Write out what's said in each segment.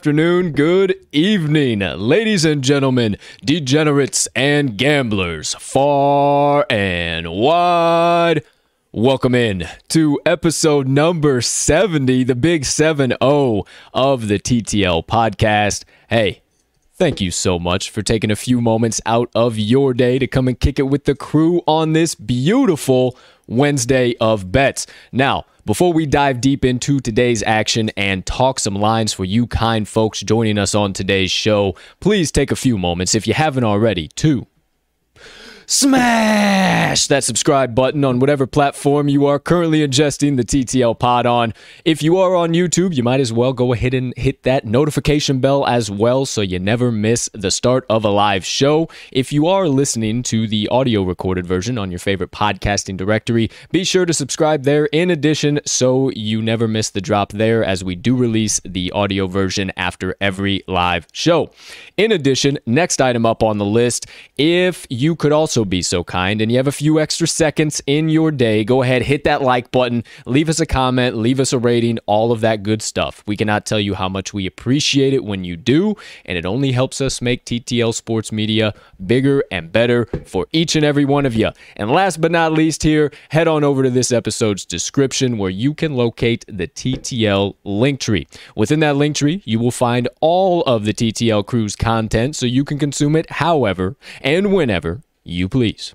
Afternoon, good evening, ladies and gentlemen, degenerates and gamblers, far and wide. Welcome in to episode number 70, the big 7 0 of the TTL podcast. Hey, Thank you so much for taking a few moments out of your day to come and kick it with the crew on this beautiful Wednesday of bets. Now, before we dive deep into today's action and talk some lines for you kind folks joining us on today's show, please take a few moments, if you haven't already, to smash that subscribe button on whatever platform you are currently ingesting the TTL pod on. If you are on YouTube, you might as well go ahead and hit that notification bell as well so you never miss the start of a live show. If you are listening to the audio recorded version on your favorite podcasting directory, be sure to subscribe there in addition so you never miss the drop there as we do release the audio version after every live show. In addition, next item up on the list, if you could also be so kind and you have a few extra seconds in your day, go ahead, hit that like button, leave us a comment, leave us a rating, all of that good stuff. We cannot tell you how much we appreciate it when you do, and it only helps us make TTL Sports Media bigger and better for each and every one of you. And last but not least, here, head on over to this episode's description where you can locate the TTL link tree. Within that link tree, you will find all of the TTL crew's content so you can consume it however and whenever you please.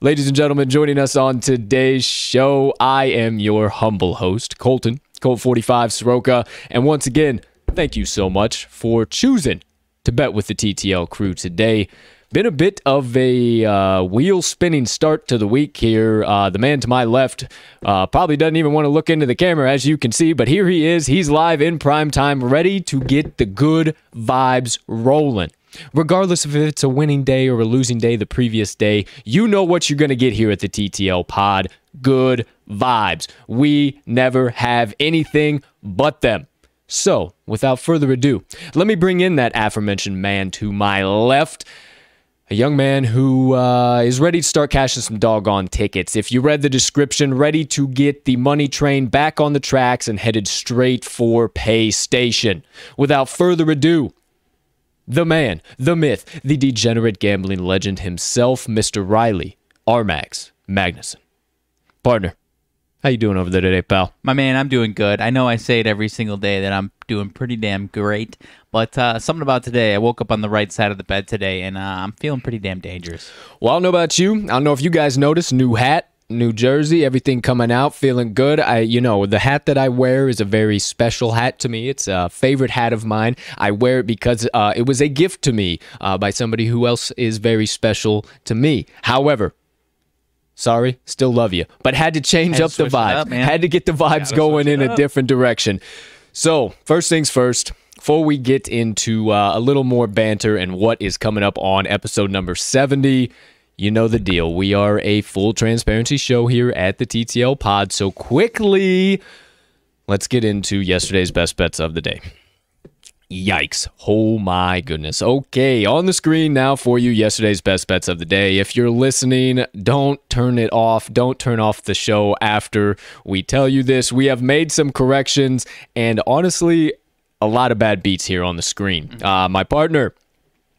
Ladies and gentlemen, joining us on today's show, I am your humble host, Colton, Colt 45 Soroka. And once again, thank you so much for choosing to bet with the TTL crew today. Been a bit of a uh, wheel spinning start to the week here. Uh, the man to my left uh, probably doesn't even want to look into the camera, as you can see, but here he is. He's live in prime time, ready to get the good vibes rolling regardless of if it's a winning day or a losing day the previous day, you know what you're going to get here at the TTL pod. Good vibes. We never have anything but them. So, without further ado, let me bring in that aforementioned man to my left. A young man who uh, is ready to start cashing some doggone tickets. If you read the description, ready to get the money train back on the tracks and headed straight for Pay Station. Without further ado, the man, the myth, the degenerate gambling legend himself, Mr. Riley Armax Magnuson. Partner, how you doing over there today, pal? My man, I'm doing good. I know I say it every single day that I'm doing pretty damn great, but uh, something about today, I woke up on the right side of the bed today, and uh, I'm feeling pretty damn dangerous. Well, I don't know about you. I don't know if you guys noticed, new hat, New Jersey, everything coming out, feeling good. I, you know, the hat that I wear is a very special hat to me. It's a favorite hat of mine. I wear it because uh, it was a gift to me uh, by somebody who else is very special to me. However, sorry, still love you, but had to change Had to up the switch it vibes. up, had to get the vibes going in a different direction. So, first things first. Before we get into uh, a little more banter and what is coming up on episode number 70, you know the deal. We are a full transparency show here at the TTL pod. So, quickly, let's get into yesterday's best bets of the day. Yikes. Oh my goodness. Okay, on the screen now for you yesterday's best bets of the day. If you're listening, don't turn it off. Don't turn off the show after we tell you this. We have made some corrections and honestly, a lot of bad beats here on the screen. Uh, my partner,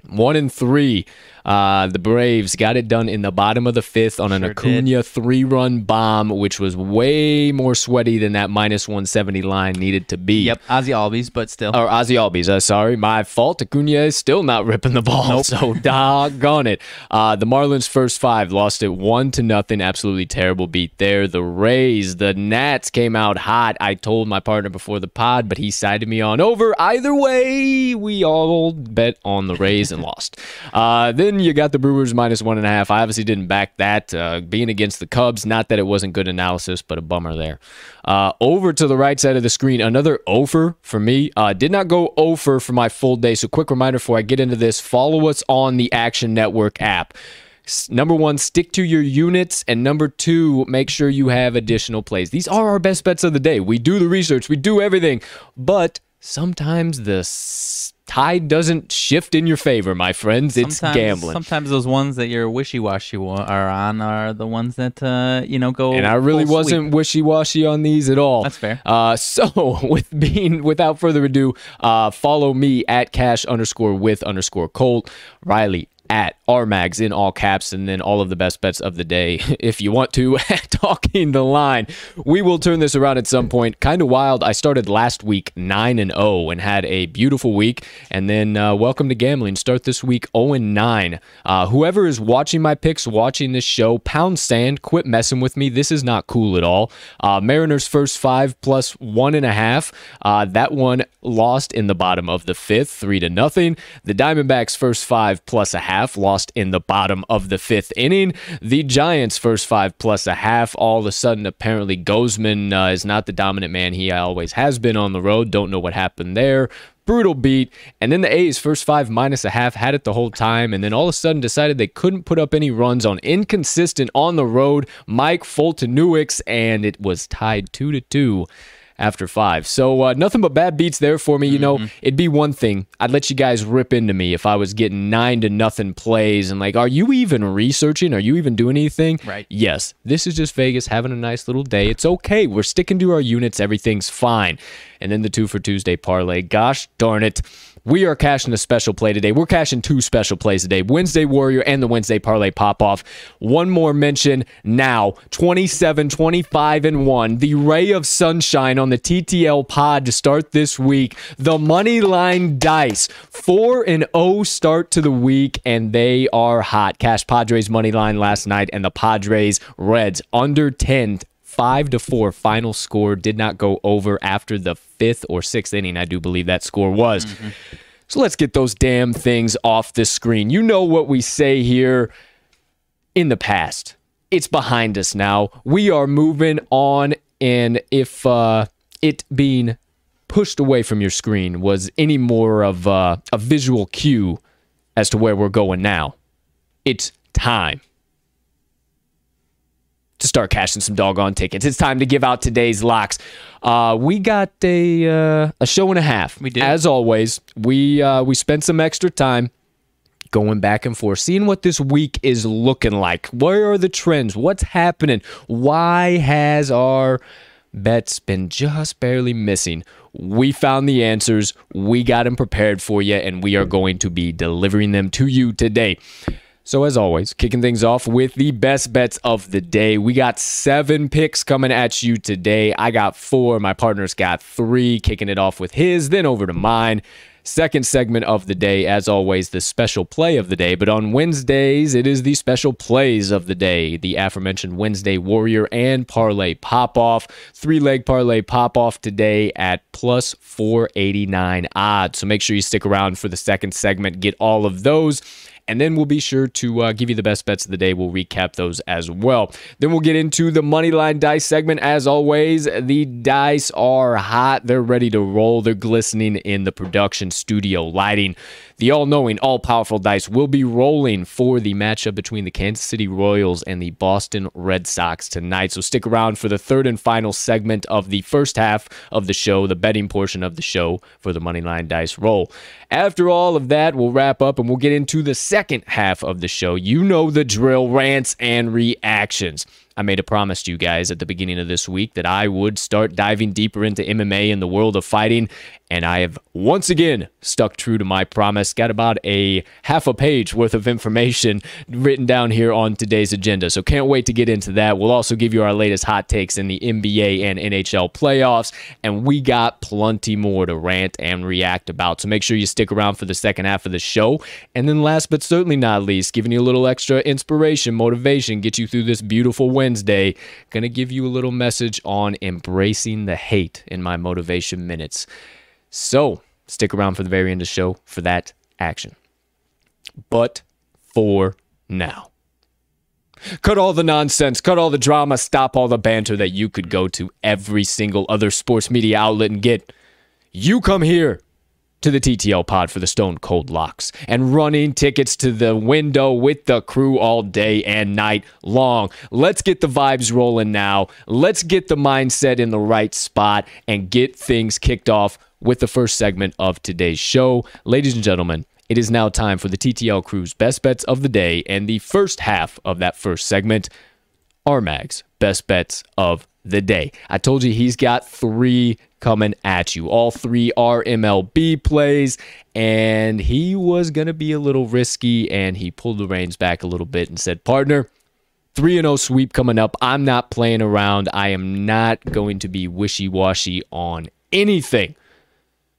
one and three. Uh, the Braves got it done in the bottom of the fifth on an Sure Acuna three run bomb, which was way more sweaty than that minus 170 line needed to be. Yep, Ozzy Albies, but still. Or Ozzy Albies, uh, sorry, my fault. Acuna is still not ripping the ball, nope. so doggone it. Uh, the Marlins' first five lost it one to nothing. Absolutely terrible beat there. The Rays, the Nats came out hot. I told my partner before the pod, but he sided me on over. Either way, we all bet on the Rays and lost. Uh, then you got the Brewers minus one and a half. I obviously didn't back that. Uh, being against the Cubs, not that it wasn't good analysis, but a bummer there. Uh, over to the right side of the screen, another over for me. Uh, did not go over for my full day. So, quick reminder before I get into this follow us on the Action Network app. Number one, stick to your units. And number two, make sure you have additional plays. These are our best bets of the day. We do the research, we do everything. But sometimes the tide doesn't shift in your favor, my friends. It's sometimes, gambling. Sometimes those ones that you're wishy-washy are on are the ones that uh, you know go. and I really wasn't sweep. wishy-washy on these at all. That's fair. Uh, so, with being without further ado, uh, follow me at cash underscore with underscore Colt Riley at RMAGs in all caps, and then all of the best bets of the day. If you want to, talking the line, we will turn this around at some point. Kind of wild. I started last week nine and zero and had a beautiful week, and then uh, welcome to gambling. Start this week zero and nine. Uh, whoever is watching my picks, watching this show, pound sand. Quit messing with me. This is not cool at all. Uh, Mariners first five plus one and a half. Uh, that one lost in the bottom of the fifth, three to nothing. The Diamondbacks first five plus a half lost in the bottom of the fifth inning. The Giants first five plus a half. All of a sudden, apparently, Gausman uh, is not the dominant man he always has been on the road. Don't know what happened there. Brutal beat. And then the A's first five minus a half had it the whole time. And then all of a sudden decided they couldn't put up any runs on inconsistent on the road. Mike Fultonewix, and it was tied two to two after five. So uh, nothing but bad beats there for me. You know, it'd be one thing. I'd let you guys rip into me if I was getting nine to nothing plays and like, are you even researching? Are you even doing anything? Right. Yes. This is just Vegas having a nice little day. It's okay. We're sticking to our units. Everything's fine. And then the two for Tuesday parlay. Gosh darn it. We are cashing a special play today. We're cashing two special plays today Wednesday Warrior and the Wednesday Parlay Pop Off. One more mention now 27, 25, and 1. The ray of sunshine on the TTL pod to start this week. The money line dice. 4 and 0 start to the week, and they are hot. Cash Padres money line last night, and the Padres Reds under 10 five to four final score did not go over after the fifth or sixth inning i do believe that score was so let's get those damn things off the screen you know what we say here in the past it's behind us now we are moving on and if uh, it being pushed away from your screen was any more of uh, a visual cue as to where we're going now it's time to start cashing some doggone tickets. It's time to give out today's locks. Uh, we got a uh, a show and a half. We did. as always. We uh, we spent some extra time going back and forth, seeing what this week is looking like. Where are the trends? What's happening? Why has our bets been just barely missing? We found the answers. We got them prepared for you, and we are going to be delivering them to you today. So, as always, kicking things off with the best bets of the day. We got seven picks coming at you today. I got four. My partner's got three, kicking it off with his, then over to mine. Second segment of the day, as always, the special play of the day. But on Wednesdays, it is the special plays of the day. The aforementioned Wednesday Warrior and Parlay Pop Off. Three leg Parlay Pop Off today at plus 489 odds. So make sure you stick around for the second segment, get all of those. And then we'll be sure to uh, give you the best bets of the day. We'll recap those as well. Then we'll get into the money line dice segment. As always, the dice are hot. They're ready to roll. They're glistening in the production studio lighting. The all knowing, all powerful dice will be rolling for the matchup between the Kansas City Royals and the Boston Red Sox tonight. So stick around for the third and final segment of the first half of the show, the betting portion of the show for the Moneyline dice roll. After all of that, we'll wrap up and we'll get into the second half of the show. You know the drill rants and reactions. I made a promise to you guys at the beginning of this week that I would start diving deeper into MMA and the world of fighting. And I have once again stuck true to my promise. Got about a half a page worth of information written down here on today's agenda. So can't wait to get into that. We'll also give you our latest hot takes in the NBA and NHL playoffs. And we got plenty more to rant and react about. So make sure you stick around for the second half of the show. And then last but certainly not least, giving you a little extra inspiration, motivation, get you through this beautiful Wednesday. Gonna give you a little message on embracing the hate in my motivation minutes. So stick around for the very end of the show for that action. But for now. Cut all the nonsense, cut all the drama, stop all the banter that you could go to every single other sports media outlet and get. You come here to the TTL pod for the Stone Cold Locks and running tickets to the window with the crew all day and night long. Let's get the vibes rolling now. Let's get the mindset in the right spot and get things kicked off with the first segment of today's show. Ladies and gentlemen, it is now time for the TTL crew's best bets of the day and the first half of that first segment, Armag's best bets of the day. I told you he's got three coming at you. All three are MLB plays, and he was going to be a little risky, and he pulled the reins back a little bit and said, Partner, 3 0 sweep coming up. I'm not playing around. I am not going to be wishy washy on anything.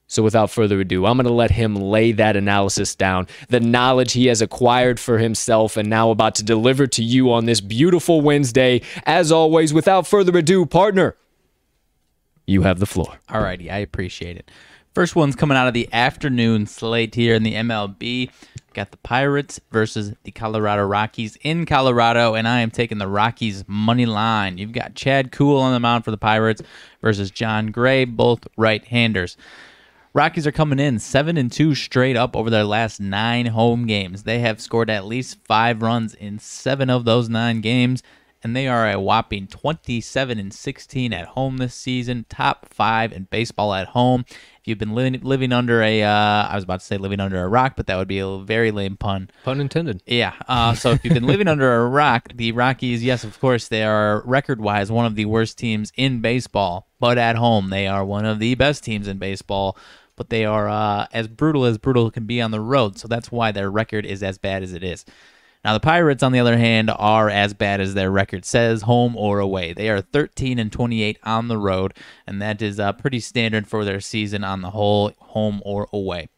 So, without further ado, I'm going to let him lay that analysis down, the knowledge he has acquired for himself and now about to deliver to you on this beautiful Wednesday. As always, without further ado, partner, you have the floor. All righty. I appreciate it. First one's coming out of the afternoon slate here in the MLB. Got the Pirates versus the Colorado Rockies in Colorado, and I am taking the Rockies money line. You've got Chad Kuhl on the mound for the Pirates versus Jon Gray, both right-handers. Rockies are coming in 7 and 2 straight up over their last 9 home games. They have scored at least 5 runs in 7 of those 9 games and they are a whopping 27 and 16 at home this season, top 5 in baseball at home. If you've been living living under a, uh, I was about to say living under a rock, but that would be a very lame pun. Pun intended. Yeah. Uh, so if you've been living under a rock, the Rockies, yes, of course, they are record wise one of the worst teams in baseball, but at home they are one of the best teams in baseball but they are uh, as brutal as brutal can be on the road. So that's why their record is as bad as it is. Now the Pirates, on the other hand, are as bad as their record says, home or away. They are 13 and 28 on the road, and that is uh, pretty standard for their season on the whole, home or away.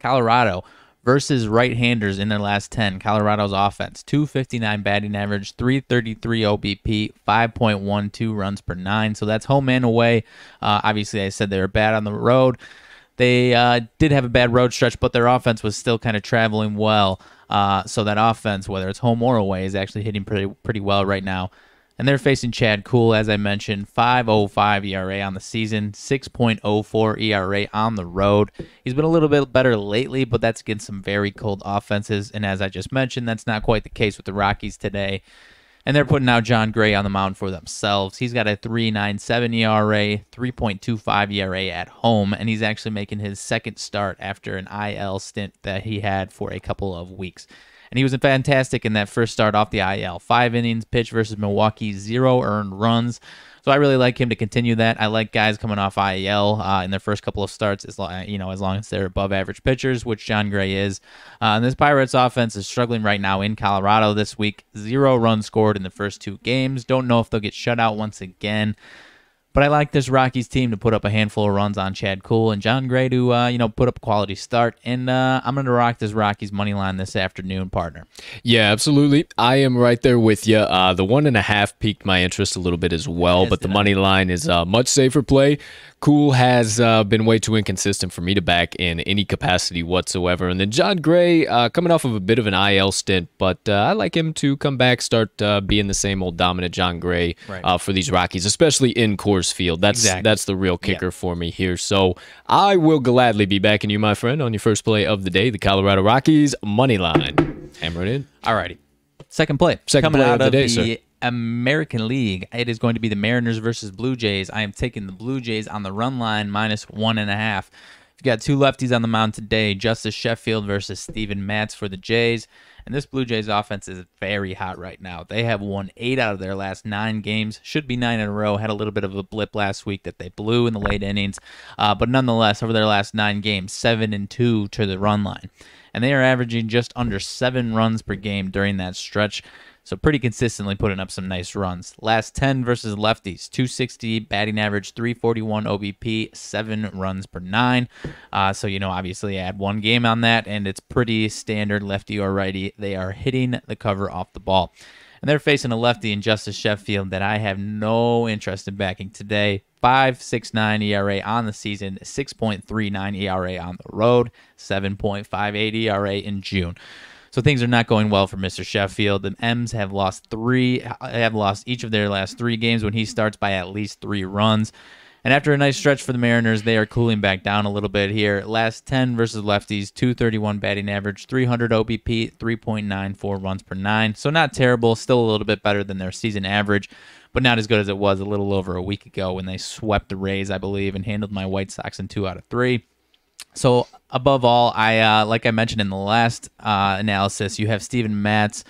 Colorado versus right-handers in their last 10. Colorado's offense, 259 batting average, 333 OBP, 5.12 runs per nine. So that's home and away. Uh, obviously, I said they were bad on the road. They uh, did have a bad road stretch, but their offense was still kind of traveling well. Uh, so that offense, whether it's home or away, is actually hitting pretty pretty well right now. And they're facing Chad Kuhl, as I mentioned, 5.05 ERA on the season, 6.04 ERA on the road. He's been a little bit better lately, but that's against some very cold offenses. And as I just mentioned, that's not quite the case with the Rockies today and they're putting out Jon Gray on the mound for themselves. He's got a 3.97 ERA, 3.25 ERA at home, and he's actually making his second start after an IL stint that he had for a couple of weeks. And he was fantastic in that first start off the IL. Five innings pitched versus Milwaukee, zero earned runs. So I really like him to continue that. I like guys coming off IL uh, in their first couple of starts, as long, you know, as long as they're above average pitchers, which Jon Gray is. Uh, and this Pirates offense is struggling right now in Colorado this week. Zero runs scored in the first two games. Don't know if they'll get shut out once again. But I like this Rockies team to put up a handful of runs on Chad Kuhl and Jon Gray to uh, you know put up a quality start. And uh, I'm going to rock this Rockies money line this afternoon, partner. Yeah, absolutely. I am right there with you. Uh, the one and a half piqued my interest a little bit as well, yes, but the money line is a much safer play. Kuhl has uh, been way too inconsistent for me to back in any capacity whatsoever. And then Jon Gray, uh, coming off of a bit of an IL stint, but uh, I like him to come back, start uh, being the same old dominant Jon Gray right. Uh, for these Rockies, especially in Coors Field. That's exactly. that's the real kicker yeah. for me here. So I will gladly be backing you, my friend, on your first play of the day, the Colorado Rockies money line. Hammer it in. Alrighty. Second play. Second Coming play out of the day, the sir. American League, it is going to be the Mariners versus Blue Jays. I am taking the Blue Jays on the run line minus one and a half. You've got two lefties on the mound today Justus Sheffield versus Steven Matz for the Jays. And this Blue Jays offense is very hot right now. They have won eight out of their last nine games. Should be nine in a row. Had a little bit of a blip last week that they blew in the late innings. Uh, but nonetheless, over their last nine games, seven and two to the run line. And they are averaging just under seven runs per game during that stretch. So pretty consistently putting up some nice runs. Last 10 versus lefties, 260 batting average, 341 OBP, seven runs per nine. Uh, so you know, obviously add one game on that, and it's pretty standard lefty or righty. They are hitting the cover off the ball. And they're facing a lefty in Justus Sheffield that I have no interest in backing today. 5.69 ERA on the season, 6.39 ERA on the road, 7.58 ERA in June. So things are not going well for Mr. Sheffield. The M's have lost three, have lost each of their last three games when he starts by at least three runs. And after a nice stretch for the Mariners, they are cooling back down a little bit here. Last 10 versus lefties, 231 batting average, 300 OBP, 3.94 runs per nine. So not terrible, still a little bit better than their season average, but not as good as it was a little over a week ago when they swept the Rays, I believe, and handled my White Sox in two out of three. So above all, I uh, like I mentioned in the last uh, analysis, you have Steven Matz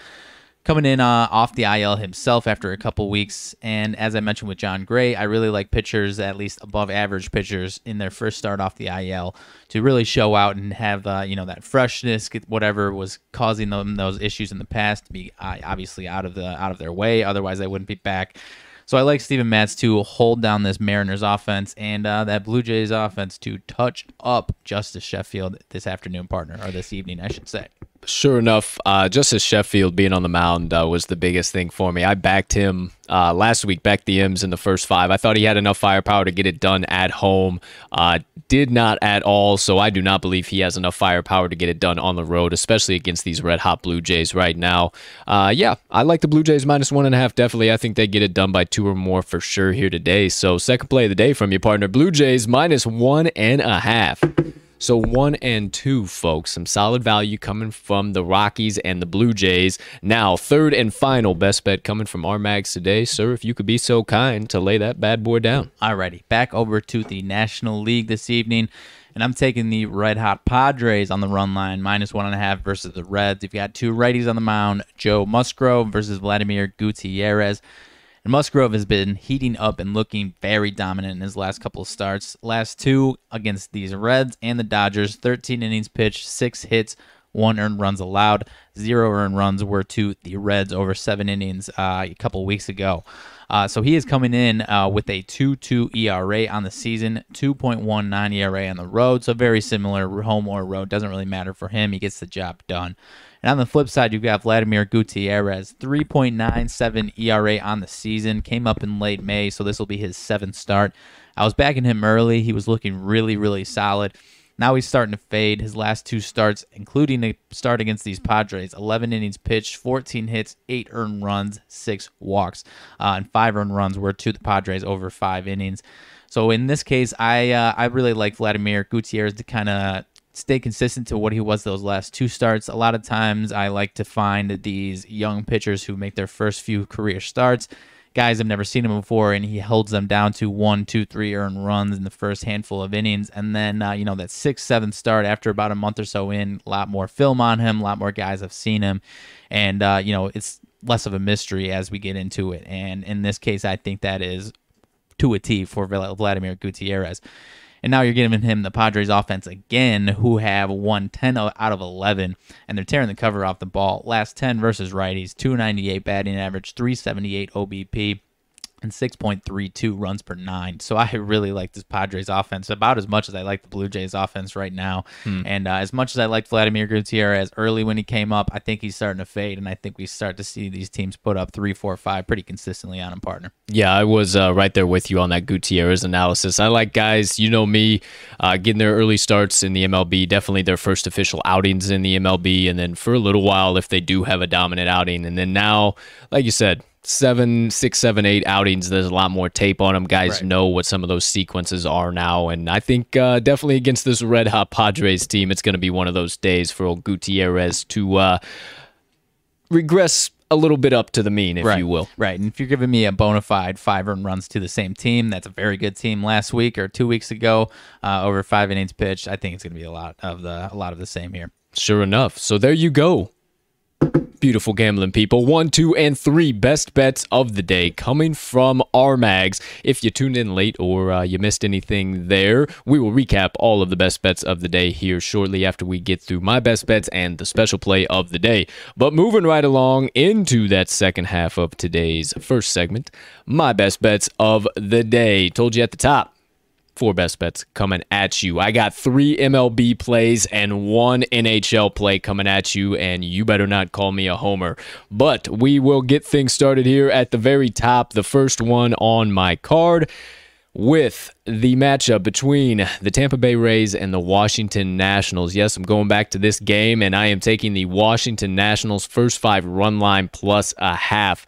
coming in uh, off the IL himself after a couple weeks, and as I mentioned with Jon Gray, I really like pitchers at least above average pitchers in their first start off the IL to really show out and have uh, you know that freshness, whatever was causing them those issues in the past, to be uh, obviously out of the out of their way. Otherwise, they wouldn't be back. So I like Steven Matz to hold down this Mariners offense and uh, that Blue Jays offense to touch up Justus Sheffield this afternoon, partner, or this evening, I should say sure enough, uh, Justus Sheffield being on the mound uh, was the biggest thing for me. I backed him uh, last week, backed the M's in the first five. I thought he had enough firepower to get it done at home. Uh, did not at all, so I do not believe he has enough firepower to get it done on the road, especially against these red hot Blue Jays right now. Uh, yeah, I like the Blue Jays minus one and a half. Definitely, I think they get it done by two or more for sure here today. So, second play of the day from your partner, Blue Jays minus one and a half. So one and two, folks. Some solid value coming from the Rockies and the Blue Jays. Now, third and final best bet coming from our mags today. Sir, if you could be so kind to lay that bad boy down. Alrighty, back over to the National League this evening. And I'm taking the red hot Padres on the run line, minus one and a half versus the Reds. You've got two righties on the mound, Joe Musgrove versus Vladimir Gutierrez. And Musgrove has been heating up and looking very dominant in his last couple of starts. Last two against these Reds and the Dodgers, 13 innings pitched, six hits, one earned runs allowed. Zero earned runs were to the Reds over seven innings uh, a couple weeks ago. Uh, so he is coming in uh, with a 2-2 ERA on the season, 2.19 ERA on the road. So very similar, home or road doesn't really matter for him. He gets the job done. And on the flip side, you've got Vladimir Gutierrez, 3.97 ERA on the season. Came up in late May, so this will be his seventh start. I was backing him early. He was looking really, really solid. Now he's starting to fade. His last two starts, including a start against these Padres, 11 innings pitched, 14 hits, 8 earned runs, 6 walks, uh, and 5 earned runs were to the Padres over 5 innings. So in this case, I uh, I really like Vladimir Gutierrez to kind of stay consistent to what he was those last two starts. A lot of times I like to find these young pitchers who make their first few career starts. Guys have never seen him before, and he holds them down to one, two, three earned runs in the first handful of innings. And then, uh, you know, that sixth, seventh start after about a month or so in, a lot more film on him, a lot more guys have seen him. And, uh, you know, it's less of a mystery as we get into it. And in this case, I think that is to a T for Vladimir Gutierrez. And now you're giving him the Padres offense again, who have won 10 out of 11, and they're tearing the cover off the ball. Last 10 versus righties, 298 batting average, 378 OBP and 6.32 runs per nine. So I really like this Padres offense about as much as I like the Blue Jays offense right now. Hmm. And uh, as much as I like Vladimir Gutierrez early when he came up, I think he's starting to fade. And I think we start to see these teams put up three, four, five pretty consistently on him, partner. Yeah, I was uh, right there with you on that Gutierrez analysis. I like guys, you know me, uh, getting their early starts in the MLB, definitely their first official outings in the MLB. And then for a little while, if they do have a dominant outing. And then now, like you said, seven, six, seven, eight outings, there's a lot more tape on them. Guys right. know what some of those sequences are now. And I think uh, definitely against this red hot Padres team, it's going to be one of those days for old Gutierrez to uh, regress a little bit up to the mean, if right. you will. Right. And if you're giving me a bona fide five earned runs to the same team, that's a very good team last week or two weeks ago, uh, over five innings pitched. I think it's going to be a lot of the a lot of the same here. Sure enough. So there you go. Beautiful gambling people. One, two, and three best bets of the day coming from our mags. If you tuned in late or uh, you missed anything there, we will recap all of the best bets of the day here shortly after we get through my best bets and the special play of the day. But moving right along into that second half of today's first segment, my best bets of the day. Told you at the top four best bets coming at you. I got three MLB plays and one NHL play coming at you, and you better not call me a homer. But we will get things started here at the very top. The first one on my card with the matchup between the Tampa Bay Rays and the Washington Nationals. Yes, I'm going back to this game, and I am taking the Washington Nationals first five run line plus a half.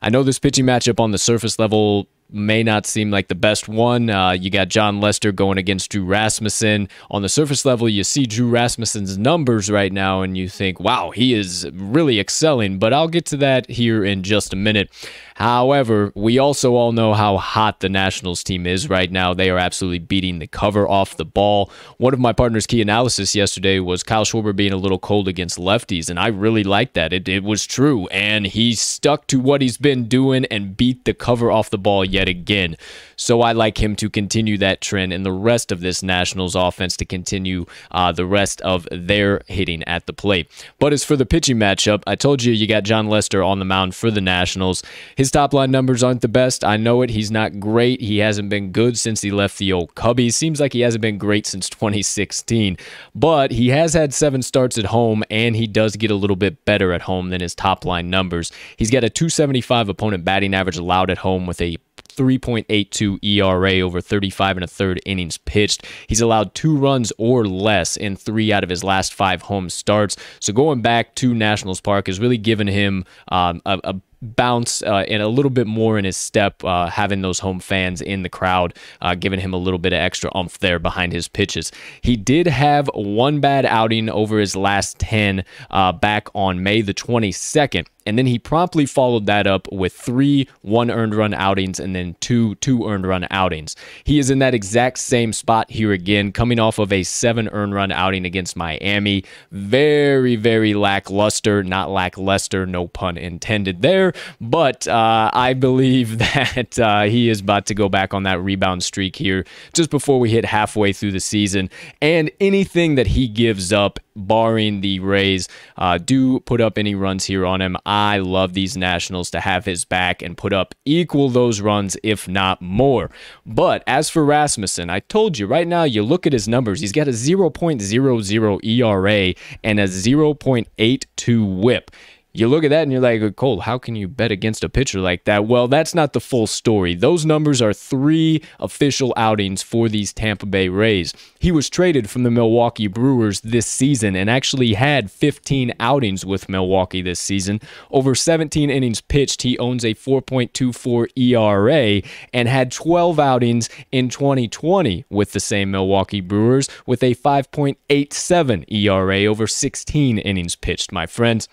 I know this pitching matchup on the surface level may not seem like the best one. Uh, you got Jon Lester going against Drew Rasmussen. On the surface level, you see Drew Rasmussen's numbers right now and you think, wow, he is really excelling. But I'll get to that here in just a minute. However, we also all know how hot the Nationals team is right now. They are absolutely beating the cover off the ball. One of my partner's key analysis yesterday was Kyle Schwarber being a little cold against lefties, and I really liked that. It, it was true, and he stuck to what he's been doing and beat the cover off the ball yet again. So I like him to continue that trend and the rest of this Nationals offense to continue uh, the rest of their hitting at the plate. But as for the pitching matchup, I told you you got Jon Lester on the mound for the Nationals. His top line numbers aren't the best. I know it. He's not great. He hasn't been good since he left the old Cubbies. Seems like he hasn't been great since 2016. But he has had seven starts at home, and he does get a little bit better at home than his top line numbers. He's got a 275 opponent batting average allowed at home with a 3.82 ERA over 35 and a third innings pitched. He's allowed two runs or less in three out of his last five home starts. So going back to Nationals Park has really given him um, a, a bounce uh, and a little bit more in his step, uh, having those home fans in the crowd, uh, giving him a little bit of extra umph there behind his pitches. He did have one bad outing over his last 10 uh, back on May the 22nd. And then he promptly followed that up with three one earned run outings and then two two earned run outings. He is in that exact same spot here again, coming off of a seven earned run outing against Miami. Very, very lackluster, not lackluster, no pun intended there. But uh, I believe that uh, he is about to go back on that rebound streak here just before we hit halfway through the season. And anything that he gives up, barring the Rays, uh, do put up any runs here on him. I love these Nationals to have his back and put up equal those runs, if not more. But as for Rasmussen, I told you right now, you look at his numbers, he's got a 0.00 ERA and a 0.82 whip you look at that and you're like, Cole, how can you bet against a pitcher like that? Well, that's not the full story. Those numbers are three official outings for these Tampa Bay Rays. He was traded from the Milwaukee Brewers this season and actually had 15 outings with Milwaukee this season. Over 17 innings pitched, he owns a 4.24 ERA and had 12 outings in 2020 with the same Milwaukee Brewers with a 5.87 ERA over 16 innings pitched, my friends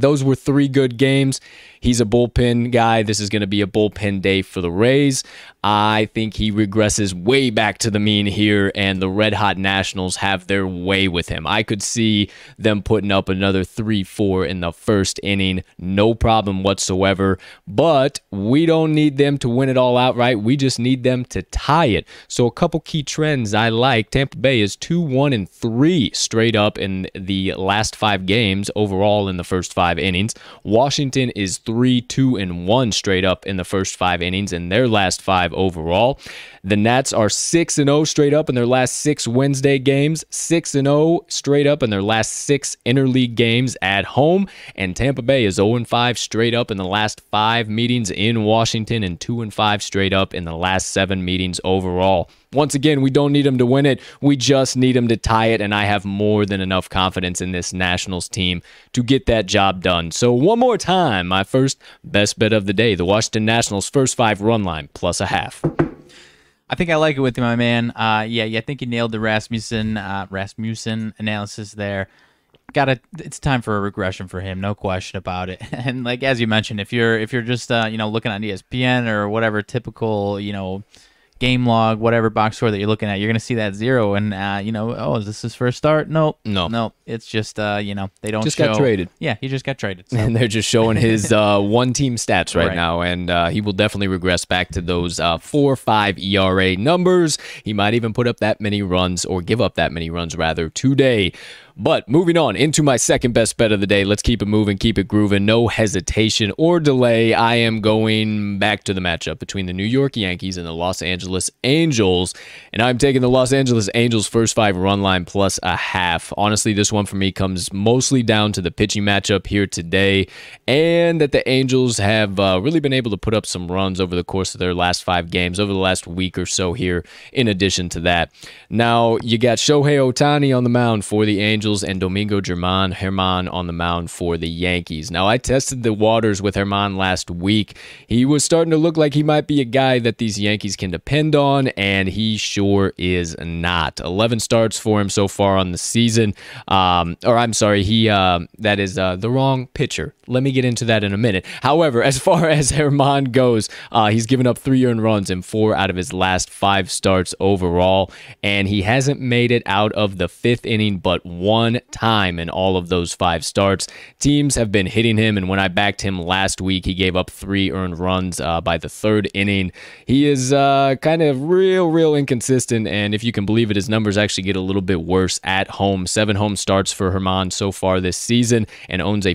those were three good games. He's a bullpen guy. This is going to be a bullpen day for the Rays. I think he regresses way back to the mean here, and the Red Hot Nationals have their way with him. I could see them putting up another 3 4 in the first inning, no problem whatsoever. But we don't need them to win it all outright. We just need them to tie it. So, a couple key trends I like Tampa Bay is 2 1 and 3 straight up in the last five games overall in the first five innings. Washington is 3 three, two, and one straight up in the first five innings in their last five overall. The Nats are six and zero oh straight up in their last six Wednesday games, six and zero oh straight up in their last six interleague games at home, and Tampa Bay is zero and five straight up in the last five meetings in Washington, and two and five straight up in the last seven meetings overall. Once again, we don't need them to win it. We just need them to tie it, and I have more than enough confidence in this Nationals team to get that job done. So, one more time, my first best bet of the day the Washington Nationals' first five run line plus a half. I think I like it with you, my man. Uh, yeah, yeah, I think you nailed the Rasmussen uh, Rasmussen analysis there. gotta it's time for a regression for him no question about it and like as you mentioned if you're if you're just uh, you know looking on espn or whatever typical you know game log whatever box score that you're looking at you're gonna see that zero and uh, you know oh is this his first start nope No. no it's just uh, you know they don't Just show, got traded. yeah he just got traded so. and they're just showing his uh, one team stats right, Right. now, and uh, he will definitely regress back to those uh, four five ERA numbers. He might even put up that many runs, or give up that many runs rather today. But moving on into my second best bet of the day. Let's keep it moving, keep it grooving, no hesitation or delay. I am going back to the matchup between the New York Yankees and the Los Angeles Angels, and I'm taking the Los Angeles Angels first five run line plus a half. Honestly, this one for me comes mostly down to the pitching matchup here today, and that the Angels have uh, really been able to put up some runs over the course of their last five games, over the last week or so here, in addition to that. Now, you got Shohei Ohtani on the mound for the Angels and Domingo German Herman on the mound for the Yankees. Now, I tested the waters with Herman last week. He was starting to look like he might be a guy that these Yankees can depend on, and he sure is not. 11 starts for him so far on the season. Um, or I'm sorry, he uh, that is uh, the wrong pitcher. Let me get into that in a minute. However, as far as Herman goes, uh, he's given up three earned runs in four out of his last five starts overall, and he hasn't made it out of the fifth inning but one time in all of those five starts. Teams have been hitting him, and when I backed him last week, he gave up three earned runs uh, by the third inning. He is uh, kind of real, real inconsistent, and if you can believe it, his numbers actually get a little bit worse at home. Seven home starts for Herman so far this season, and owns a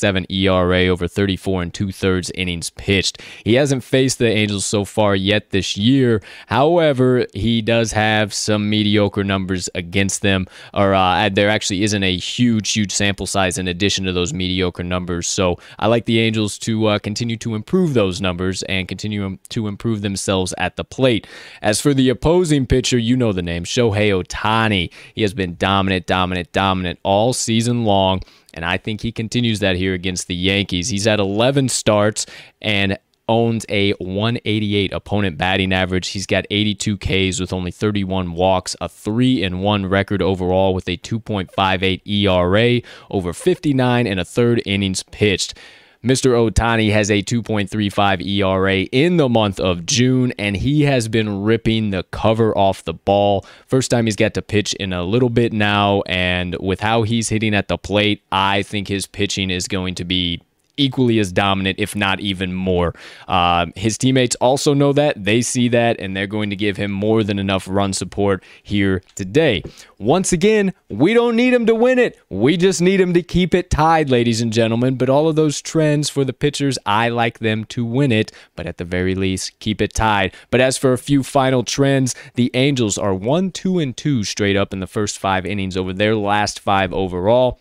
4.67 ERA over 34 and two thirds innings pitched. He hasn't faced the Angels so far yet this year. However, he does have some mediocre numbers against them, or uh, there actually isn't a huge, huge sample size in addition to those mediocre numbers. So I like the Angels to uh, continue to improve those numbers and continue to improve themselves at the plate. As for the opposing pitcher, you know the name Shohei Ohtani. He has been dominant, dominant, dominant all season long. And I think he continues that here against the Yankees. He's at 11 starts and owns a 188 opponent batting average. He's got 82 Ks with only 31 walks, a 3 and 1 record overall with a 2.58 ERA over 59 and a third innings pitched. Mr. Ohtani has a 2.35 ERA in the month of June, and he has been ripping the cover off the ball. First time he's got to pitch in a little bit now, and with how he's hitting at the plate, I think his pitching is going to be equally as dominant, if not even more. Um, his teammates also know that. They see that, and they're going to give him more than enough run support here today. Once again, we don't need him to win it. We just need him to keep it tied, ladies and gentlemen. But all of those trends for the pitchers, I like them to win it, but at the very least, keep it tied. But as for a few final trends, the Angels are 1 2 and 2 straight up in the first five innings over their last five overall.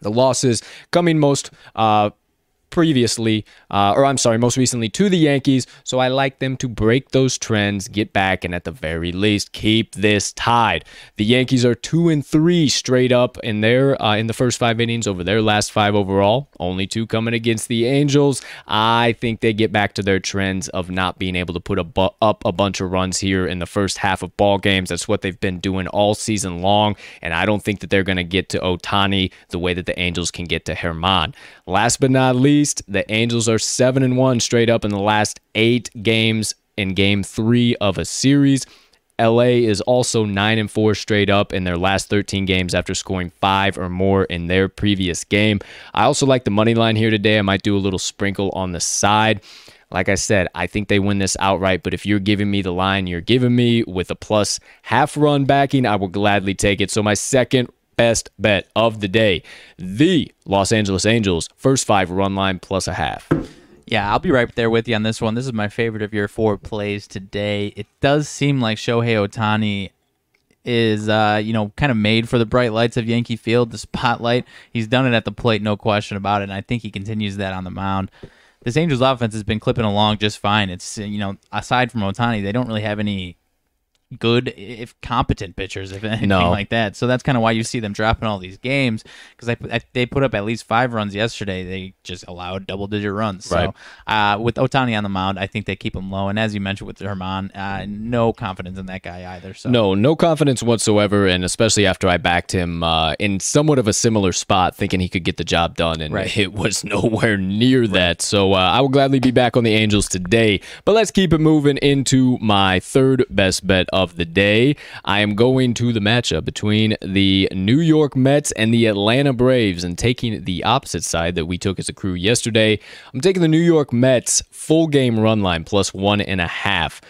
The losses coming most uh, previously, uh, or I'm sorry, most recently to the Yankees. So I like them to break those trends, get back, and at the very least keep this tied. The Yankees are two and three straight up in their uh, in the first five innings over their last five overall. Only two coming against the Angels. I think they get back to their trends of not being able to put a bu- up a bunch of runs here in the first half of ball games. That's what they've been doing all season long, and I don't think that they're going to get to Ohtani the way that the Angels can get to Herman. Last but not least, the Angels are 7 and 1 straight up in the last 8 games in game 3 of a series. LA is also 9 and 4 straight up in their last 13 games after scoring 5 or more in their previous game. I also like the money line here today. I might do a little sprinkle on the side. Like I said, I think they win this outright, but if you're giving me the line you're giving me with a plus half run backing, I will gladly take it. So my second best bet of the day, the Los Angeles Angels first 5 run line plus a half. Yeah, I'll be right there with you on this one. This is my favorite of your four plays today. It does seem like Shohei Ohtani is, uh, you know, kind of made for the bright lights of Yankee Field, the spotlight. He's done it at the plate, no question about it, and I think he continues that on the mound. This Angels offense has been clipping along just fine. It's, you know, aside from Ohtani, they don't really have any good, if competent pitchers, if anything No. like that. So that's kind of why you see them dropping all these games because they put up at least five runs yesterday. They just allowed double digit runs. Right. So uh, with Ohtani on the mound, I think they keep him low. And as you mentioned with Herman, uh, no confidence in that guy either. So No, no confidence whatsoever, and especially after I backed him uh, in somewhat of a similar spot, thinking he could get the job done, and Right. it was nowhere near that. So uh, I will gladly be back on the Angels today. But let's keep it moving into my third best bet of the day. I am going to the matchup between the New York Mets and the Atlanta Braves, and taking the opposite side that we took as a crew yesterday. I'm taking the New York Mets full game run line plus one and a half.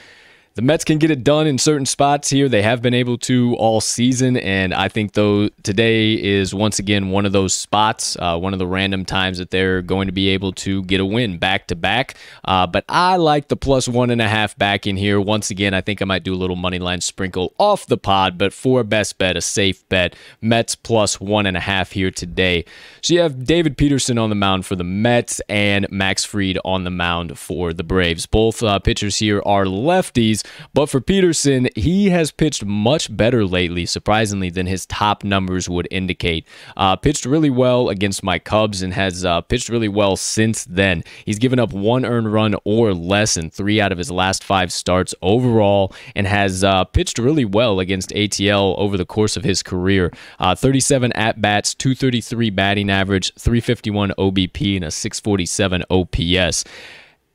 The Mets can get it done in certain spots here. They have been able to all season, and I think though today is once again one of those spots, uh, one of the random times that they're going to be able to get a win back to back. Uh, But I like the plus one and a half back in here. Once again, I think I might do a little money line sprinkle off the pod, but for best bet, a safe bet, Mets plus one and a half here today. So you have David Peterson on the mound for the Mets and Max Fried on the mound for the Braves. Both uh, pitchers here are lefties. But for Peterson, he has pitched much better lately, surprisingly, than his top numbers would indicate. Uh, pitched really well against my Cubs and has uh, pitched really well since then. He's given up one earned run or less in three out of his last five starts overall and has uh, pitched really well against ATL over the course of his career. Uh, 37 at bats, 233 batting average, 351 OBP, and a 647 OPS.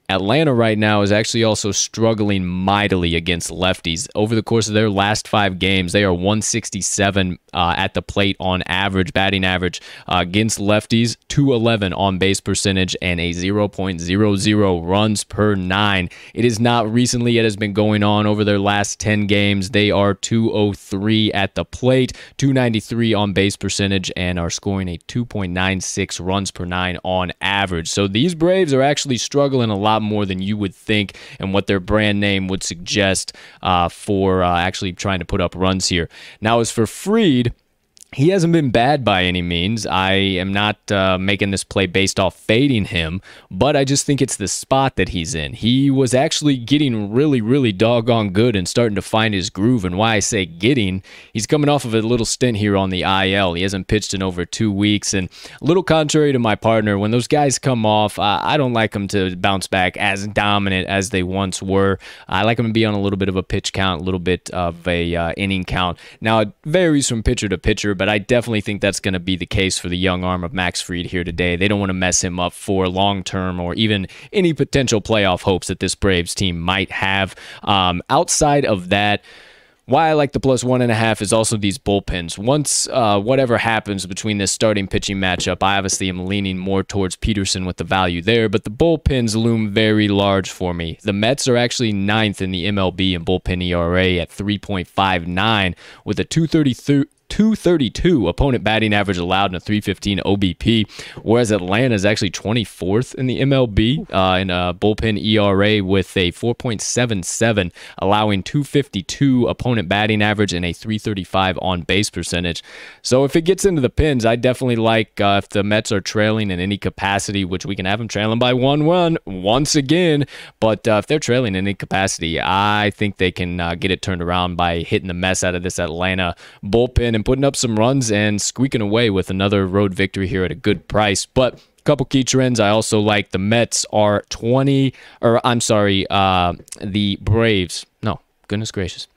Atlanta right now is actually also struggling mightily against lefties. Over the course of their last five games, they are 167 uh, at the plate on average, batting average uh, against lefties, 211 on base percentage, and a 0.00 runs per nine. It is not recently, it has been going on over their last 10 games. They are 203 at the plate, 293 on base percentage, and are scoring a 2.96 runs per nine on average. So these Braves are actually struggling a lot more than you would think and what their brand name would suggest uh, for uh, actually trying to put up runs here. Now, as for Fried, he hasn't been bad by any means. I am not uh, making this play based off fading him, but I just think it's the spot that he's in. He was actually getting really, really doggone good and starting to find his groove. And why I say getting, he's coming off of a little stint here on the IL. He hasn't pitched in over two weeks. And a little contrary to my partner, when those guys come off, I don't like them to bounce back as dominant as they once were. I like them to be on a little bit of a pitch count, a little bit of a uh, inning count. Now, it varies from pitcher to pitcher, but I definitely think that's going to be the case for the young arm of Max Fried here today. They don't want to mess him up for long term or even any potential playoff hopes that this Braves team might have. Um, outside of that, why I like the plus one and a half is also these bullpens. Once uh, whatever happens between this starting pitching matchup, I obviously am leaning more towards Peterson with the value there, but the bullpens loom very large for me. The Mets are actually ninth in the MLB in bullpen ERA at 3.59 with a 233. 232 opponent batting average allowed and a 315 OBP, whereas Atlanta is actually 24th in the MLB uh, in a bullpen ERA with a 4.77, allowing 252 opponent batting average and a 335 on base percentage. So if it gets into the pins, I definitely like uh, if the Mets are trailing in any capacity, which we can have them trailing by one run once again. But uh, if they're trailing in any capacity, I think they can uh, get it turned around by hitting the mess out of this Atlanta bullpen and putting up some runs and squeaking away with another road victory here at a good price. But a couple key trends I also like. The Mets are 20 or I'm sorry uh the Braves. No goodness gracious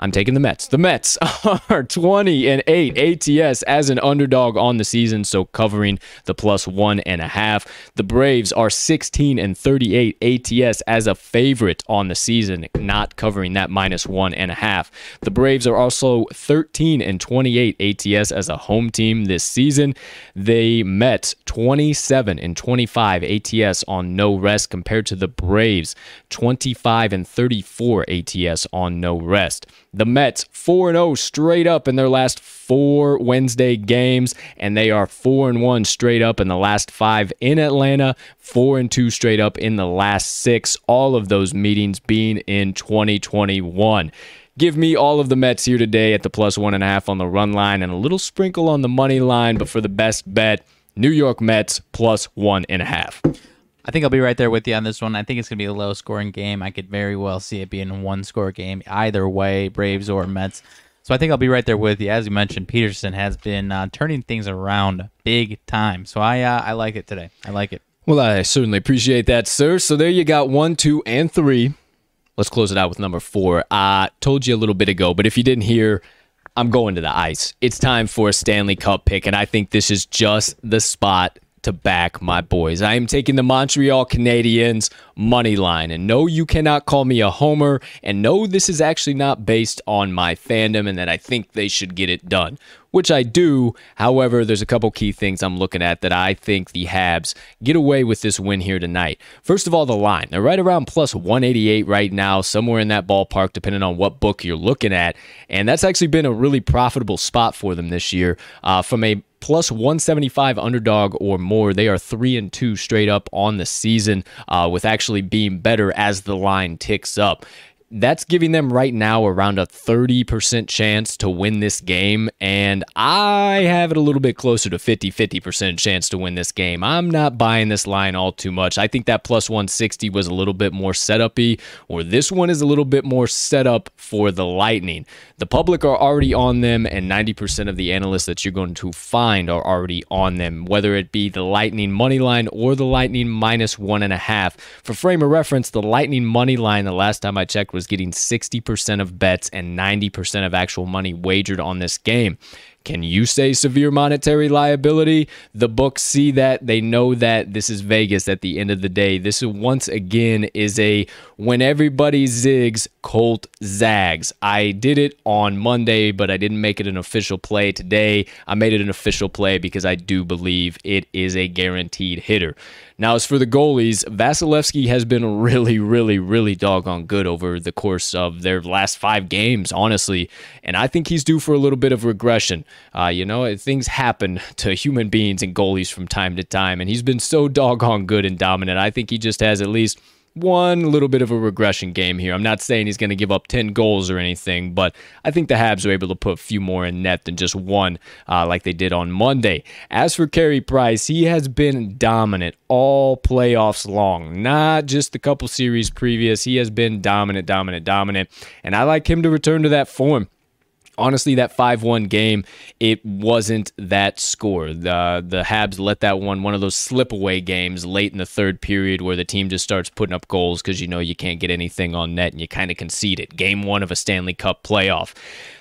I'm taking the Mets. The Mets are 20 and 8 ATS as an underdog on the season, so covering the plus one and a half. The Braves are 16 and 38 ATS as a favorite on the season, not covering that minus one and a half. The Braves are also 13 and 28 ATS as a home team this season. They met 27 and 25 ATS on no rest compared to the Braves 25 and 34 ATS on no rest. The Mets 4 0 straight up in their last four Wednesday games, and they are 4 and 1 straight up in the last five in Atlanta, 4 and 2 straight up in the last six, all of those meetings being in 2021. Give me all of the Mets here today at the plus one and a half on the run line and a little sprinkle on the money line, but for the best bet, New York Mets plus one and a half. I think I'll be right there with you on this one. I think it's going to be a low scoring game. I could very well see it being a one score game either way, Braves or Mets. So I think I'll be right there with you. As you mentioned, Peterson has been uh, turning things around big time. So I uh, I like it today. I like it. Well, I certainly appreciate that, sir. So there you got one, two, and three. Let's close it out with number four. I told you a little bit ago, but if you didn't hear, I'm going to the ice. It's time for a Stanley Cup pick, and I think this is just the spot to back my boys. I am taking the Montreal Canadiens money line. And no, you cannot call me a homer. And no, this is actually not based on my fandom and that I think they should get it done, which I do. However, there's a couple key things I'm looking at that I think the Habs get away with this win here tonight. First of all, the line. They're right around plus 188 right now, somewhere in that ballpark, depending on what book you're looking at. And that's actually been a really profitable spot for them this year. Uh, from a plus 175 underdog or more. They are three and two straight up on the season, uh, with actually being better as the line ticks up that's giving them right now around a 30% chance to win this game. And I have it a little bit closer to 50 50% chance to win this game. I'm not buying this line all too much. I think that plus 160 was a little bit more setup y, or this one is a little bit more set up for the Lightning. The public are already on them, and 90% of the analysts that you're going to find are already on them, whether it be the Lightning money line or the Lightning minus one and a half. For frame of reference, the Lightning money line, the last time I checked, was was getting 60% of bets and 90% of actual money wagered on this game. Can you say severe monetary liability? The books see that. They know that this is Vegas at the end of the day. This once again is a when everybody zigs, Colt zags. I did it on Monday, but I didn't make it an official play today. I made it an official play because I do believe it is a guaranteed hitter. Now, as for the goalies, Vasilevskiy has been really, really, really doggone good over the course of their last five games, honestly. And I think he's due for a little bit of regression. Uh, you know, things happen to human beings and goalies from time to time. And he's been so doggone good and dominant. I think he just has at least one little bit of a regression game here. I'm not saying he's going to give up 10 goals or anything, but I think the Habs are able to put a few more in net than just one uh, like they did on Monday. As for Carey Price, he has been dominant all playoffs long, not just a couple series previous. He has been dominant, dominant, dominant, and I like him to return to that form honestly, that 5 1 game, it wasn't that score. The, the Habs let that one, one of those slip away games late in the third period where the team just starts putting up goals because you know you can't get anything on net and you kind of concede it. Game one of a Stanley Cup playoff.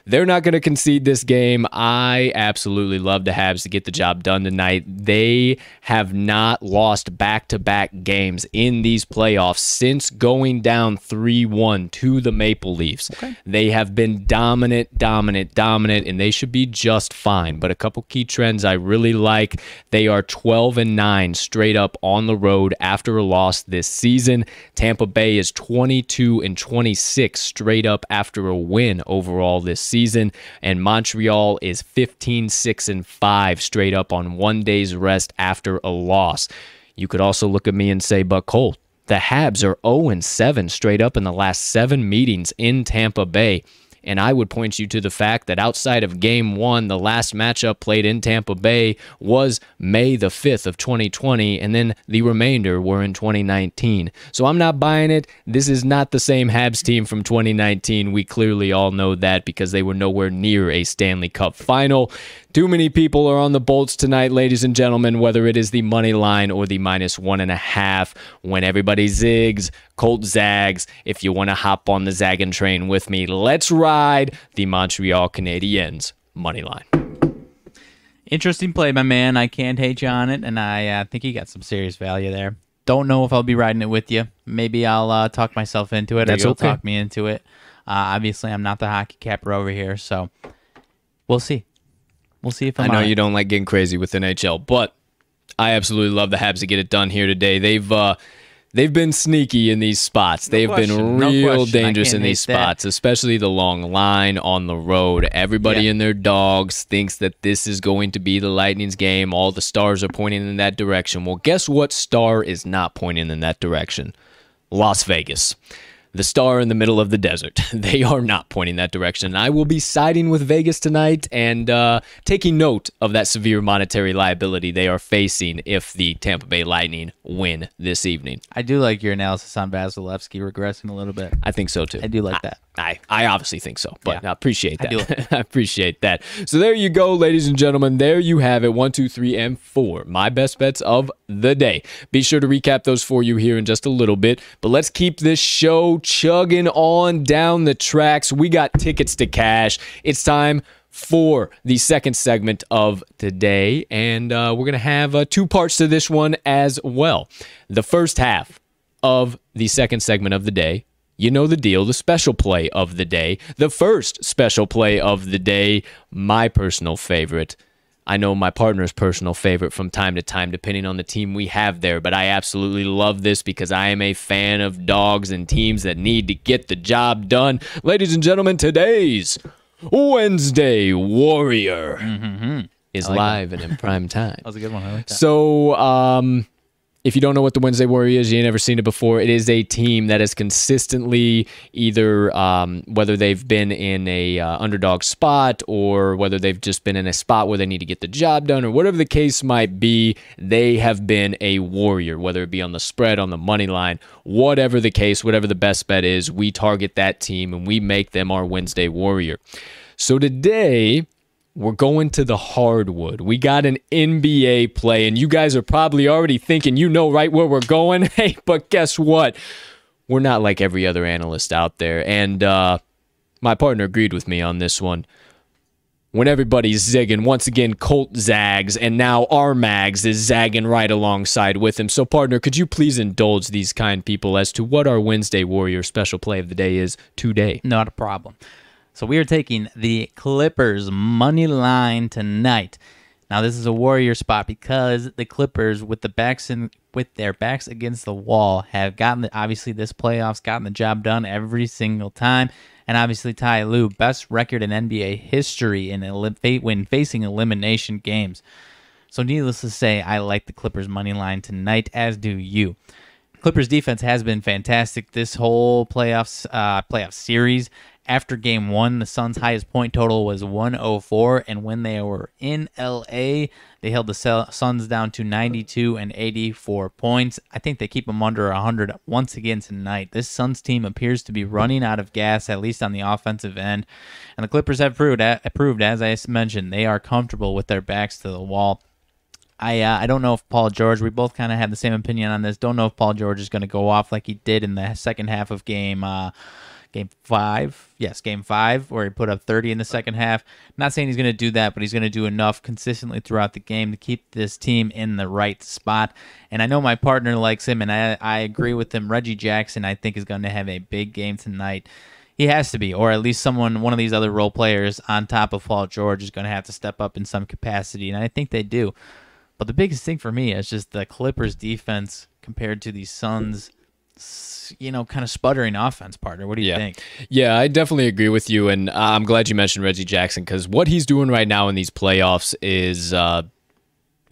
They're not going to concede this game. I absolutely love the Habs to get the job done tonight. They have not lost back to back games in these playoffs since going down 3 1 to the Maple Leafs. Okay. They have been dominant, dominant, dominant, and they should be just fine. But a couple key trends I really like they are 12 and 9 straight up on the road after a loss this season. Tampa Bay is 22 and 26 straight up after a win overall this season season, and Montreal is 15 6 and 5 straight up on one day's rest after a loss. You could also look at me and say, but Colt, the Habs are 0 7 straight up in the last seven meetings in Tampa Bay. And I would point you to the fact that outside of game one, the last matchup played in Tampa Bay was May the 5th of 2020, and then the remainder were in 2019. So I'm not buying it. This is not the same Habs team from 2019. We clearly all know that because they were nowhere near a Stanley Cup final. Too many people are on the Bolts tonight, ladies and gentlemen, whether it is the money line or the minus one and a half. When everybody zigs, Colt zags. If you want to hop on the zagging train with me, let's ride the Montreal Canadiens money line. Interesting play, my man. I can't hate you on it, and I uh, think you got some serious value there. Don't know if I'll be riding it with you. Maybe I'll uh, talk myself into it, That's or you'll okay. talk me into it. Uh, obviously, I'm not the hockey capper over here, so we'll see. We'll see if I'm i know on it. you don't like getting crazy with NHL, but I absolutely love the Habs to get it done here today. They've uh, they've been sneaky in these spots. they've been question, no real question. I dangerous in these hate that. spots, especially the long line on the road. Everybody Yeah. and their dogs thinks that this is going to be the Lightning's game. All the stars are pointing in that direction. Well, guess what star is not pointing in that direction? Las Vegas. The star in the middle of the desert. They are not pointing that direction. I will be siding with Vegas tonight and uh, taking note of that severe monetary liability they are facing if the Tampa Bay Lightning win this evening. I do like your analysis on Vasilevskiy regressing a little bit. I think so too. I do like that. I, I obviously think so, but Yeah. I appreciate that. do. I, appreciate that. So there you go, ladies and gentlemen. There you have it. One, two, three, and four. My best bets of the day. Be sure to recap those for you here in just a little bit. But let's keep this show chugging on down the tracks. We got tickets to cash. It's time for the second segment of today, and uh, we're gonna have uh, two parts to this one as well. The first half of the second segment of the day. You know the deal, the special play of the day, the first special play of the day, my personal favorite. I know my partner's personal favorite from time to time, depending on the team we have there, but I absolutely love this because I am a fan of dogs and teams that need to get the job done. Ladies and gentlemen, today's Wednesday Warrior is live and in prime time. That was a good one. Like that. So, um, if you don't know what the Wednesday Warrior is, you ain't never seen it before. It is a team that has consistently either um, whether they've been in a uh, underdog spot or whether they've just been in a spot where they need to get the job done or whatever the case might be, they have been a warrior. Whether it be on the spread, on the money line, whatever the case, whatever the best bet is, we target that team and we make them our Wednesday Warrior. So today we're going to the hardwood. We got an NBA play, and you guys are probably already thinking you know right where we're going. Hey, but guess what? We're not like every other analyst out there. And uh, my partner agreed with me on this one. When everybody's zigging, once again, Colt zags, and now our Mags is zagging right alongside with him. So, partner, could you please indulge these kind people as to what our Wednesday Warrior special play of the day is today? Not a problem. So we are taking the Clippers money line tonight. Now this is a warrior spot because the Clippers, with the backs in, with their backs against the wall, have gotten the, obviously this playoffs gotten the job done every single time. And obviously Ty Lue, best record in NBA history in when facing elimination games. So needless to say, I like the Clippers money line tonight, as do you. Clippers defense has been fantastic this whole playoffs uh, playoff series. After game one, the Suns' highest point total was 104, and when they were in LA, they held the Suns down to 92 and 84 points. I think they keep them under 100 once again tonight. This Suns team appears to be running out of gas, at least on the offensive end, and the Clippers have proved, proved as I mentioned, they are comfortable with their backs to the wall. I uh, I don't know if Paul George. We both kind of had the same opinion on this. Don't know if Paul George is going to go off like he did in the second half of game uh, game five. Yes, game five, where he put up 30 in the second half. Not saying he's going to do that, but he's going to do enough consistently throughout the game to keep this team in the right spot. And I know my partner likes him, and I I agree with him. Reggie Jackson, I think, is going to have a big game tonight. He has to be, or at least someone, one of these other role players on top of Paul George is going to have to step up in some capacity, and I think they do. But the biggest thing for me is just the Clippers defense compared to the Suns, you know, kind of sputtering offense partner. What do you Yeah. think? Yeah, I definitely agree with you, and I'm glad you mentioned Reggie Jackson because what he's doing right now in these playoffs is uh,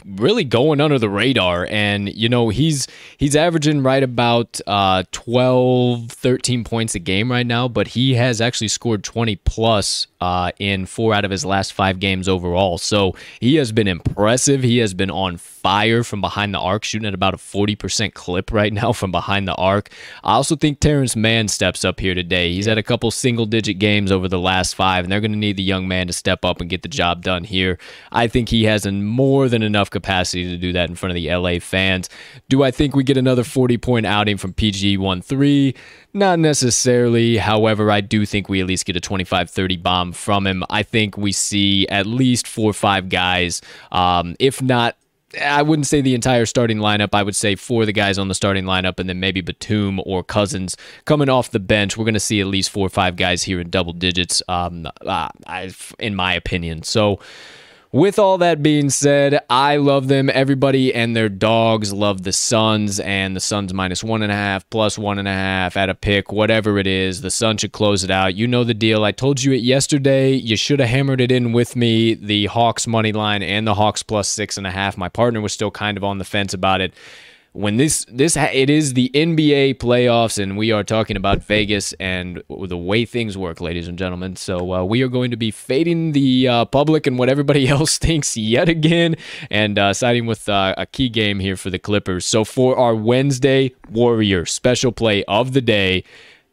really going under the radar. And you know, he's he's averaging right about uh, 12, 13 points a game right now, but he has actually scored 20 plus uh, in four out of his last five games overall. So he has been impressive. He has been on fire from behind the arc, shooting at about a 40% clip right now from behind the arc. I also think Terance Mann steps up here today. He's had a couple single digit games over the last five, and they're going to need the young man to step up and get the job done here. I think he has more than enough capacity to do that in front of the LA fans. Do I think we get another 40 point outing from PG 1 3? Not necessarily. However, I do think we at least get a 25 30 bomb from him. I think we see at least four or five guys, um, if not I wouldn't say the entire starting lineup. I would say four of the guys on the starting lineup, and then maybe Batum or Cousins coming off the bench. We're going to see at least four or five guys here in double digits, um, uh, in my opinion. So, with all that being said, I love them. Everybody and their dogs love the Suns, and the Suns minus one and a half, plus one and a half at a pick, whatever it is. The Sun should close it out. You know the deal. I told you it yesterday. You should have hammered it in with me. The Hawks money line and the Hawks plus six and a half. My partner was still kind of on the fence about it. When this this it is the NBA playoffs, and we are talking about Vegas and the way things work, ladies and gentlemen. So uh, we are going to be fading the uh, public and what everybody else thinks yet again, and uh, siding with uh, a key game here for the Clippers. So for our Wednesday Warrior special play of the day,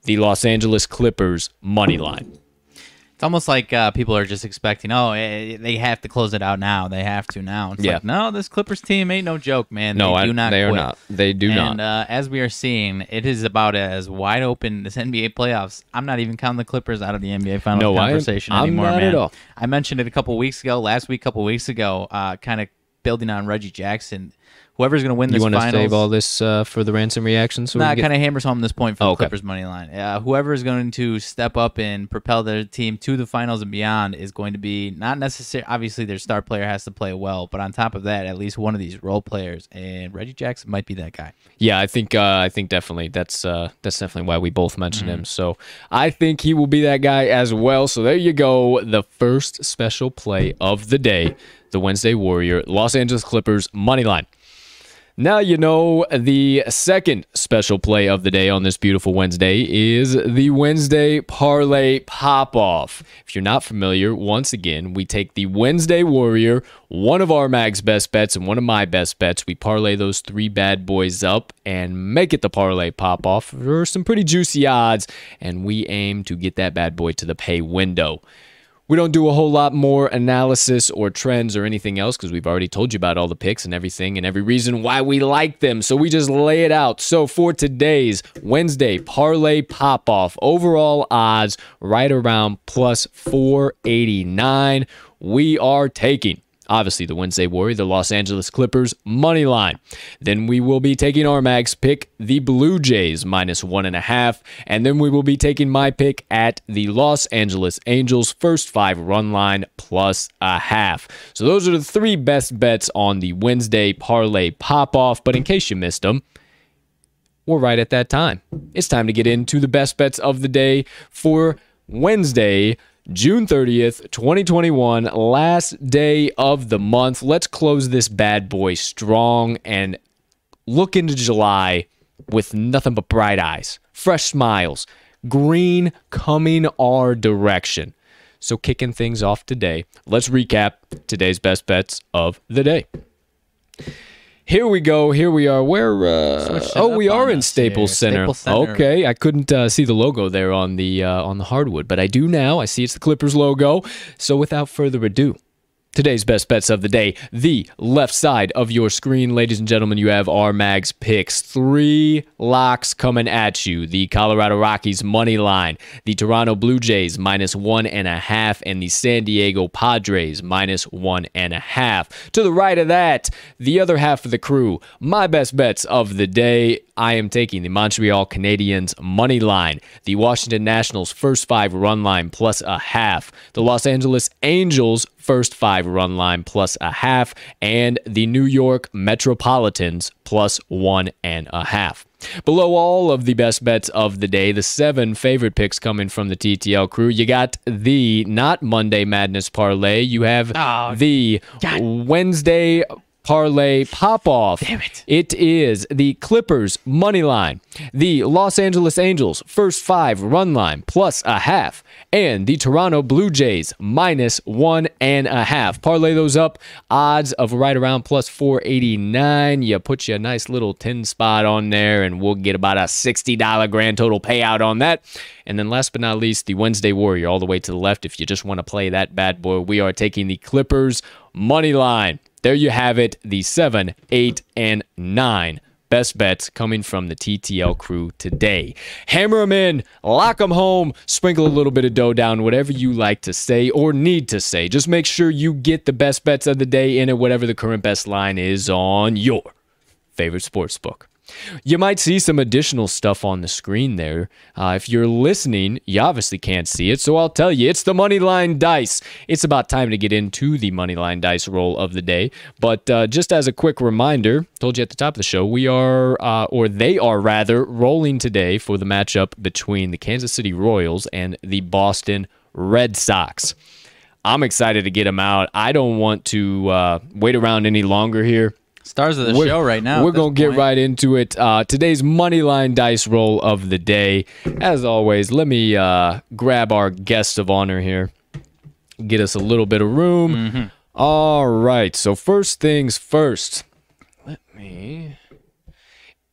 the Los Angeles Clippers money line. It's almost like uh, people are just expecting, oh, eh, they have to close it out now. They have to now. It's Yeah. like, no, this Clippers team ain't no joke, man. No, they I- do not they are not. They do and, not. uh, as we are seeing, it is about as wide open this NBA playoffs. I'm not even counting the Clippers out of the NBA final No, I conversation I'm anymore, not man. at all. I mentioned it a couple weeks ago, last week, a couple weeks ago, uh, kind of building on Reggie Jackson. Whoever's going to win You this want to save all this uh, for the ransom reaction? So we Nah, kind of hammers home this point for Oh, the okay. Clippers money line. Uh, whoever is going to step up and propel their team to the finals and beyond is going to be not necessary. Obviously, their star player has to play well, but on top of that, at least one of these role players, and Reggie Jackson might be that guy. Yeah, I think uh, I think definitely that's uh, that's definitely why we both mentioned him. So I think he will be that guy as well. So there you go, the first special play of the day, the Wednesday Warrior, Los Angeles Clippers money line. Now you know the second special play of the day on this beautiful Wednesday is the Wednesday Parlay Pop Off. If you're not familiar, once again, we take the Wednesday Warrior, one of our mag's best bets and one of my best bets. We parlay those three bad boys up and make it the Parlay Pop Off for some pretty juicy odds, and we aim to get that bad boy to the pay window. We don't do a whole lot more analysis or trends or anything else because we've already told you about all the picks and everything and every reason why we like them. So we just lay it out. So for today's Wednesday parlay pop off, overall odds right around plus 489. We are taking Obviously, the Wednesday Warrior, the Los Angeles Clippers money line. Then we will be taking our mags pick, the Blue Jays minus one and a half, and then we will be taking my pick at the Los Angeles Angels first five run line plus a half. So those are the three best bets on the Wednesday parlay pop off. But in case you missed them, we're right at that time. It's time to get into the best bets of the day for Wednesday, June 30th, 2021, last day of the month. Let's close this bad boy strong and look into July with nothing but bright eyes, fresh smiles, green coming our direction. So, kicking things off today, let's recap today's best bets of the day. Here we go. Here we are. Where? Uh, oh, we are in. Staples Center. Staples Center. Okay, I couldn't uh, see the logo there on the uh, on the hardwood, but I do now. I see it's the Clippers logo. So, without further ado, Today's best bets of the day. The left side of your screen, ladies and gentlemen, you have our Mags picks. Three locks coming at you. The Colorado Rockies money line, the Toronto Blue Jays minus one and a half, and the San Diego Padres minus one and a half. To the right of that, the other half of the crew, my best bets of the day. I am taking the Montreal Canadiens money line, the Washington Nationals first five run line plus a half, the Los Angeles Angels first five run line plus a half, and the New York Metropolitans plus one and a half. Below all of the best bets of the day, the seven favorite picks coming from the TTL crew. You got the not Monday Madness parlay. You have Oh, the Wednesday parlay pop off. Damn it. It is the Clippers money line, the Los Angeles Angels first five run line plus a half, and the Toronto Blue Jays minus one and a half. Parlay those up, odds of right around plus 489. You put you a nice little 10 spot on there, and we'll get about a $60 grand total payout on that. And then last but not least, the Wednesday Warrior all the way to the left. If you just want to play that bad boy, we are taking the Clippers money line. There you have it, the seven, eight, and nine best bets coming from the TTL crew today. Hammer them in, lock them home, sprinkle a little bit of dough down, whatever you like to say or need to say. Just make sure you get the best bets of the day in it, whatever the current best line is on your favorite sports book. You might see some additional stuff on the screen there. Uh, if you're listening, you obviously can't see it, so I'll tell you it's the Moneyline Dice. It's about time to get into the Moneyline Dice roll of the day. But uh, just as a quick reminder, told you at the top of the show, we are, uh, or they are rather, rolling today for the matchup between the Kansas City Royals and the Boston Red Sox. I'm excited to get them out. I don't want to uh, wait around any longer here. Stars of the We're- show right now. We're gonna get point. right into it. Uh, today's money line dice roll of the day. As always, let me uh, grab our guest of honor here. Get us a little bit of room. Mm-hmm. All right. So first things first. Let me.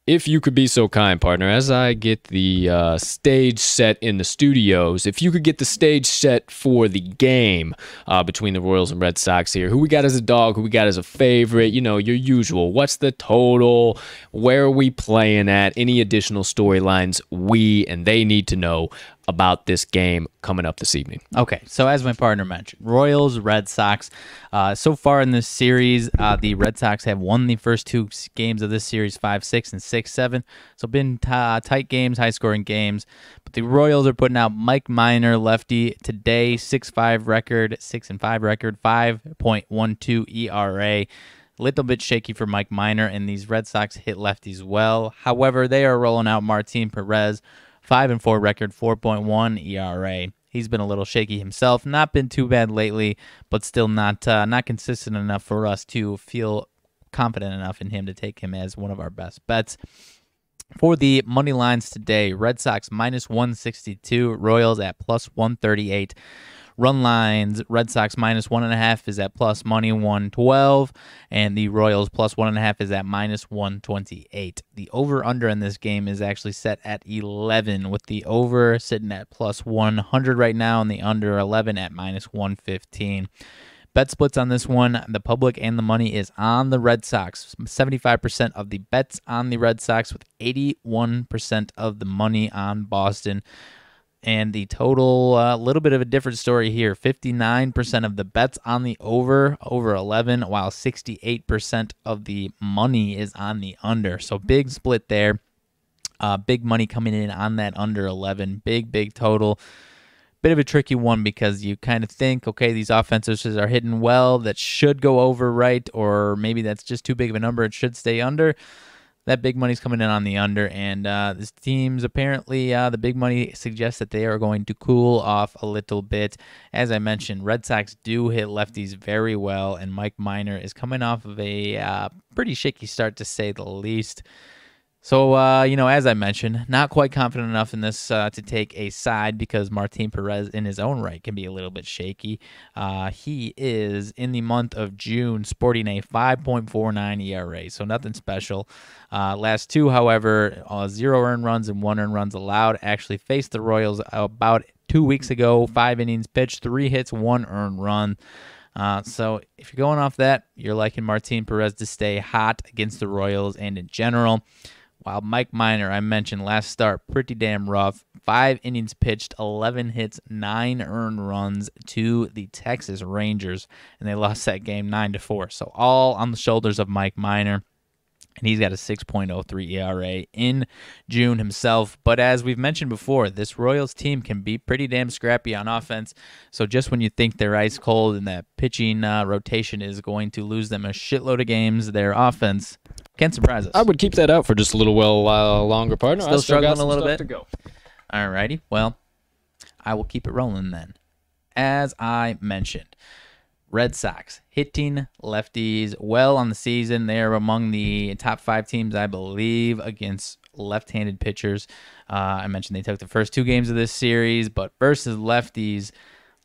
If you could be so kind, partner, as I get the uh, stage set in the studios, if you could get the stage set for the game uh, between the Royals and Red Sox here, who we got as a dog, who we got as a favorite, you know, your usual. What's the total? Where are we playing at? Any additional storylines we and they need to know about this game coming up this evening? Okay, so as my partner mentioned, Royals, Red Sox. Uh, so far in this series, uh, the Red Sox have won the first two games of this series, five six and six seven. So been t- uh, tight games, high scoring games. But the Royals are putting out Mike Minor, lefty today, six five record, six and five record, five point one two ERA. Little bit shaky for Mike Minor, and these Red Sox hit lefties well. However, they are rolling out Martin Perez, five and four record, 4.1 ERA. He's been a little shaky himself. Not been too bad lately, but still not uh, not consistent enough for us to feel confident enough in him to take him as one of our best bets. For the money lines today, Red Sox minus 162, Royals at plus 138. Run lines, Red Sox minus one and a half is at plus money 112, and the Royals plus one and a half is at minus 128. The over under in this game is actually set at 11, with the over sitting at plus 100 right now, and the under 11 at minus 115. Bet splits on this one. The public and the money is on the Red Sox. 75% of the bets on the Red Sox, with 81% of the money on Boston. And the total, a little bit of a different story here. 59% of the bets on the over, over 11, while 68% of the money is on the under. So big split there. Uh, big money coming in on that under 11. Big, big total bit of a tricky one because you kind of think, okay, these offenses are hitting well, that should go over, right? Or maybe that's just too big of a number, it should stay under. That big money's coming in on the under, and uh, this team's apparently uh, the big money suggests that they are going to cool off a little bit. As I mentioned, Red Sox do hit lefties very well, and Mike Minor is coming off of a uh, pretty shaky start to say the least. So, uh, you know, as I mentioned, not quite confident enough in this uh, to take a side because Martin Perez, in his own right, can be a little bit shaky. Uh, he is in the month of June sporting a 5.49 ERA, so nothing special. Uh, last two, however, uh, zero earned runs and one earned runs allowed. Actually faced the Royals about two weeks ago. Five innings pitched, three hits, one earned run. Uh, so if you're going off that, you're liking Martin Perez to stay hot against the Royals and in general. While Mike Minor, I mentioned last start, pretty damn rough. Five innings pitched, 11 hits, nine earned runs to the Texas Rangers, and they lost that game 9 to 4. So all on the shoulders of Mike Minor. And he's got a 6.03 ERA in June himself. But as we've mentioned before, this Royals team can be pretty damn scrappy on offense. So just when you think they're ice cold and that pitching uh, rotation is going to lose them a shitload of games, their offense can surprise us. I would keep that out for just a little while uh, longer, partner. I Still struggling a little bit? to go. Alrighty. Well, I will keep it rolling then. As I mentioned, Red Sox hitting lefties well on the season. They are among the top five teams, I believe, against left-handed pitchers. Uh, I mentioned they took the first two games of this series, but versus lefties,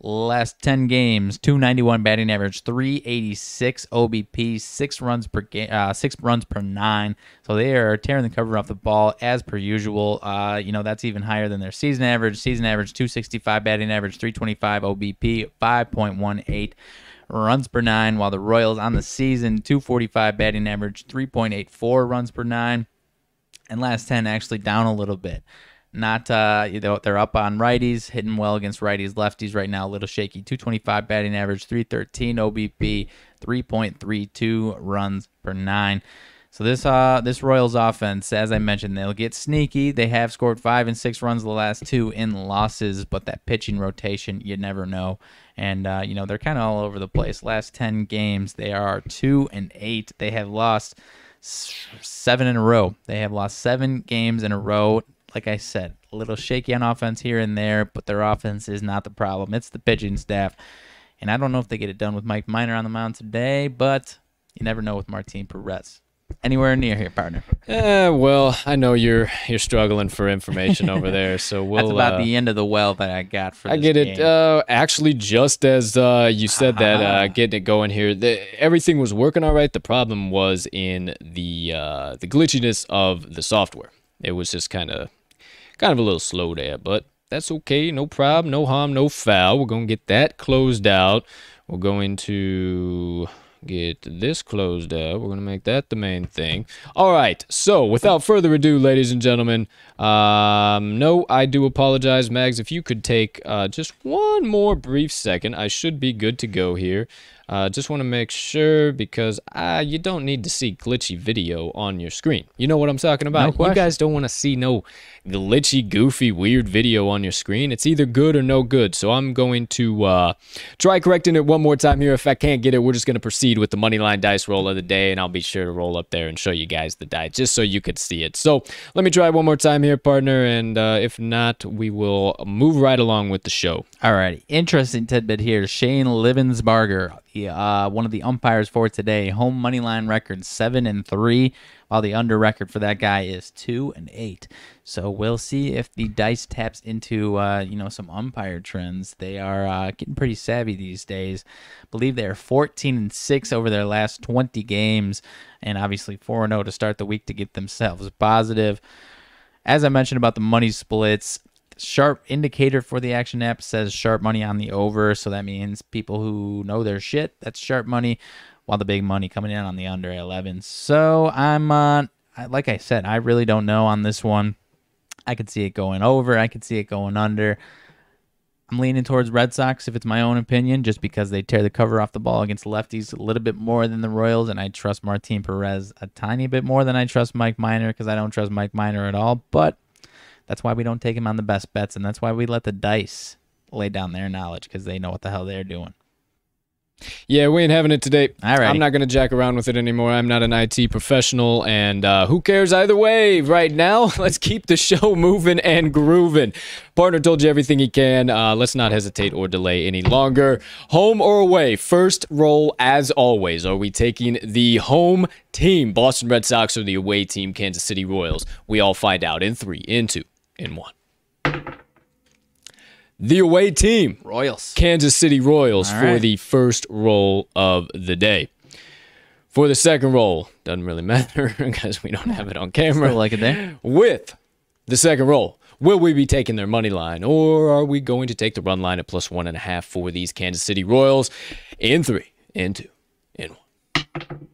last 10 games 291 batting average 386 obp six runs per game uh, six runs per nine. So they are tearing the cover off the ball as per usual. Uh, you know that's even higher than their season average. Season average 265 batting average 325 obp 5.18 runs per nine while the royals on the season 245 batting average 3.84 runs per nine. And last 10 actually down a little bit not uh you know they're up on righties hitting well against righties lefties right now. A little shaky. 225 batting average 313 obp 3.32 runs per nine. So this uh this royals offense as i mentioned they'll get sneaky. They have scored five and six runs the last two in losses but that pitching rotation you never know. And uh, you know they're kind of all over the place. Last 10 games they are two and eight. They have lost seven in a row. They have lost seven games in a row. Like I said, a little shaky on offense here and there, but their offense is not the problem. It's the pitching staff. And I don't know if they get it done with Mike Minor on the mound today, but You never know with Martin Perez. Anywhere near here, partner. Eh, well, I know you're you're struggling for information over there, so we'll. That's about uh, the end of the well that I got for. I get it. game. Uh, actually, just as uh, you said that, uh, getting it going here, the, everything was working all right. The problem was in the uh, the glitchiness of the software. It was just kind of kind of a little slow there, but that's okay. No problem. No harm. No foul. We're gonna get that closed out. We're going to get this closed out. We're going to make that the main thing. All right. So, without further ado, ladies and gentlemen, um, no, I do apologize, Mags. If you could take uh, just one more brief second, I should be good to go here. Uh, just want to make sure because uh, you don't need to see glitchy video on your screen. You know what I'm talking about? you guys don't want to see no glitchy, goofy, weird video on your screen. It's either good or no good. So I'm going to uh, try correcting it one more time here. If I can't get it, we're just going to proceed with the money line dice roll of the day, and I'll be sure to roll up there and show you guys the die just so you could see it. So let me try one more time here, partner, and uh, if not, we will move right along with the show. Alrighty, interesting tidbit here. Shane Livensparger, uh, one of the umpires for today, home money line record seven and three, while the under record for that guy is two and eight. So we'll see if the dice taps into uh, you know some umpire trends. They are uh, getting pretty savvy these days. believe they are 14 and six over their last 20 games, and obviously four and zero to start the week to get themselves positive. As I mentioned about the money splits, sharp indicator for the action app says sharp money on the over so that means people who know their shit that's sharp money while the big money coming in on the under 11 so i'm uh like i said i really don't know on this one. I could see it going over. I could see it going under. I'm leaning towards red sox if it's my own opinion just because they tear the cover off the ball against lefties a little bit more than the royals and i trust martin perez a tiny bit more than i trust mike miner because i don't trust mike miner at all. But that's why we don't take him on the best bets, and that's why we let the dice lay down their knowledge because they know what the hell they're doing. Yeah, we ain't having it today. Alrighty. I'm not going to jack around with it anymore. I'm not an IT professional, and uh, who cares either way right now? Let's keep the show moving and grooving. Partner told you everything he can. Uh, let's not hesitate or delay any longer. Home or away? First roll, as always. Are we taking the home team, Boston Red Sox, or the away team, Kansas City Royals? We all find out in three, in two, in one. The away team. Royals. Kansas City Royals All for the first roll of the day. For the second roll, doesn't really matter because we don't have it on camera. Still like it there. With the second roll, will we be taking their money line or are we going to take the run line at plus one and a half for these Kansas City Royals in three, in two, in one?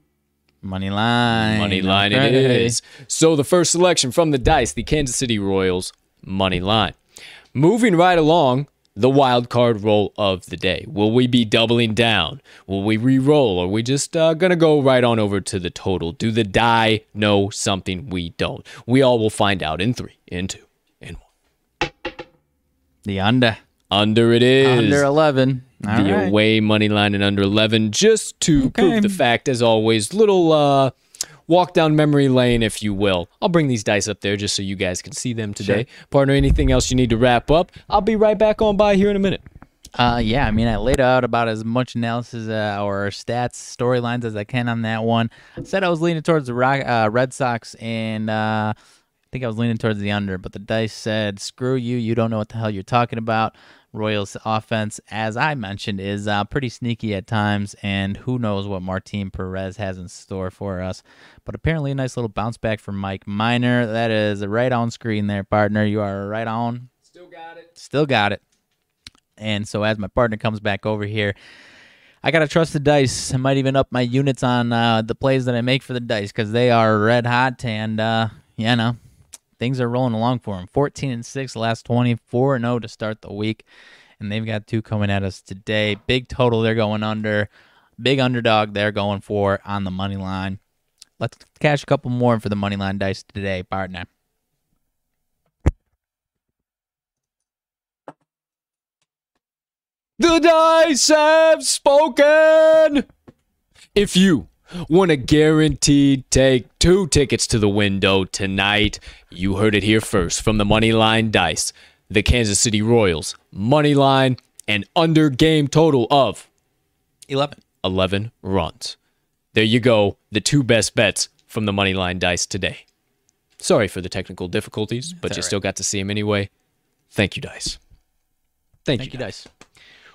Money line. Money line it is. So the first selection from the dice, the Kansas City Royals money line. Moving right along, the wild card roll of the day. Will we be doubling down? Will we re-roll? Are we just uh, gonna go right on over to the total? Do the die know something we don't? We all will find out in three, in two, in one. The under. Under it is. Under 11. All the right. away money line and under 11 just to Okay. prove the fact as always little uh walk down memory lane if you will. I'll bring these dice up there just so you guys can see them today. Partner anything else you need to wrap up? I'll be right back on by here in a minute. Uh, yeah, I mean, I laid out about as much analysis uh, or stats, storylines as I can on that one. I said I was leaning towards the Rock, uh, Red Sox, and uh, I think I was leaning towards the under, but the dice said, screw you, you don't know what the hell you're talking about. Royals offense, as I mentioned, is uh, pretty sneaky at times, and who knows what Martin Perez has in store for us. But apparently, a nice little bounce back from Mike Minor. That is right on screen there, partner. You are right on. still got it Still got it. And so as my partner comes back over here, I gotta trust the dice. I might even up my units on uh, the plays that I make for the dice because they are red hot. And uh, you know, things are rolling along for them. 14 and six, last 24 and 0 to start the week, and they've got two coming at us today. Big total, they're going under. Big underdog, they're going for on the money line. Let's cash a couple more for the money line dice today, partner. the dice have spoken if you want a guaranteed take two tickets to the window tonight you heard it here first from the money line dice the kansas city royals money line and under game total of 11. 11 runs. There you go, the two best bets from the Moneyline Dice today. Sorry for the technical difficulties, but you right. still got to see them anyway. Thank you, Dice. Thank, Thank you, Dice.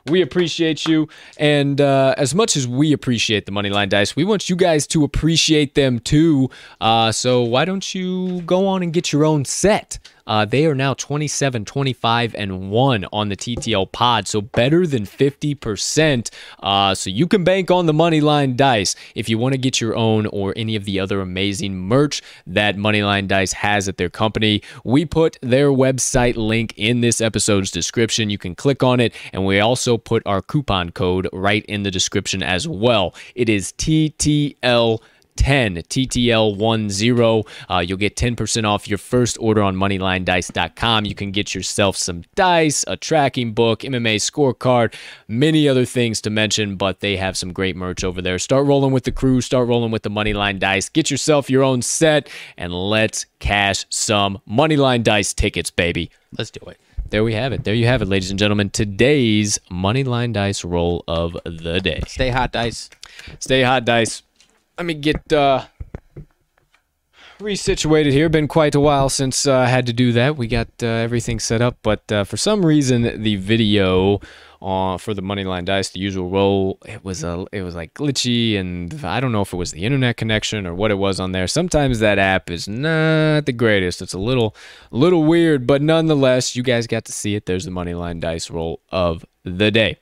We appreciate you. And uh, as much as we appreciate the Moneyline Dice, we want you guys to appreciate them too. Uh, so why don't you go on and get your own set? Uh, they are now 27, 25, and 1 on the TTL pod. So better than 50%. Uh, so you can bank on the Moneyline Dice if you want to get your own or any of the other amazing merch that Moneyline Dice has at their company. We put their website link in this episode's description. You can click on it, and we also put our coupon code right in the description as well. It is TTL. 10 TTL10. Uh, you'll get 10% off your first order on moneylinedice.com. You can get yourself some dice, a tracking book, MMA scorecard, many other things to mention, but they have some great merch over there. Start rolling with the crew, start rolling with the Moneyline Dice. Get yourself your own set, and let's cash some Moneyline Dice tickets, baby. Let's do it. There we have it. There you have it, ladies and gentlemen. Today's Moneyline Dice roll of the day. Stay hot, Dice. Stay hot, dice. Let me get uh, resituated here. Been quite a while since uh, I had to do that. We got uh, everything set up, but uh, for some reason, the video for the Moneyline Dice, the usual roll, it was a, it was like glitchy, and I don't know if it was the internet connection or what it was on there. Sometimes that app is not the greatest. It's a little, little weird, but nonetheless, you guys got to see it. There's the Moneyline Dice roll of the day.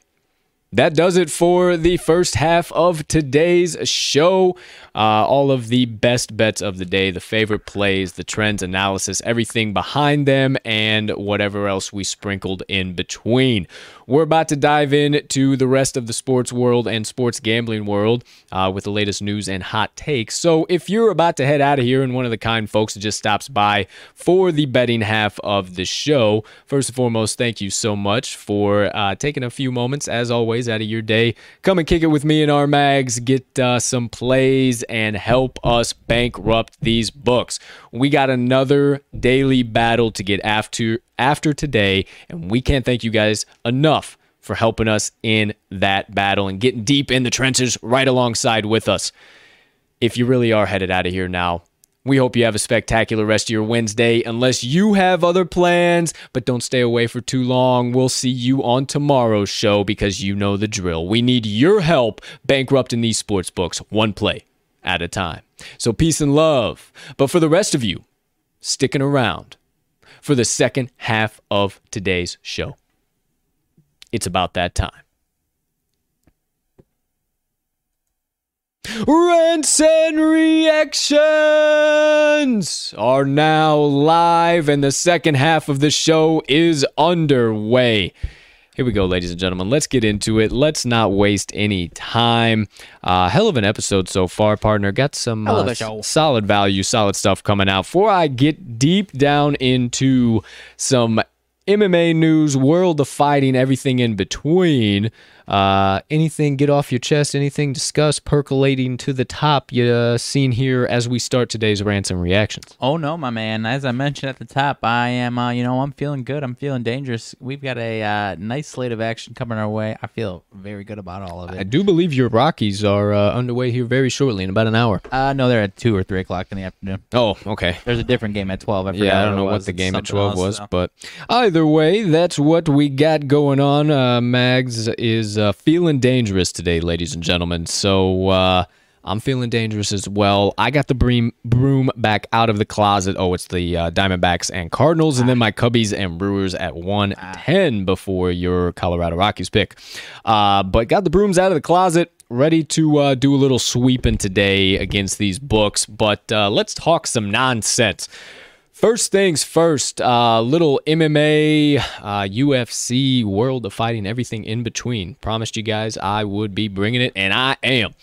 That does it for the first half of today's show. Uh, all of the best bets of the day, the favorite plays, the trends analysis, everything behind them, and whatever else we sprinkled in between. We're about to dive into the rest of the sports world and sports gambling world uh, with the latest news and hot takes. So if you're about to head out of here and one of the kind folks that just stops by for the betting half of the show, first and foremost, thank you so much for uh, taking a few moments, as always, out of your day. Come and kick it with me and our mags, get uh, some plays, and help us bankrupt these books. We got another daily battle to get after after today, and we can't thank you guys enough for helping us in that battle and getting deep in the trenches right alongside with us. If you really are headed out of here now, we hope you have a spectacular rest of your Wednesday, unless you have other plans, but don't stay away for too long. We'll see you on tomorrow's show because you know the drill. We need your help bankrupting these sports books one play at a time. So, peace and love. But for the rest of you, sticking around for the second half of today's show, it's about that time. Rants and reactions are now live, and the second half of the show is underway. Here we go, ladies and gentlemen. Let's get into it. Let's not waste any time. Uh, hell of an episode so far, partner. Got some uh, solid value, solid stuff coming out. Before I get deep down into some MMA news, world of fighting, everything in between. Uh, anything get off your chest? Anything discuss percolating to the top you uh, seen here as we start today's rants and reactions? Oh no, my man! As I mentioned at the top, I am. Uh, you know, I'm feeling good. I'm feeling dangerous. We've got a uh, nice slate of action coming our way. I feel very good about all of it. I do believe your Rockies are uh, underway here very shortly in about an hour. Uh, no, they're at two or three o'clock in the afternoon. Oh, okay. There's a different game at twelve. I Yeah, I don't know what the game at 12 else, was, so. but either way, that's what we got going on. Uh, Mags is uh, feeling dangerous today, ladies and gentlemen. So uh, I'm feeling dangerous as well. I got the broom, broom back out of the closet. Oh, it's the uh, Diamondbacks and Cardinals, and then my Cubbies and Brewers at 110 before your Colorado Rockies pick. Uh, but got the brooms out of the closet ready to uh, do a little sweeping today against these books. But uh, let's talk some nonsense. First things first, uh, little MMA, uh, UFC, world of fighting, everything in between. Promised you guys I would be bringing it, and I am.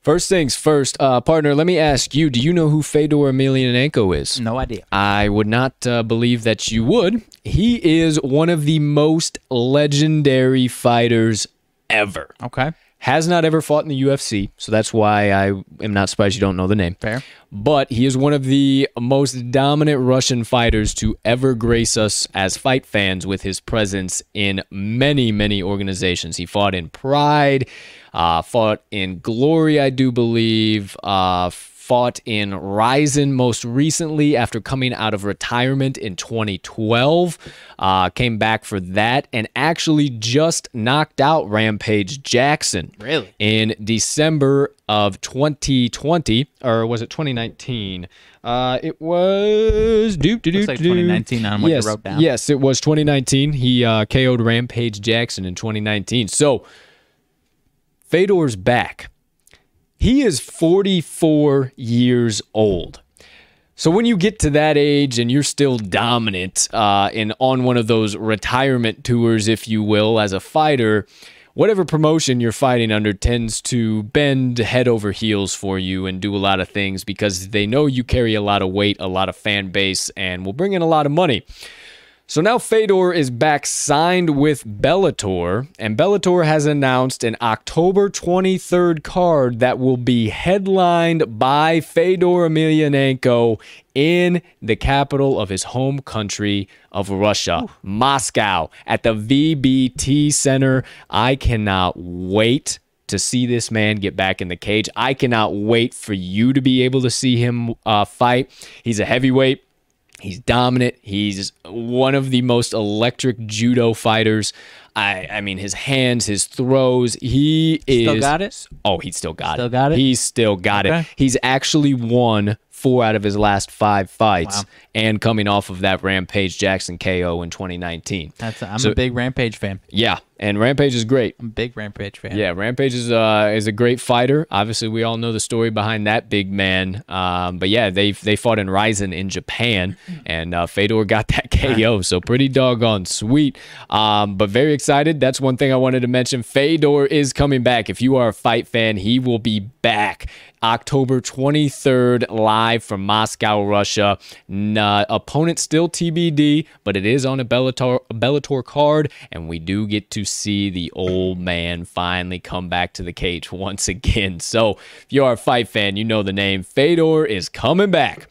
First things first, uh, partner, let me ask you do you know who Fedor Emelianenko is? no idea. I would not uh, believe that you would. He is one of the most legendary fighters ever Okay. Has not ever fought in the UFC, so that's why I am not surprised you don't know the name. Fair. But he is one of the most dominant Russian fighters to ever grace us as fight fans with his presence in many, many organizations. He fought in Pride, uh, fought in Glory, I do believe, uh, fought in Rizin most recently after coming out of retirement in 2012. Uh, came back for that and actually just knocked out Rampage Jackson. Really? In December of 2020, or was it 2019? Uh, it was do do do Looks like do. 2019 on what you yes, wrote down. Yes, it was 2019. He uh, KO'd Rampage Jackson in 2019. So Fedor's back. He is 44 years old. So when you get to that age and you're still dominant uh, and on one of those retirement tours, if you will, as a fighter, whatever promotion you're fighting under tends to bend head over heels for you and do a lot of things because they know you carry a lot of weight, a lot of fan base, and will bring in a lot of money. So now Fedor is back signed with Bellator, and Bellator has announced an October 23rd card that will be headlined by Fedor Emelianenko in the capital of his home country of Russia, Moscow, at the VBT Center. I cannot wait to see this man get back in the cage. I cannot wait for you to be able to see him uh, fight. He's a heavyweight. He's dominant. He's one of the most electric judo fighters. I, I mean, his hands, his throws. He is Still got it? Oh, he's still got Still it. got it? He's still got Okay. it. He's actually won four out of his last five fights, Wow. And coming off of that Rampage Jackson KO in 2019. That's I'm So- a big Rampage fan. Yeah, and Rampage is great. I'm a big Rampage fan. Yeah, Rampage is uh is a great fighter. Obviously, we all know the story behind that big man. Um, but yeah, they they fought in Rizin in Japan, and uh, Fedor got that KO. So pretty doggone sweet. Um, but very excited. That's one thing I wanted to mention. Fedor is coming back. If you are a fight fan, he will be back. October 23rd, live from Moscow, Russia. Uh, opponent still TBD, but it is on a Bellator, a Bellator card, and we do get to see the old man finally come back to the cage once again. So, if you are a fight fan, you know the name. Fedor is coming back.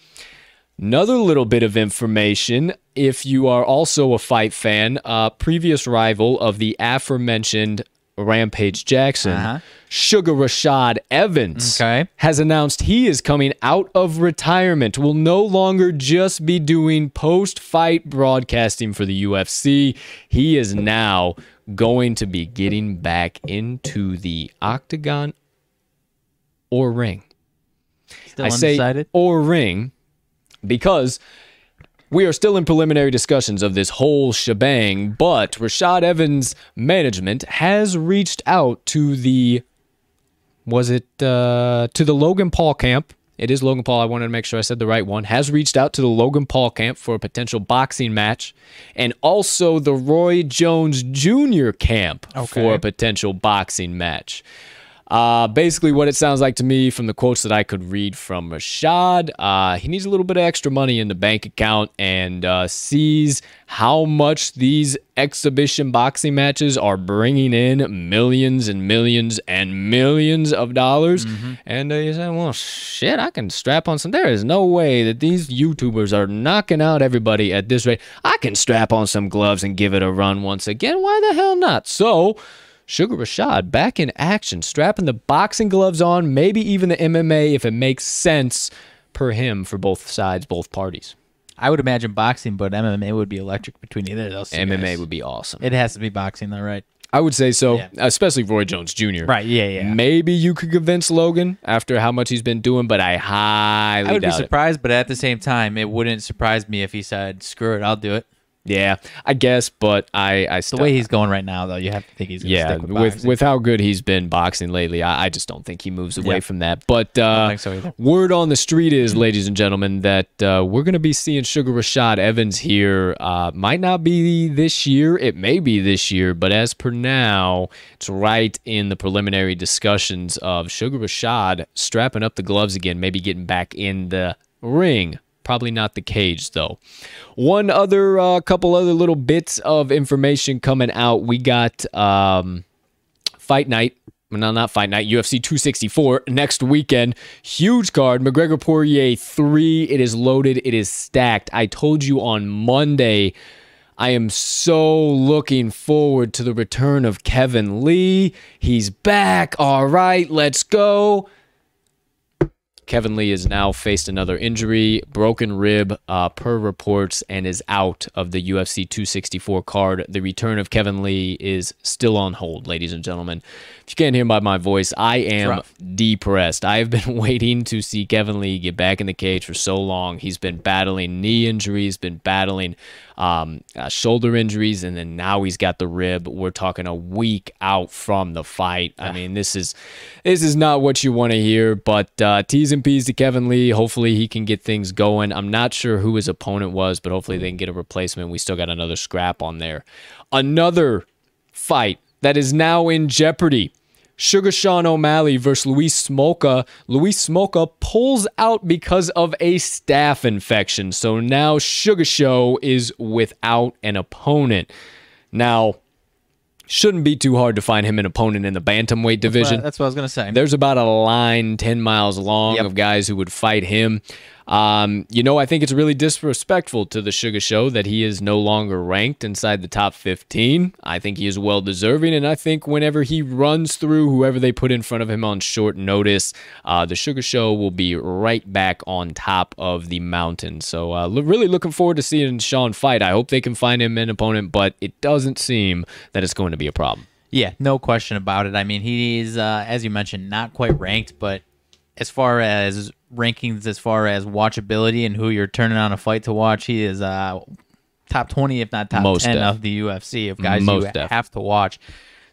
Another little bit of information if you are also a fight fan, uh, previous rival of the aforementioned Rampage Jackson, Uh-huh. Sugar Rashad Evans, Okay. has announced he is coming out of retirement, will no longer just be doing post fight broadcasting for the UFC. He is now going to be getting back into the octagon or ring. Still I say or ring because we are still in preliminary discussions of this whole shebang, but Rashad Evans' management has reached out to the was it uh, to the Logan Paul camp. It is Logan Paul. I wanted to make sure I said the right one. Has reached out to the Logan Paul camp for a potential boxing match, and also the Roy Jones Jr. camp for a potential boxing match. Uh, basically, what it sounds like to me from the quotes that I could read from Rashad, uh, he needs a little bit of extra money in the bank account and uh, sees how much these exhibition boxing matches are bringing in millions and millions and millions of dollars. And uh, he said, well, shit, I can strap on some. There is no way that these YouTubers are knocking out everybody at this rate. I can strap on some gloves and give it a run once again. Why the hell not? So. Sugar Rashad back in action, strapping the boxing gloves on, maybe even the MMA if it makes sense per him for both sides, both parties. I would imagine boxing, but MMA would be electric between either of those. two MMA guys. would be awesome. It has to be boxing, though, right? I would say so, Yeah. especially Roy Jones Jr. Right. Yeah. Yeah. Maybe you could convince Logan after how much he's been doing, but I highly I would be doubt it. surprised, but at the same time, it wouldn't surprise me if he said, "Screw it, I'll do it." Yeah, I guess, but I, I The way he's going right now, though, you have to think he's gonna yeah, stick with with with how good he's been boxing lately, I, I just don't think he moves away Yep. from that. But uh, so word on the street is, ladies and gentlemen, that uh, we're going to be seeing Sugar Rashad Evans here. Uh, might not be this year, it may be this year, but as per now, it's right in the preliminary discussions of Sugar Rashad strapping up the gloves again, maybe getting back in the ring. Probably not the cage though. One other uh, couple other little bits of information coming out. We got um, Fight Night no, not fight night, UFC 264 next weekend. Huge card. McGregor Poirier 3. It is loaded, it is stacked. I told you on Monday. I am so looking forward to the return of Kevin Lee. He's back. All right, let's go. Kevin Lee has now faced another injury, broken rib, uh, per reports, and is out of the UFC 264 card. The return of Kevin Lee is still on hold, ladies and gentlemen. If you can't hear by my voice, I am depressed. I have been waiting to see Kevin Lee get back in the cage for so long. He's been battling knee injuries, been battling um, uh, shoulder injuries, and then now he's got the rib. We're talking a week out from the fight. I mean, this is this is not what you want to hear. But uh, T's and P's to Kevin Lee. Hopefully, he can get things going. I'm not sure who his opponent was, but hopefully they can get a replacement. We still got another scrap on there. Another fight that is now in jeopardy. Sugar Sean O'Malley versus Louis Smolka. Louis Smolka pulls out because of a staph infection. So now Sugar Show is without an opponent. Now, shouldn't be too hard to find him an opponent in the bantamweight division. That's what I was gonna say. There's about a line 10 miles long Yep. of guys who would fight him. Um, you know, I think it's really disrespectful to the Sugar Show that he is no longer ranked inside the top 15. I think he is well deserving, and I think whenever he runs through whoever they put in front of him on short notice, uh, the Sugar Show will be right back on top of the mountain. So, uh, lo- really looking forward to seeing Sean fight. I hope they can find him an opponent, but it doesn't seem that it's going to be a problem. Yeah, no question about it. I mean, he's uh, as you mentioned, not quite ranked, but as far as rankings, as far as watchability and who you're turning on a fight to watch, he is uh, top twenty, if not top Most ten def. of the UFC of guys Most you def. have to watch.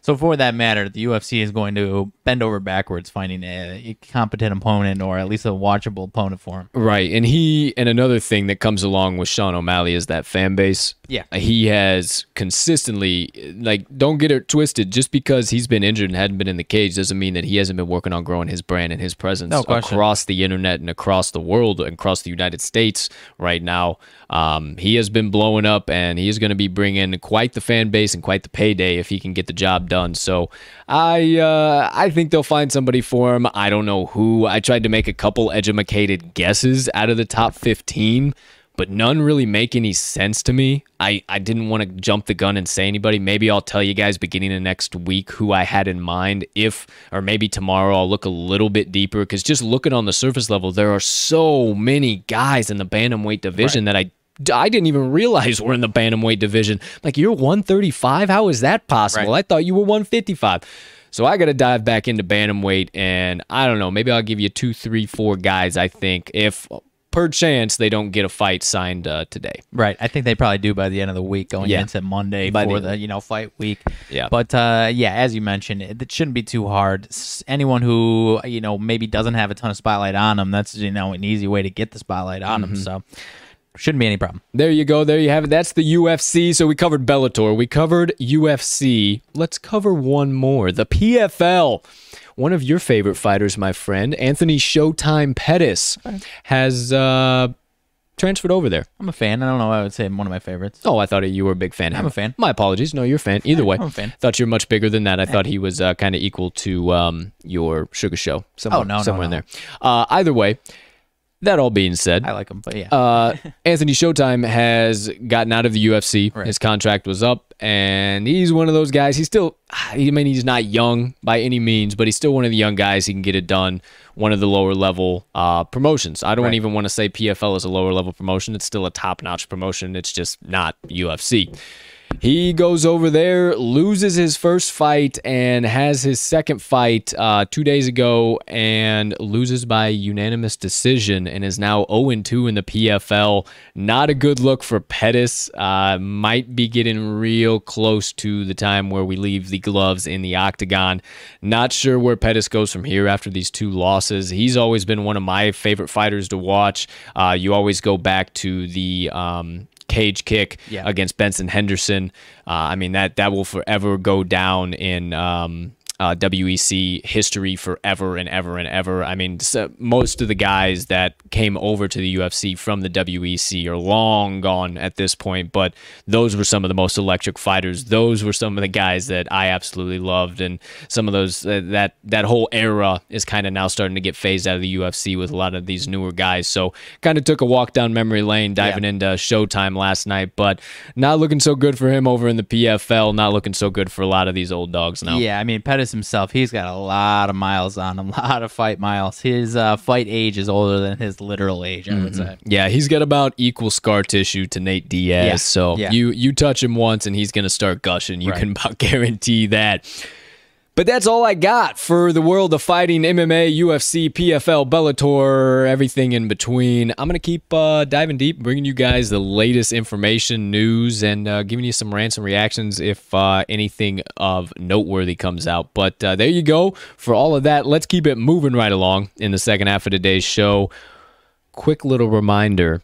So for that matter, the UFC is going to bend over backwards finding a competent opponent or at least a watchable opponent for him. Right. And he, and another thing that comes along with Sean O'Malley is that fan base. Yeah. He has consistently, like, don't get it twisted. Just because he's been injured and hadn't been in the cage doesn't mean that he hasn't been working on growing his brand and his presence No across the internet and across the world and across the United States right now. Um, he has been blowing up and he is going to be bringing quite the fan base and quite the payday if he can get the job done. So I, uh, I think they'll find somebody for him. I don't know who. I tried to make a couple educated guesses out of the top 15 but none really make any sense to me. I, I didn't want to jump the gun and say anybody. Maybe I'll tell you guys beginning of next week who I had in mind. If, or maybe tomorrow I'll look a little bit deeper because just looking on the surface level, there are so many guys in the bantamweight division that I I didn't even realize we're in the bantamweight division. Like you're 135. How is that possible? Right. I thought you were 155. So I got to dive back into bantamweight, and I don't know. Maybe I'll give you two, three, four guys. I think if per chance they don't get a fight signed uh, today. Right. I think they probably do by the end of the week going Yeah. into Monday By for the- the, you know fight week. Yeah. But uh, yeah, as you mentioned, it, it shouldn't be too hard. Anyone who you know maybe doesn't have a ton of spotlight on them, that's you know an easy way to get the spotlight on Mm-hmm. them. So shouldn't be any problem. There you go. There you have it. That's the UFC. So we covered Bellator. We covered UFC. Let's cover one more. The PFL. One of your favorite fighters, my friend, Anthony Showtime Pettis, has uh, transferred over there. I'm a fan. I don't know. I would say one of my favorites. Oh, I thought you were a big fan. I'm a fan. My apologies. No, you're a fan. Either way, I'm a fan. Thought you're much bigger than that. I thought he was uh, kind of equal to um, your Sugar Show. Somewhere, Oh, no, no, somewhere in there. Uh, either way, that all being said, I like him, but yeah. uh, Anthony Showtime has gotten out of the UFC. Right. His contract was up, and he's one of those guys. He's still, I mean, he's not young by any means, but he's still one of the young guys. He can get it done. One of the lower level uh, promotions. I don't Right. even want to say PFL is a lower level promotion. It's still a top notch promotion. It's just not UFC. He goes over there, loses his first fight, and has his second fight uh, two days ago, and loses by unanimous decision, and is now 0 2 in the PFL. Not a good look for Pettis. Uh, might be getting real close to the time where we leave the gloves in the octagon. Not sure where Pettis goes from here after these two losses. He's always been one of my favorite fighters to watch. Uh, you always go back to the. Um, cage kick Yeah. against Benson Henderson. Uh, I mean that that will forever go down in um, uh, WEC history forever and ever and ever. I mean, so most of the guys that came over to the UFC from the WEC are long gone at this point, but those were some of the most electric fighters. Those were some of the guys that I absolutely loved, and some of those uh, that that whole era is kind of now starting to get phased out of the UFC with a lot of these newer guys. So, kind of took a walk down memory lane, diving Yeah. into Showtime last night, but not looking so good for him over in the PFL. Not looking so good for a lot of these old dogs now. Yeah, I mean Pettis himself, he's got a lot of miles on him, a lot of fight miles. His uh, fight age is older than his literal age, I would say. Yeah, he's got about equal scar tissue to Nate Diaz. Yeah, So yeah. you you touch him once and he's gonna start gushing. You Right. can about guarantee that. But that's all I got for the world of fighting MMA, UFC, PFL, Bellator, everything in between. I'm going to keep uh, diving deep, bringing you guys the latest information, news, and uh, giving you some rants and reactions if uh, anything of noteworthy comes out. But uh, there you go. For all of that, let's keep it moving right along in the second half of today's show. Quick little reminder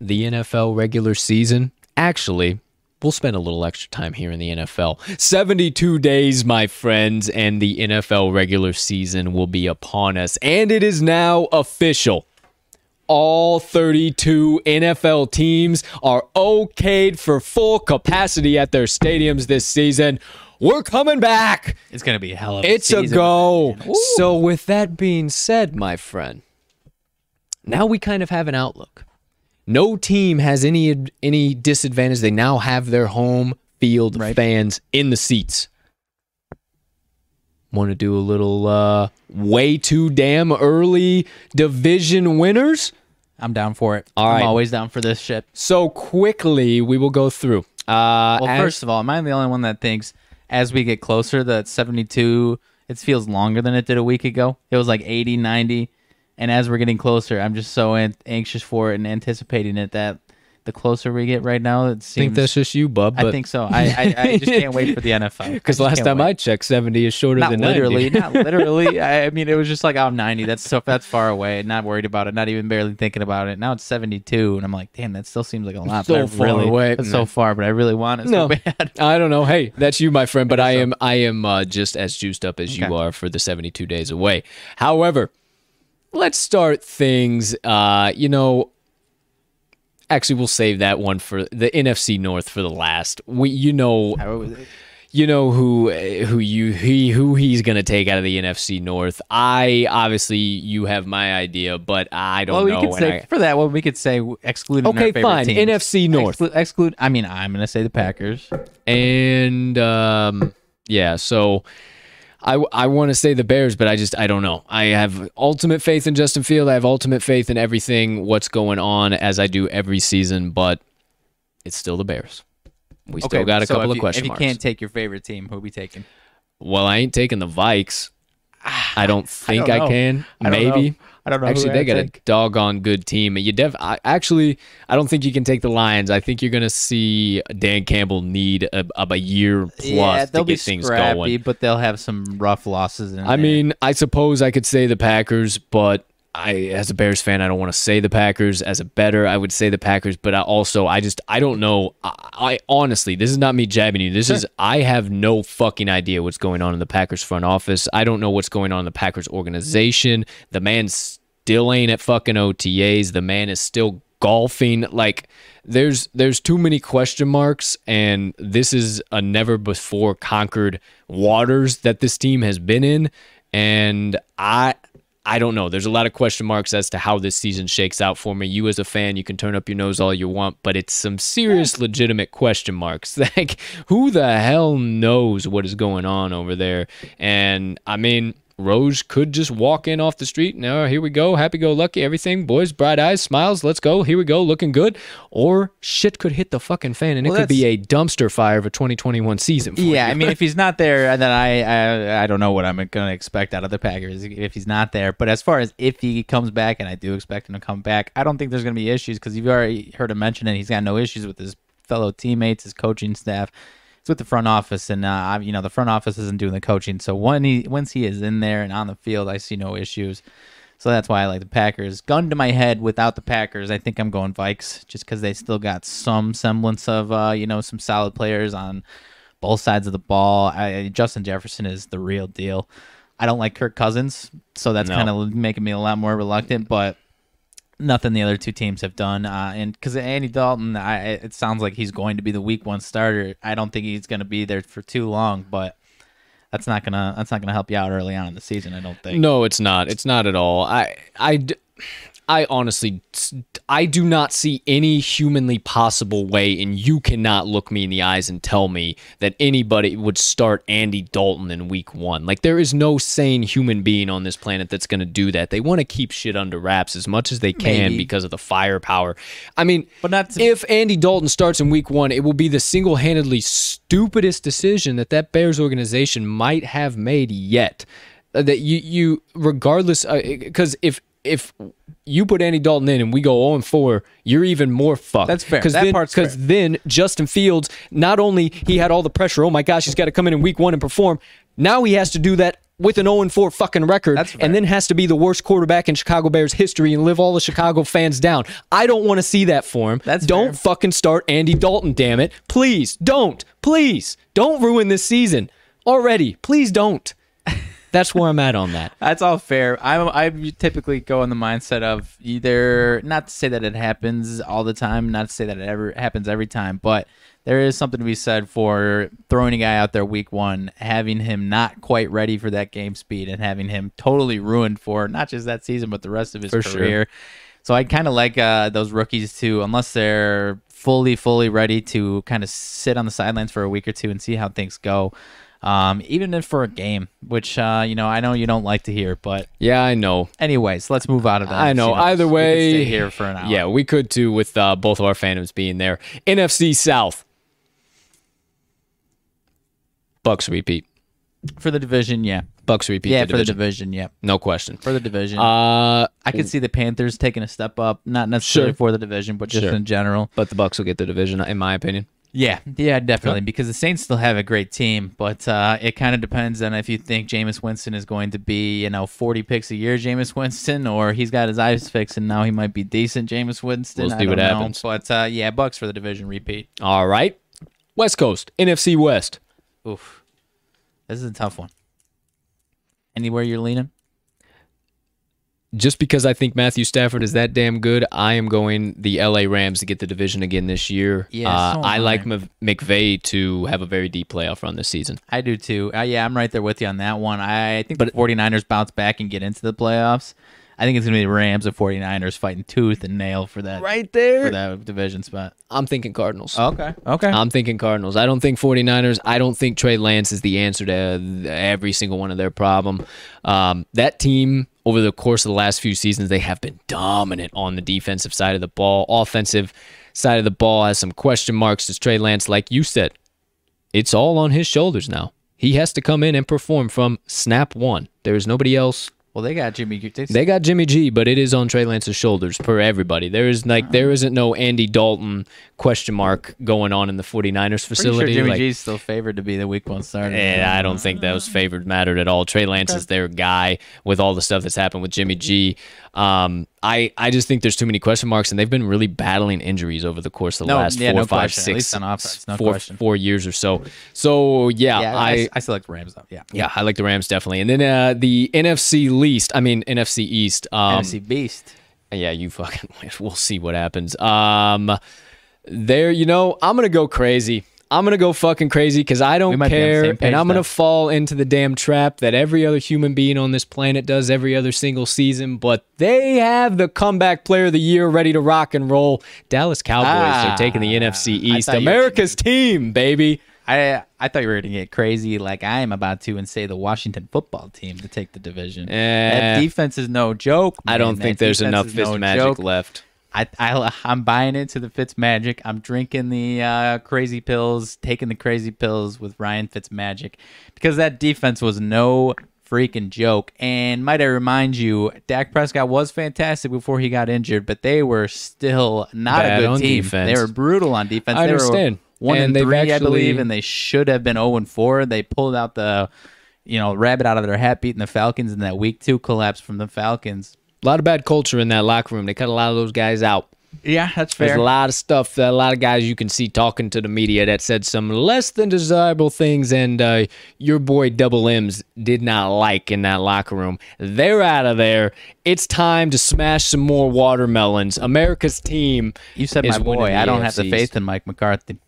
the NFL regular season actually we'll spend a little extra time here in the NFL. 72 days, my friends, and the NFL regular season will be upon us. And it is now official. All 32 NFL teams are okayed for full capacity at their stadiums this season. We're coming back. It's gonna be a hell of a It's a go. So, with that being said, my friend, now we kind of have an outlook. No team has any any disadvantage. They now have their home field Right. fans in the seats. Want to do a little uh, way too damn early division winners? I'm down for it. All I'm right. always down for this shit. So quickly, we will go through. Uh, Well, as- first of all, am I the only one that thinks as we get closer that 72 it feels longer than it did a week ago? It was like 80, 90, and as we're getting closer, I'm just so an- anxious for it and anticipating it that the closer we get right now, it seems. I think that's just you, bub. I think so. I, I, I just can't wait for the NFL. because last time I checked, seventy is shorter not than literally, 90. not literally. I, I mean, it was just like, oh, 90. That's so that's far away. Not worried about it. Not even barely thinking about it. Now it's 72, and I'm like, damn, that still seems like a lot. So far really, away. It's so far, but I really want it No. so bad. I don't know. Hey, that's you, my friend. But I am I am uh, just as juiced up as you are for the 72 days away. However, let's start things. Uh, you know, actually, we'll save that one for the NFC North for the last. We, you know, you know who who you he who he's gonna take out of the NFC North. I obviously you have my idea, but I don't Well, we know. could say I- for that one, we could say excluding. Okay, fine. teams. NFC North. Exclu- exclude. I mean, I'm gonna say the Packers. and um, yeah, so I I want to say the Bears, but I just I don't know. I have ultimate faith in Justin Field. I have ultimate faith in everything what's going on as I do every season, but it's still the Bears. We still got a so couple of you, question If you marks. can't take your favorite team, who we taking? well, I ain't taking the Vikes. Ah, I don't think I, don't know. can. I Maybe. know. I don't know. Actually, they got a doggone good team. You def I, actually, I don't think you can take the Lions. I think you're gonna see Dan Campbell need a, a year plus yeah, to they'll get be things scrappy, going. but they'll have some rough losses. In I there. mean, I suppose I could say the Packers, but I, as a Bears fan, I don't want to say the Packers. As a better, I would say the Packers, but I also, I just, I don't know. I, I honestly, this is not me jabbing you. This is, I have no fucking idea what's going on in the Packers front office. I don't know what's going on in the Packers organization. The man still ain't at fucking OTAs. The man is still golfing. Like, there's there's too many question marks, and this is a never before conquered waters that this team has been in, and I. I don't know. There's a lot of question marks as to how this season shakes out for me. You as a fan, you can turn up your nose all you want, but it's some serious legitimate question marks. Like who the hell knows what is going on over there? And I mean, Rose could just walk in off the street. Now here we go, happy go lucky, everything, boys, bright eyes, smiles, let's go. Here we go, looking good. Or shit could hit the fucking fan, and Well, it could be a dumpster fire of a 2021 season. For Yeah. I mean, if he's not there, uh, then I, I I don't know what I'm going to expect out of the Packers if he's not there. But as far as if he comes back, and I do expect him to come back, I don't think there's going to be issues because you've already heard him mention it. He's got no issues with his fellow teammates, his coaching staff. It's with the front office, and uh, you know the front office isn't doing the coaching. So when he once he is in there and on the field, I see no issues. So that's why I like the Packers. Gun to my head, without the Packers, I think I'm going Vikes, just because they still got some semblance of uh, you know some solid players on both sides of the ball. I, Justin Jefferson is the real deal. I don't like Kirk Cousins, so that's No. kind of making me a lot more reluctant. But nothing the other two teams have done. Uh, and because Andy Dalton, I, it sounds like he's going to be the Week One starter. I don't think he's going to be there for too long, but that's not gonna that's not gonna help you out early on in the season. I don't think. No, it's not. It's not at all. I, I, I honestly, I do not see any humanly possible way, and you cannot look me in the eyes and tell me that anybody would start Andy Dalton in week one. Like, there is no sane human being on this planet that's going to do that. They want to keep shit under wraps as much as they can Maybe. because of the firepower. I mean, But not to- if Andy Dalton starts in week one, it will be the single handedly stupidest decision that that Bears organization might have made yet. Uh, That you, you regardless, because if if you put Andy Dalton in and we go 0 and 4, you're even more fucked. That's fair. Because then, 'cause then Justin Fields, not only he had all the pressure, oh my gosh, he's got to come in in week one and perform. Now he has to do that with an 0 and 4 fucking record, and then has to be the worst quarterback in Chicago Bears history and live all the Chicago fans down. I don't want to see that for him. That's don't fair. fucking start Andy Dalton, damn it. Please don't. Please don't ruin this season already. Please don't. That's where I'm at on that. That's all fair. I'm I typically go in the mindset of either not to say that it happens all the time, not to say that it ever happens every time, but there is something to be said for throwing a guy out there week one, having him not quite ready for that game speed, and having him totally ruined for not just that season but the rest of his For sure. career. So I kind of like uh, those rookies too, unless they're fully, fully ready to kind of sit on the sidelines for a week or two and see how things go. Um, even if for a game, which uh, you know I know you don't like to hear, but Yeah, I know. anyways, let's move out of that. I know. You Either we way, stay here for an hour. Yeah, we could too with uh, both of our fandoms being there. NFC South. Bucs repeat. for the division, yeah, Bucs repeat. yeah, the for the division. division, yeah, No question. for the division. Uh, I could see the Panthers taking a step up, not necessarily Sure. for the division, but just Sure. in general. but the Bucs will get the division, in my opinion. Yeah, yeah, definitely. Because the Saints still have a great team, but uh, it kind of depends on if you think Jameis Winston is going to be, you know, 40 picks a year, Jameis Winston, or he's got his eyes fixed and now he might be decent, Jameis Winston. We'll see what know. happens. But uh, yeah, Bucs for the division repeat. All right. West Coast, NFC West. Oof, this is a tough one. Anywhere you're leaning? Just because I think Matthew Stafford is that damn good, I am going the LA Rams to get the division again this year. Yeah, uh, I like Mc- McVay to have a very deep playoff run this season. I do too. Uh, yeah, I'm right there with you on that one. I think But- the 49ers bounce back and get into the playoffs. I think it's going to be Rams and 49ers fighting tooth and nail for that Right there. for that division spot. I'm thinking Cardinals. Okay. Okay. I'm thinking Cardinals. I don't think 49ers. I don't think Trey Lance is the answer to uh, every single one of their problem. Um, that team over the course of the last few seasons, they have been dominant on the defensive side of the ball. Offensive side of the ball has some question marks. Does Trey Lance, like you said, it's all on his shoulders now. He has to come in and perform from snap one. There is nobody else well, they got Jimmy. G- They, they got Jimmy G, but it is on Trey Lance's shoulders per everybody. There is like there isn't no Andy Dalton question mark going on in the 49ers pretty facility. sure Jimmy like, G's still favored to be the week one starter. and I don't think those favored mattered at all. Trey Lance is their guy with all the stuff that's happened with Jimmy G. Um, I I just think there's too many question marks, and they've been really battling injuries over the course of the No, last yeah, four, no five, question. At six, least on offense, no four- question. four years or so. So yeah, Yeah, I, I I still like Rams though. Yeah. yeah I like the Rams definitely, and then uh, the NFC least. I mean NFC East. Um, NFC Beast. yeah, you fucking. We'll see what happens. Um, there, you know, I'm gonna go crazy. I'm gonna go fucking crazy because I don't might be on the care, and I'm gonna fall into the damn trap that every other human being on this planet does every other single season. But they have the comeback player of the year ready to rock and roll. Dallas Cowboys Ah, are taking the NFC East, thought you were- America's team, baby. I I thought you were gonna get crazy like I am about to and say the Washington football team to take the division. Eh. that defense is no joke. I don't man. think That there's enough Fitz no magic joke. left. I, I I'm buying into the Fitz magic. I'm drinking the uh, crazy pills, taking the crazy pills with Ryan Fitz magic, because that defense was no freaking joke. And might I remind you, Dak Prescott was fantastic before he got injured, but they were still not Bad a good team. defense. They were brutal on defense. I they understand. Were one And and they've three, I believe, and they should have been zero and four. They pulled out the, you know, rabbit out of their hat, beating the Falcons in that week two collapse from the Falcons. A lot of bad culture in that locker room. They cut a lot of those guys out. Yeah, that's There's fair. a lot of stuff, a lot of guys you can see talking to the media that said some less than desirable things, and uh, your boy Double M's did not like in that locker room. They're out of there. It's time to smash some more watermelons. America's team. You said is my boy. I don't have the faith in Mike McCarthy.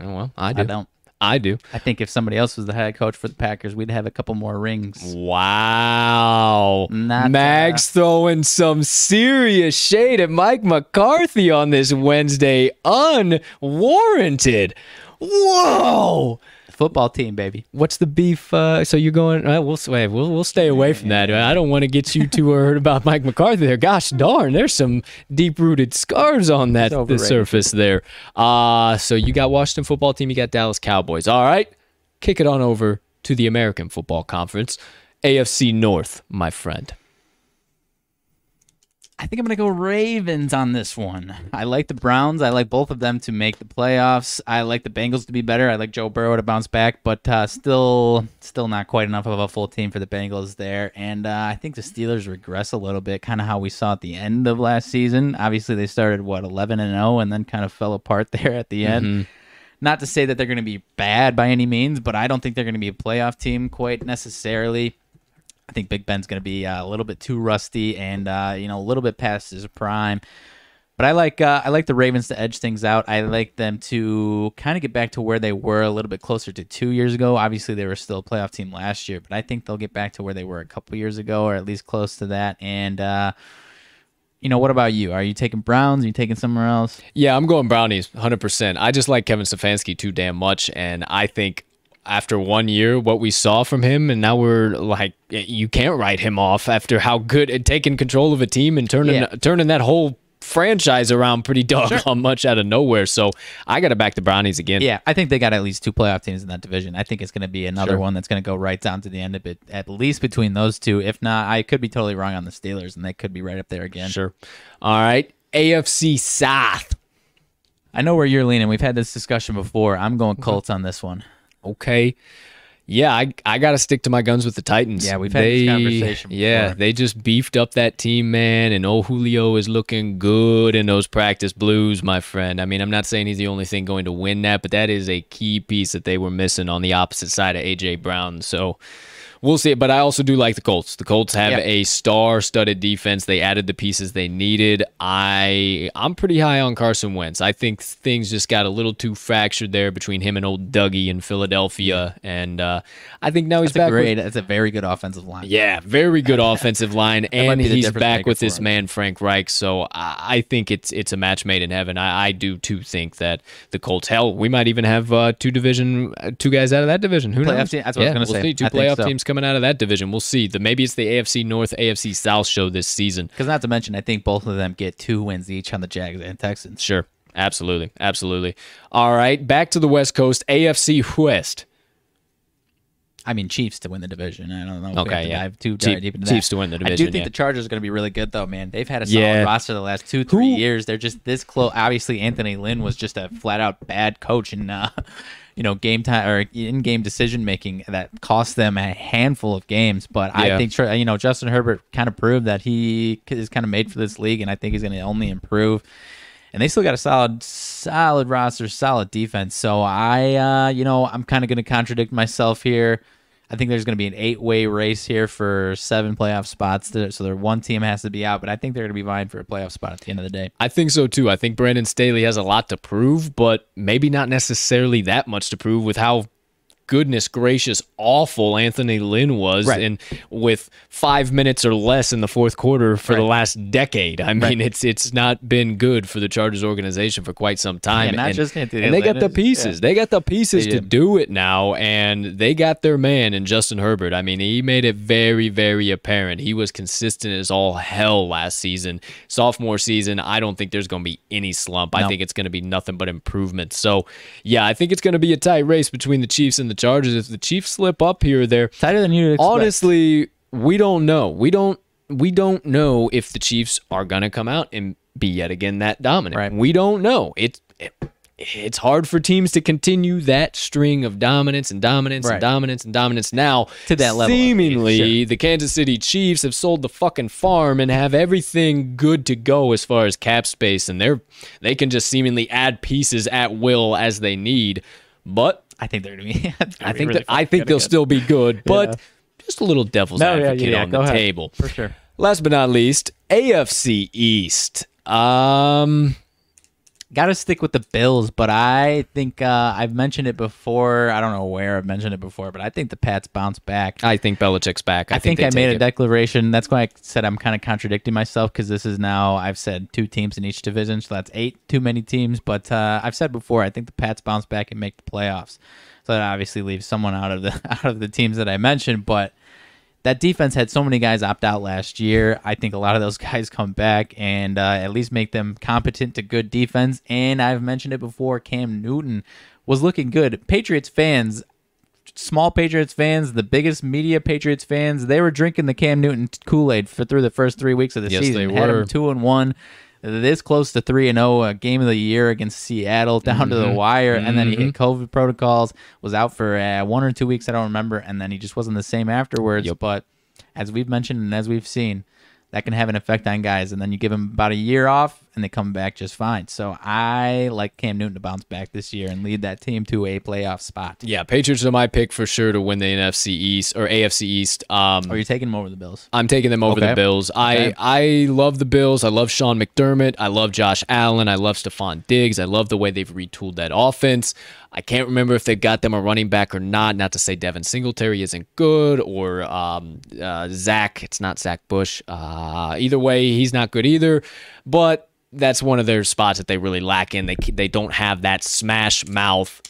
Oh, well, I do. I don't. I do. I think if somebody else was the head coach for the Packers, we'd have a couple more rings. Wow. Not, uh, Mags throwing some serious shade at Mike McCarthy on this Wednesday. Unwarranted. Whoa. Football team, baby. What's the beef? Uh, so you're going? Uh, we'll, wait, we'll we'll stay away from that. I don't want to get you too hurt about Mike McCarthy there. Gosh darn, there's some deep rooted scars on that the surface there. Uh so you got Washington football team, you got Dallas Cowboys. All right, kick it on over to the American Football Conference, AFC North, my friend. I think I'm gonna go Ravens on this one. I like the Browns. I like both of them to make the playoffs. I like the Bengals to be better. I like Joe Burrow to bounce back, but uh, still, still not quite enough of a full team for the Bengals there. And uh, I think the Steelers regress a little bit, kind of how we saw at the end of last season. Obviously, they started what 11 and 0, and then kind of fell apart there at the end. Not to say that they're going to be bad by any means, but I don't think they're going to be a playoff team quite necessarily. I think Big Ben's going to be uh, a little bit too rusty and uh, you know a little bit past his prime. But I like uh, I like the Ravens to edge things out. I like them to kind of get back to where they were a little bit closer to two years ago. Obviously, they were still a playoff team last year, but I think they'll get back to where they were a couple years ago, or at least close to that. And uh, you know, what about you? Are you taking Browns? Are you taking somewhere else? Yeah, I'm going Brownies 100%. I just like Kevin Stefanski too damn much. And I think after one year, what we saw from him, and now we're like, you can't write him off after how good at taking control of a team and turning Yeah. turning that whole franchise around pretty doggone much out of nowhere. So I got to back the Brownies again. Yeah, I think they got at least two playoff teams in that division. I think it's going to be another Sure. one that's going to go right down to the end of it, at least between those two. If not, I could be totally wrong on the Steelers, and they could be right up there again. Sure. All right. AFC South. I know where you're leaning. We've had this discussion before. I'm going. Colts on this one. Okay. Yeah, I I gotta stick to my guns with the Titans. Yeah, we've had this conversation Yeah, they just beefed up that team, man, and oh Julio is looking good in those practice blues, my friend. I mean, I'm not saying he's the only thing going to win that, but that is a key piece that they were missing on the opposite side of AJ Brown. So we'll see. But I also do like the Colts. The Colts have Yeah. a star-studded defense. They added the pieces they needed. I I'm pretty high on Carson Wentz. I think things just got a little too fractured there between him and old Dougie in Philadelphia, and uh, I think now he's a back. with- great. It's a very good offensive line. yeah, very good offensive line, and he's back with this him. man Frank Reich. So I, I think it's it's a match made in heaven. I, I do too think that the Colts. Hell, we might even have uh, two division, uh, two guys out of that division. Who Playoff knows? team- that's what I was gonna we'll say. see. Two I playoff so. teams coming out of that division. We'll see. The maybe it's the AFC North, AFC South show this season. Because not to mention, I think both of them get two wins each on the Jags and Texans. Sure, absolutely, absolutely. All right, back to the West Coast, AFC West. I mean, Chiefs to win the division. I don't know. Okay, yeah. dive too Chief- deep into Chiefs that. to win the division. I do think yeah. the Chargers are going to be really good, though, man. They've had a solid Yeah. roster the last two, three Who- years. They're just this close. Obviously, Anthony Lynn was just a flat out bad coach and, uh, you know, game time or in game decision making that cost them a handful of games. But Yeah. I think, you know, Justin Herbert kind of proved that he is kind of made for this league, and I think he's going to only improve and they still got a solid solid roster solid defense so i uh you know i'm kind of going to contradict myself here i think there's going to be an eight way race here for seven playoff spots There- so their one team has to be out but i think they're going to be vying for a playoff spot at the end of the day I think so too. I think Brandon Staley has a lot to prove, but maybe not necessarily that much to prove with how goodness gracious awful Anthony Lynn was Right. and with 5 minutes or less in the fourth quarter for the last decade. I mean, it's it's not been good for the Chargers organization for quite some time. Yeah, not and, just Anthony and they got the pieces. They got the pieces to do. it now and they got their man in Justin Herbert. I mean, he made it very very apparent. He was consistent as all hell last season. Sophomore season, I don't think there's going to be any slump. I think it's going to be nothing but improvement. So, yeah, I think it's going to be a tight race between the Chiefs and the Chargers. If the Chiefs slip up here, they're tighter than you expect. honestly, we don't know. We don't we don't know if the Chiefs are to come out and be yet again that dominant. Right. We don't know. It's it, it's hard for teams to continue that string of dominance and dominance Right. and dominance and dominance. Now, To that level, seemingly, sure. the Kansas City Chiefs have sold the fucking farm and have everything good to go as far as cap space, and they're they can just seemingly add pieces at will as they need. But I think they're gonna be. I think that I think they'll still be good, but just a little devil's No, yeah, advocate yeah, yeah, on the ahead. table. for sure. Last but not least, AFC East. Um, Got to stick with the Bills, but I think uh, I've mentioned it before. I don't know where I've mentioned it before, but I think the Pats bounce back. I think Belichick's back. I, I think, they I made a it. declaration. That's why I said I'm kind of contradicting myself because this is now I've said two teams in each division, so that's eight too many teams. But uh, I've said before I think the Pats bounce back and make the playoffs. So that obviously leaves someone out of the out of the teams that I mentioned, but that defense had so many guys opt out last year. I think a lot of those guys come back and uh, at least make them competent to good defense. And I've mentioned it before. Cam Newton was looking good. Patriots fans small Patriots fans, the biggest media Patriots fans, they were drinking the Cam Newton Kool Aid for through the first three weeks of the Yes, season. they Had were. him two and one, this close to three and zero, a game of the year against Seattle, down to Mm-hmm. the wire, and then he hit COVID protocols, was out for uh, one or two weeks, I don't remember, and then he just wasn't the same afterwards. Yep. But as we've mentioned and as we've seen. That can have an effect on guys, and then you give him about a year off, and they come back just fine. So I like Cam Newton to bounce back this year and lead that team to a playoff spot. Yeah, Patriots are my pick for sure to win the NFC East or AFC East. Um, are you taking them over the Bills? I'm taking them over Okay. the Bills. I I love the Bills. I love Sean McDermott. I love Josh Allen. I love Stefon Diggs. I love the way they've retooled that offense. I can't remember if they got them a running back or not. Not to say Devin Singletary isn't good or um, uh, Zach. It's not Zach Bush. Uh, either way, he's not good either. But that's one of their spots that they really lack in. They they don't have that smash mouth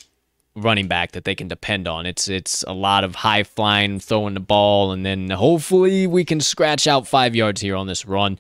running back that they can depend on. It's it's a lot of high flying, throwing the ball, and then hopefully we can scratch out five yards here on this run.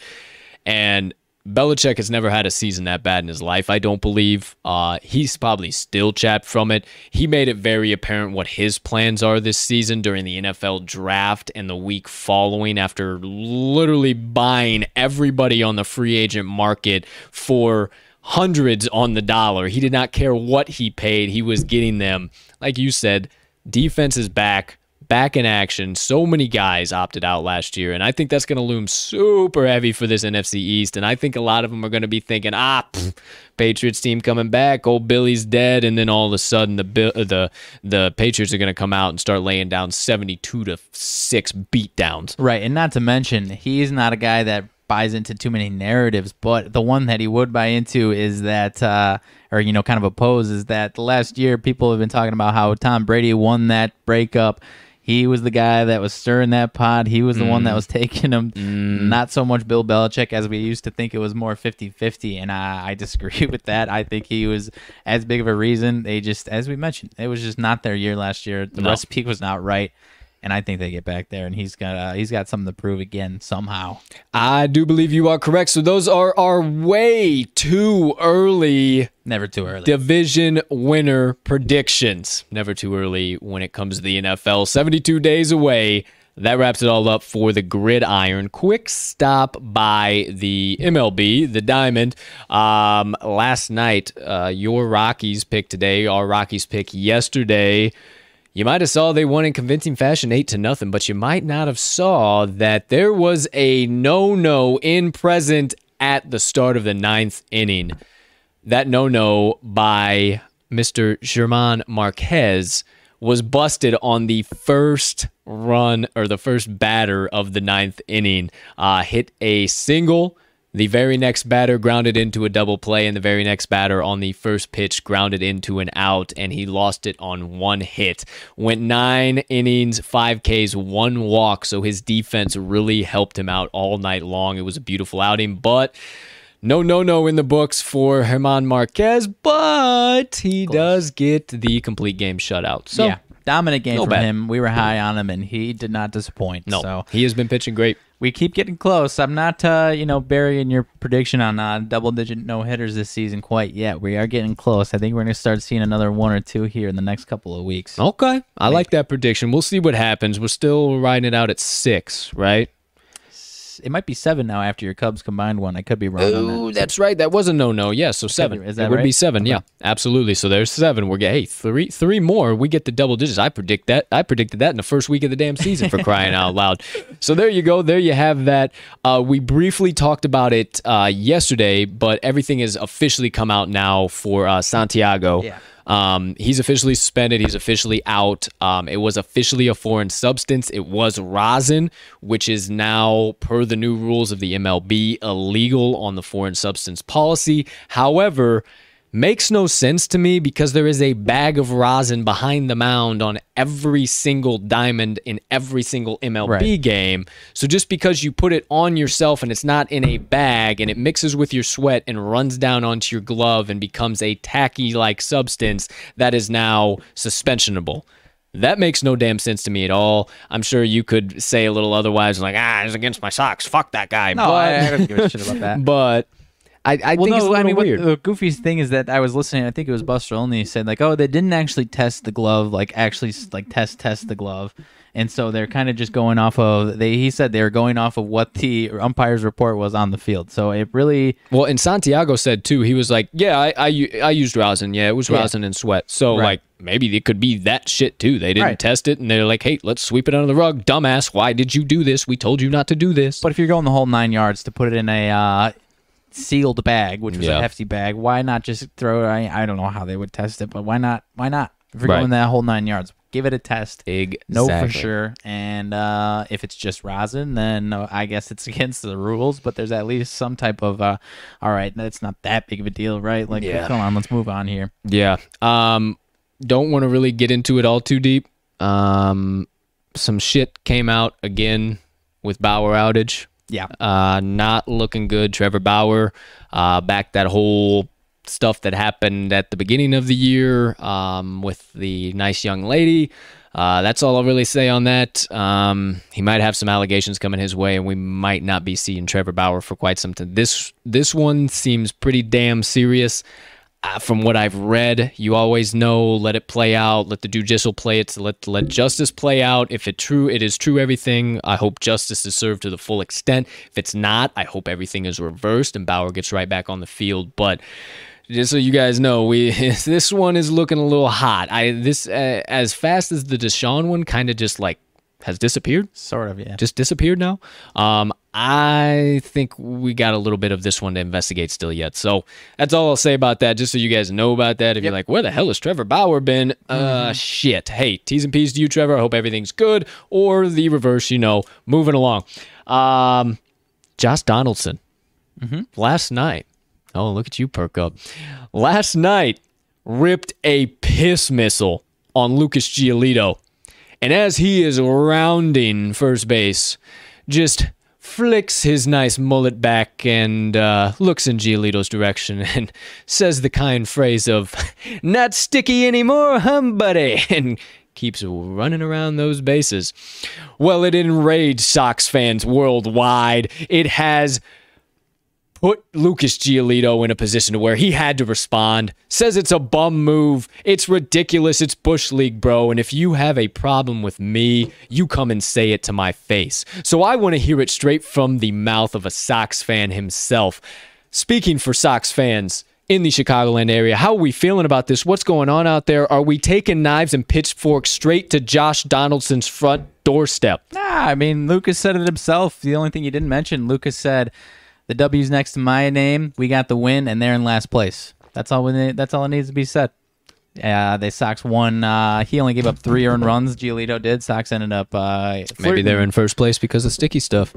And Belichick has never had a season that bad in his life. I don't believe. Uh, he's probably still chapped from it. He made it very apparent what his plans are this season during the NFL draft and the week following, after literally buying everybody on the free agent market for hundreds on the dollar. He did not care what he paid. He was getting them. Like you said, defense is back, back in action. So many guys opted out last year, and I think that's going to loom super heavy for this NFC East. And I think a lot of them are going to be thinking, ah, pff, Patriots team coming back, old Billy's dead, and then all of a sudden the the the Patriots are going to come out and start laying down seventy two to six beatdowns. Right, and not to mention, he's not a guy that buys into too many narratives, but the one that he would buy into is that, uh, or, you know, kind of oppose is that last year people have been talking about how Tom Brady won that breakup. He was the guy that was stirring that pot. He was the one that mm. was taking him. Mm. Not so much Bill Belichick as we used to think it was more 50 50. And I, I disagree with that. I think he was as big of a reason. They just, as we mentioned, it was just not their year last year. The No. recipe was not right and I think they get back there, and he's got uh, he's got something to prove again somehow. I do believe you are correct. So those are our way too early Never too early. division winner predictions. Never too early when it comes to the NFL. 72 days away. That wraps it all up for the gridiron. Quick stop by the MLB, the Diamond. Um, last night, uh, your Rockies pick today, our Rockies pick yesterday. You might have saw they won in convincing fashion, eight to nothing, but you might not have saw that there was a no-no in present at the start of the ninth inning that no no by Mr. German Marquez was busted on the first run or the first batter of the ninth inning. Uh, hit a single. The very next batter grounded into a double play, and the very next batter on the first pitch grounded into an out, and he lost it on one hit. Went nine innings, five Ks, one walk, so his defense really helped him out all night long. It was a beautiful outing, but no, no, no in the books for German Marquez, but he does get the complete game shutout. So, yeah, dominant game no from bad. him. We were high on him, and he did not disappoint. no, So he has been pitching great. We keep getting close. I'm not, uh, you know, burying your prediction on uh, double-digit no hitters this season quite yet. We are getting close. I think we're going to start seeing another one or two here in the next couple of weeks. Okay, I like that prediction. We'll see what happens. We're still riding it out at six, right? It might be seven now after your Cubs combined one. I could be wrong. Oh, that. that's right. That was a no-no. Yeah, so seven. Is it that would be seven. Yeah, absolutely. So there's seven. We're getting hey three three more. We get the double digits. I predict that. I predicted that in the first week of the damn season for crying out loud. So there you go. There you have that. Uh, we briefly talked about it uh, yesterday, but everything has officially come out now for uh, Santiago. Yeah. Um, he's officially suspended. He's officially out. Um, it was officially a foreign substance. It was rosin, which is now, per the new rules of the MLB, illegal on the foreign substance policy. However, makes no sense to me because there is a bag of rosin behind the mound on every single diamond in every single MLB Right. game. So just because you put it on yourself and it's not in a bag and it mixes with your sweat and runs down onto your glove and becomes a tacky like substance, that is now suspensionable. That makes no damn sense to me at all. I'm sure you could say a little otherwise, like, ah, it's against my socks. Fuck that guy. No, I, I don't give a shit about that. but I, I Well, think it's a no, little I mean, what weird. the goofiest thing is that I was listening. I think it was Buster Olney said like, oh, they didn't actually test the glove, like actually like test test the glove, and so they're kind of just going off of they. He said they were going off of what the umpire's report was on the field. So it really, Well, and Santiago said too. He was like, "Yeah, I I used rosin. Yeah, it was Yeah. rosin and sweat. So Right. like maybe it could be that shit too. They didn't Right. test it, and they're like, "Hey, let's sweep it under the rug, dumbass. Why did you do this? We told you not to do this." but if you're going the whole nine yards to put it in a uh, sealed bag, which was Yeah. a hefty bag, why not just throw? I I don't know how they would test it, but why not? Why not? If you're Right. going that whole nine yards, give it a test. Exactly. No, for sure. And uh, if it's just rosin, then uh, I guess it's against the rules. But there's at least some type of, uh, all right, that's not that big of a deal, right? Like, Yeah. come on, let's move on here. Yeah. Um, don't want to really get into it all too deep. Um, some shit came out again with Bauer outage. Yeah. Uh, not looking good. Trevor Bauer, uh, back that whole stuff that happened at the beginning of the year um, with the nice young lady. Uh, that's all I'll really say on that. Um, he might have some allegations coming his way, and we might not be seeing Trevor Bauer for quite some time. This this one seems pretty damn serious. Uh, from what I've read, you always know let it play out, let the judicial play it, let let justice play out. If it true, it is true everything. I hope justice is served to the full extent. If it's not, I hope everything is reversed and Bauer gets right back on the field. But just so you guys know, we this one is looking a little hot. I this uh, as fast as the Deshaun one kind of just like has disappeared Sort of, yeah. just disappeared now. Um, I think we got a little bit of this one to investigate still yet. So that's all I'll say about that, just so you guys know about that. If you're like, where the hell has Trevor Bauer been? Uh, shit. Hey, T's and P's to you, Trevor. I hope everything's good. Or the reverse, you know, moving along. Um, Josh Donaldson. Last night. Oh, look at you perk up. Last night, ripped a piss missile on Lucas Giolito. And as he is rounding first base, just flicks his nice mullet back and uh, looks in Giolito's direction and says the kind phrase of, Not sticky anymore, huh, buddy? And keeps running around those bases. Well, it enraged Sox fans worldwide. It has put Lucas Giolito in a position to where he had to respond. Says it's a bum move. It's ridiculous. It's Bush League, bro. And if you have a problem with me, you come and say it to my face. So I want to hear it straight from the mouth of a Sox fan himself. Speaking for Sox fans, in the Chicagoland area. How are we feeling about this? What's going on out there? Are we taking knives and pitchforks straight to Josh Donaldson's front doorstep? Nah, I mean, Lucas said it himself. The only thing he didn't mention, Lucas said, the W's next to my name. We got the win, and they're in last place. That's all. We need, that's all it needs to be said. Uh, they Sox won. Uh, he only gave up three earned runs. Giolito did. Sox ended up. Uh, Maybe they're in first place because of sticky stuff.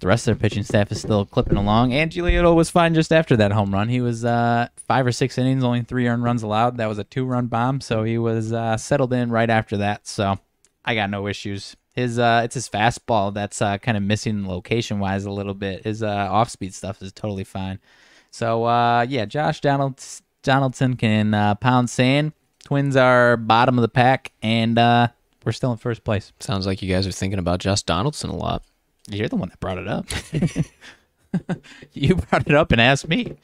The rest of their pitching staff is still clipping along. And Giolito was fine just after that home run. He was uh, five or six innings, only three earned runs allowed. That was a two run bomb, so he was uh, settled in right after that. So I got no issues. His uh, it's his fastball that's uh, kind of missing location wise a little bit. His uh, off speed stuff is totally fine. So uh, yeah, Josh Donald Donaldson can uh, pound sand. Twins are bottom of the pack, and uh, we're still in first place. Sounds like you guys are thinking about Josh Donaldson a lot. You're the one that brought it up. you brought it up and asked me.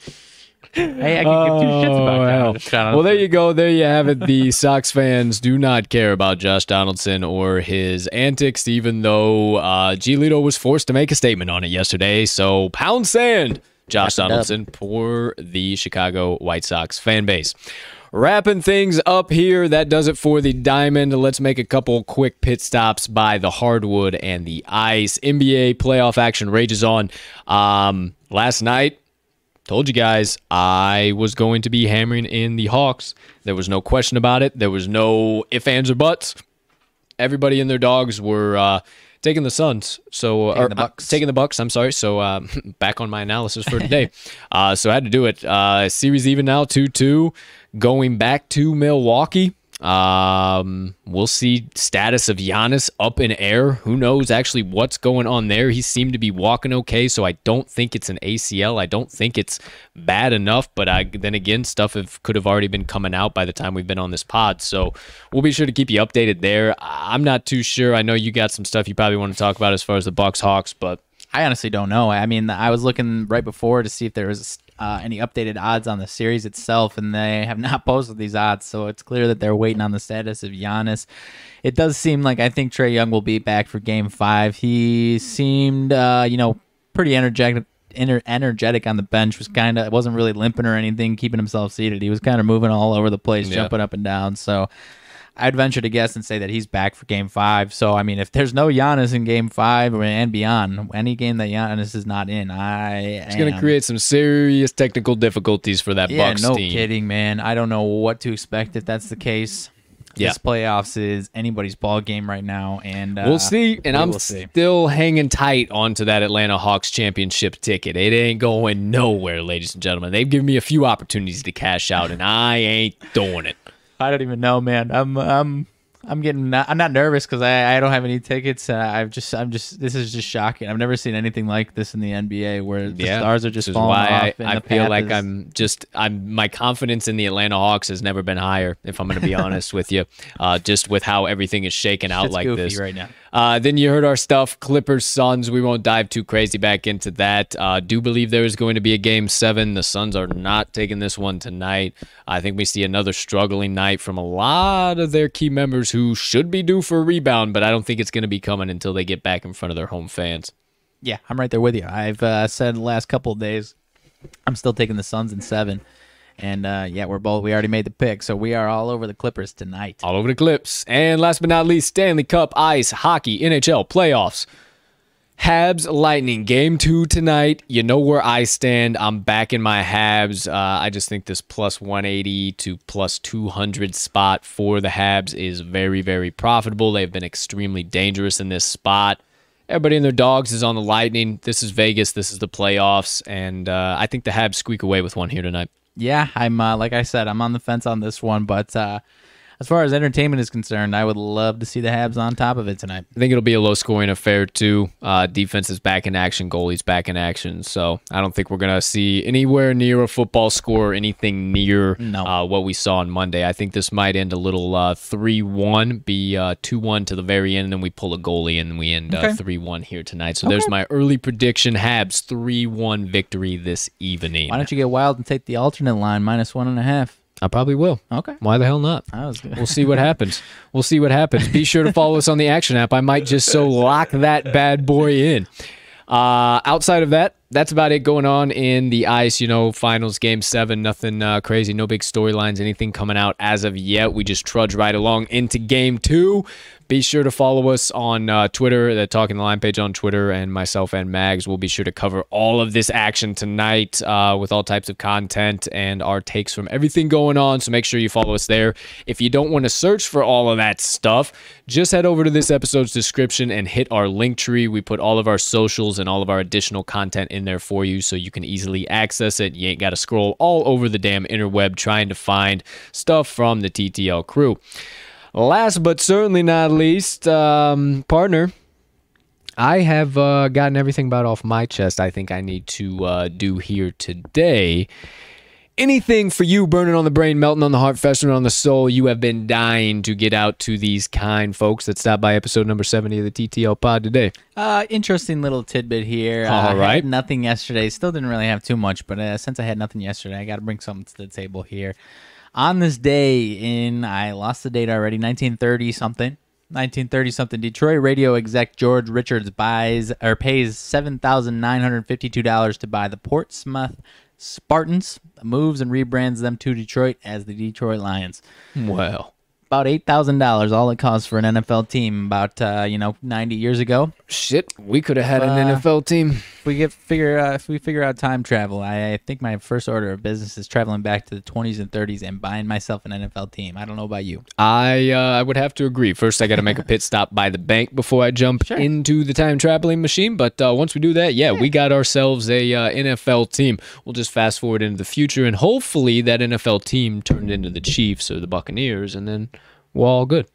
Hey, I can give two shits about Oh, hell. Josh Donaldson. Well, there you go. There you have it. The Sox fans do not care about Josh Donaldson or his antics, even though uh, Giolito was forced to make a statement on it yesterday. So pound sand, Josh Donaldson, for the Chicago White Sox fan base. Wrapping things up here, that does it for the diamond. Let's make a couple quick pit stops by the hardwood and the ice. NBA playoff action rages on. Um, last night, Told you guys I was going to be hammering in the Hawks. There was no question about it. There was no ifs, ands, or buts. Everybody and their dogs were uh, taking the Suns. So Taking or, the uh, Bucks. taking the Bucks. I'm sorry. So um, back on my analysis for today. uh, so I had to do it. Uh, series even now, two two, going back to Milwaukee. Um, we'll see status of Giannis up in air. Who knows actually what's going on there? He seemed to be walking okay, so I don't think it's an ACL. I don't think it's bad enough, but I, then again, stuff have, could have already been coming out by the time we've been on this pod. So we'll be sure to keep you updated there. I'm not too sure. I know you got some stuff you probably want to talk about as far as the Bucks Hawks, but I honestly don't know. I mean, I was looking right before to see if there was uh, any updated odds on the series itself, and they have not posted these odds. So it's clear that they're waiting on the status of Giannis. It does seem like I think Trae Young will be back for Game Five. He seemed, uh, you know, pretty energetic. Ener- energetic on the bench was kind of wasn't really limping or anything, keeping himself seated. He was kind of moving all over the place, Yeah. jumping up and down. So I'd venture to guess and say that he's back for game five. So, I mean, if there's no Giannis in game five or and beyond, any game that Giannis is not in, I it's going to create some serious technical difficulties for that Yeah, Bucks no team. kidding, man. I don't know what to expect if that's the case. Yeah. This playoffs is anybody's ball game right now, and uh, We'll see, and we I'm see. still hanging tight onto that Atlanta Hawks championship ticket. It ain't going nowhere, ladies and gentlemen. They've given me a few opportunities to cash out, and I ain't doing it. I don't even know, man. I'm I'm I'm getting not, I'm not nervous because I, I don't have any tickets. Uh, I've just I'm just this is just shocking. I've never seen anything like this in the NBA where the stars are just falling why off. I, I feel like is- I'm just I'm my confidence in the Atlanta Hawks has never been higher. If I'm going to be honest with you, uh, just with how everything is shaking out Shit's like this right now. Uh, then you heard our stuff, Clippers, Suns. We won't dive too crazy back into that. Uh, do believe there is going to be a game seven. The Suns are not taking this one tonight. I think we see another struggling night from a lot of their key members who should be due for a rebound, but I don't think it's going to be coming until they get back in front of their home fans. Yeah, I'm right there with you. I've uh, said the last couple days, I'm still taking the Suns in seven, and uh, yeah, we're both. We already made the pick, so we are all over the Clippers tonight. all over the clips. And last but not least, Stanley Cup Ice Hockey NHL Playoffs. Habs Lightning game two tonight. You know where I stand. I'm back in my Habs. Uh, I just think this plus 180 to plus 200 spot for the Habs is very, very profitable. They've been extremely dangerous in this spot. Everybody and their dogs is on the Lightning. This is Vegas. This is the playoffs. And uh, I think the Habs squeak away with one here tonight. Yeah, I'm uh, like I said, I'm on the fence on this one, but uh, as far as entertainment is concerned, I would love to see the Habs on top of it tonight. I think it'll be a low scoring affair too. Uh, defense is back in action, goalies back in action. So I don't think we're gonna see anywhere near a football score or anything near No. uh, what we saw on Monday. I think this might end a little three one, be uh, two one to the very end, and then we pull a goalie and we end Okay. three one here tonight. So there's my early prediction: Habs three one victory this evening. Why don't you get wild and take the alternate line minus one and a half? I probably will. Okay, Why the hell not? that was good. We'll see what happens. We'll see what happens. Be sure to follow us on the Action app. I might just so lock that bad boy in. Uh, outside of that, that's about it going on in the ice. You know, finals game seven, nothing uh, crazy, no big storylines, anything coming out as of yet. We just trudge right along into game two. Be sure to follow us on uh, Twitter, the Talking the Line page on Twitter, and myself and Mags will be sure to cover all of this action tonight uh, with all types of content and our takes from everything going on. So make sure you follow us there. If you don't want to search for all of that stuff, just head over to this episode's description and hit our Linktree. We put all of our socials and all of our additional content in there for you so you can easily access it. You ain't got to scroll all over the damn interweb trying to find stuff from the TTL crew. Last but certainly not least, um, partner, I have uh, gotten everything about off my chest I think I need to uh, do here today. Anything for you burning on the brain, melting on the heart, festering on the soul. You have been dying to get out to these kind folks that stopped by episode number 70 of the TTL pod today. Uh, interesting little tidbit here. All uh, I right. had nothing yesterday. Still didn't really have too much, but uh, since I had nothing yesterday, I got to bring something to the table here. On this day in, I lost the date already, 1930 something. 1930 something. Detroit radio exec George Richards buys or pays seven thousand nine hundred fifty-two dollars to buy the Portsmouth Spartans, moves and rebrands them to Detroit as the Detroit Lions. Well, about eight thousand dollars, all it costs for an NFL team. About uh, you know ninety years ago. shit, we could have had an Uh, NFL team. If we get figure uh, if we figure out time travel, I, I think my first order of business is traveling back to the twenties and thirties and buying myself an NFL team. I don't know about you. I uh, I would have to agree. First, I got to make a pit stop by the bank before I jump Sure. into the time traveling machine. But uh, once we do that, yeah, we got ourselves a uh, NFL team. We'll just fast forward into the future, and hopefully that NFL team turned into the Chiefs or the Buccaneers, and then we're good.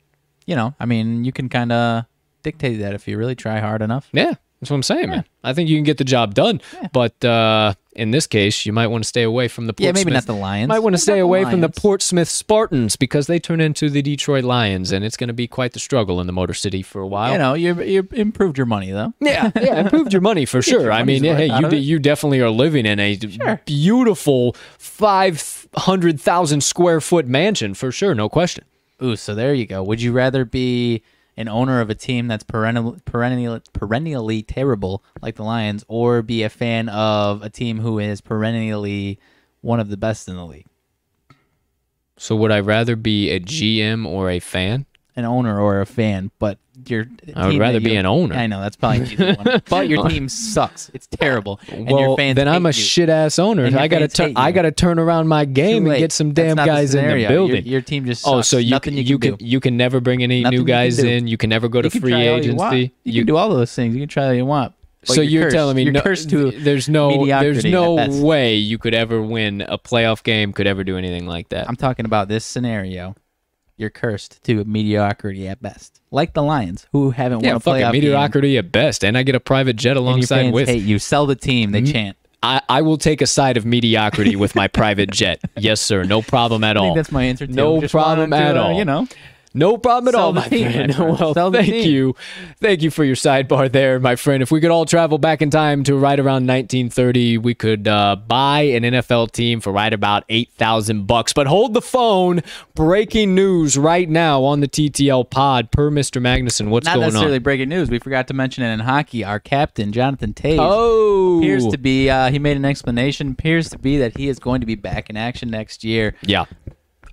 You know, I mean, you can kind of dictate that if you really try hard enough. Yeah, that's what I'm saying, man. I think you can get the job done, but uh, in this case, you might want to stay away from the Yeah, Portsmouth. maybe not the Lions. Might want to stay away from the. Portsmouth Spartans because they turn into the Detroit Lions, and it's going to be quite the struggle in the Motor City for a while. You know, you you improved your money though. Yeah, yeah, improved your money for sure. I mean, yeah, hey, you of de- it. you definitely are living in a beautiful five hundred thousand square foot mansion for sure, no question. Ooh, so there you go. Would you rather be an owner of a team that's perennial, perennial, perennially terrible like the Lions, or be a fan of a team who is perennially one of the best in the league? So, would I rather be a GM or a fan? An owner or a fan, but your I would rather be an owner. I know that's probably an easy one, but your team sucks. It's terrible, and your well, fans then I'm a you. shit ass owner. I gotta. I gotta turn around my game and get some damn not the guys in the scenario. Your- building. Your, team just Oh, so you nothing can, you you can, can you can never bring any Nothing new guys in. You can never go to free all you agency. You, can do all those things. You can try all you want. but so you're you're telling me you're no, there's no there's no way you could ever win a playoff game, could ever do anything like that. I'm talking about this scenario. You're cursed to mediocrity at best, like the Lions, who haven't yeah, won a playoff game. mediocrity at best, and I get a private jet And alongside fans with. hate you. Sell the team. They chant. I, I will take a side of mediocrity with my private jet. Yes, sir. No problem at I all. think that's my answer too. No Just problem at uh, all. You know, No problem at all, my friend. friend. Well, Sell thank you. Thank you for your sidebar there, my friend. If we could all travel back in time to right around 1930, we could uh, buy an NFL team for right about 8,000 bucks. But hold the phone. Breaking news right now on the TTL pod per Mr. Magnuson. What's not going on? Not necessarily on? breaking news. We forgot to mention it in hockey. Our captain, Jonathan Toews, Oh. appears to be. Uh, he made an explanation. Appears to be that he is going to be back in action next year. Yeah.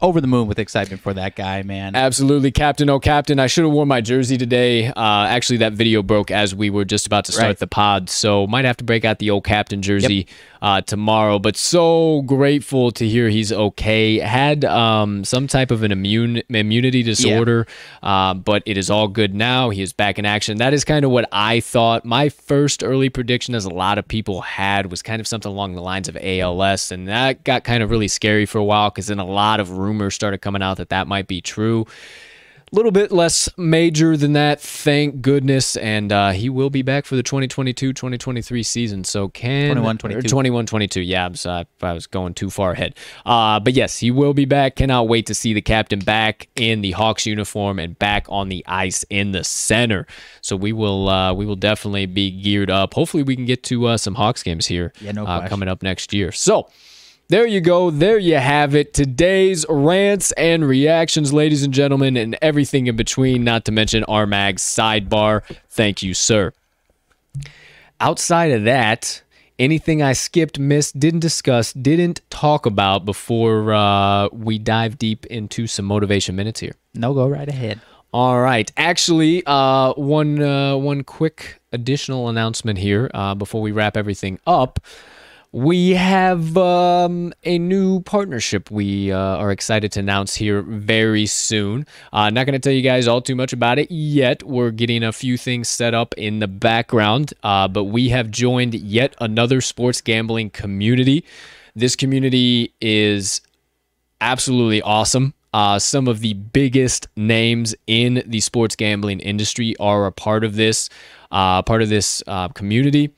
Over the moon with excitement for that guy, man. Absolutely, Captain. Oh, Captain. I should have worn my jersey today. Uh, actually, that video broke as we were just about to start Right. the pod, so might have to break out the old Captain jersey uh, tomorrow. But so grateful to hear he's okay. Had um, some type of an immune immunity disorder, uh, but it is all good now. He is back in action. That is kind of what I thought. My first early prediction, as a lot of people had, was kind of something along the lines of ALS, and that got kind of really scary for a while because then a lot of rumors started coming out that that might be true. A little bit less major than that, thank goodness. And uh, he will be back for the 2022 2023 season. So can 21-22. 21 22. Yeah, I'm sorry, I was going too far ahead. Uh, but yes, he will be back. Cannot wait to see the captain back in the Hawks uniform and back on the ice in the center. So we will uh, we will definitely be geared up. Hopefully, we can get to uh, some Hawks games here Yeah, no uh, coming up next year. So. There you go. There you have it. Today's rants and reactions, ladies and gentlemen, and everything in between, not to mention Armag's sidebar. Thank you, sir. Outside of that, anything I skipped, missed, didn't discuss, didn't talk about before uh, we dive deep into some motivation minutes here? No, go right ahead. All right. Actually, uh, one uh, one quick additional announcement here uh, before we wrap everything up. We have um, a new partnership we uh, are excited to announce here very soon. Uh, not going to tell you guys all too much about it yet. We're getting a few things set up in the background, uh, but we have joined yet another sports gambling community. This community is absolutely awesome. Uh, some of the biggest names in the sports gambling industry are a part of this, uh, part of this uh, community.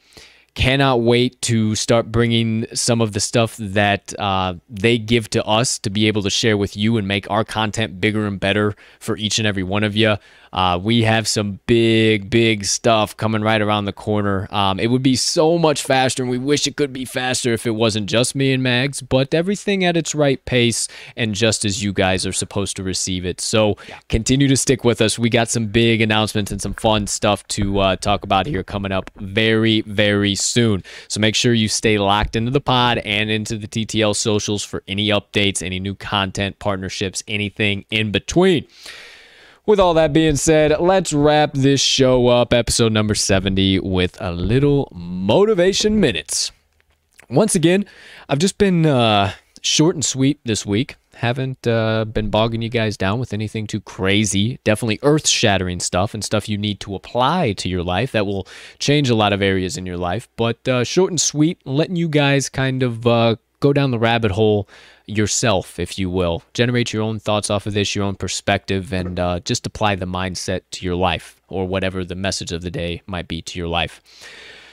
Cannot wait to start bringing some of the stuff that uh, they give to us to be able to share with you and make our content bigger and better for each and every one of you. Uh, we have some big, big stuff coming right around the corner. Um, it would be so much faster, and we wish it could be faster if it wasn't just me and Mags, but everything at its right pace and just as you guys are supposed to receive it. So yeah. continue to stick with us. We got some big announcements and some fun stuff to uh, talk about here coming up very, very soon. So make sure you stay locked into the pod and into the TTL socials for any updates, any new content, partnerships, anything in between. With all that being said, let's wrap this show up, episode number 70, with a little motivation minutes. Once again, I've just been uh, short and sweet this week. Haven't uh, been bogging you guys down with anything too crazy. Definitely earth shattering stuff and stuff you need to apply to your life that will change a lot of areas in your life. But uh, short and sweet, letting you guys kind of uh, go down the rabbit hole yourself, if you will. Generate your own thoughts off of this, your own perspective, and uh, just apply the mindset to your life or whatever the message of the day might be to your life.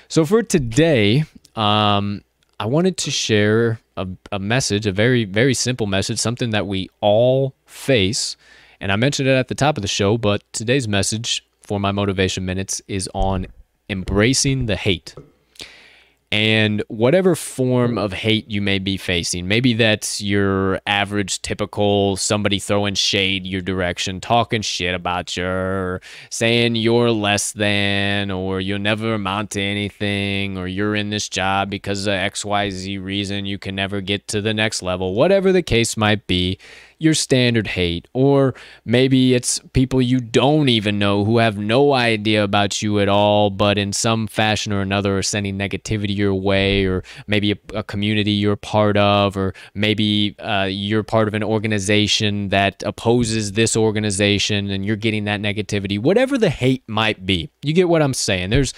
So for today, um, I wanted to share a, a message, a very, very simple message, something that we all face. And I mentioned it at the top of the show, but today's message for my motivation minutes is on embracing the hate and whatever form of hate you may be facing, maybe that's your average, typical somebody throwing shade your direction, talking shit about you, saying you're less than, or you'll never amount to anything, or you're in this job because of XYZ reason you can never get to the next level, whatever the case might be your standard hate, or maybe it's people you don't even know who have no idea about you at all, but in some fashion or another are sending negativity your way, or maybe a, a community you're part of, or maybe uh, you're part of an organization that opposes this organization and you're getting that negativity, whatever the hate might be. You get what I'm saying? There's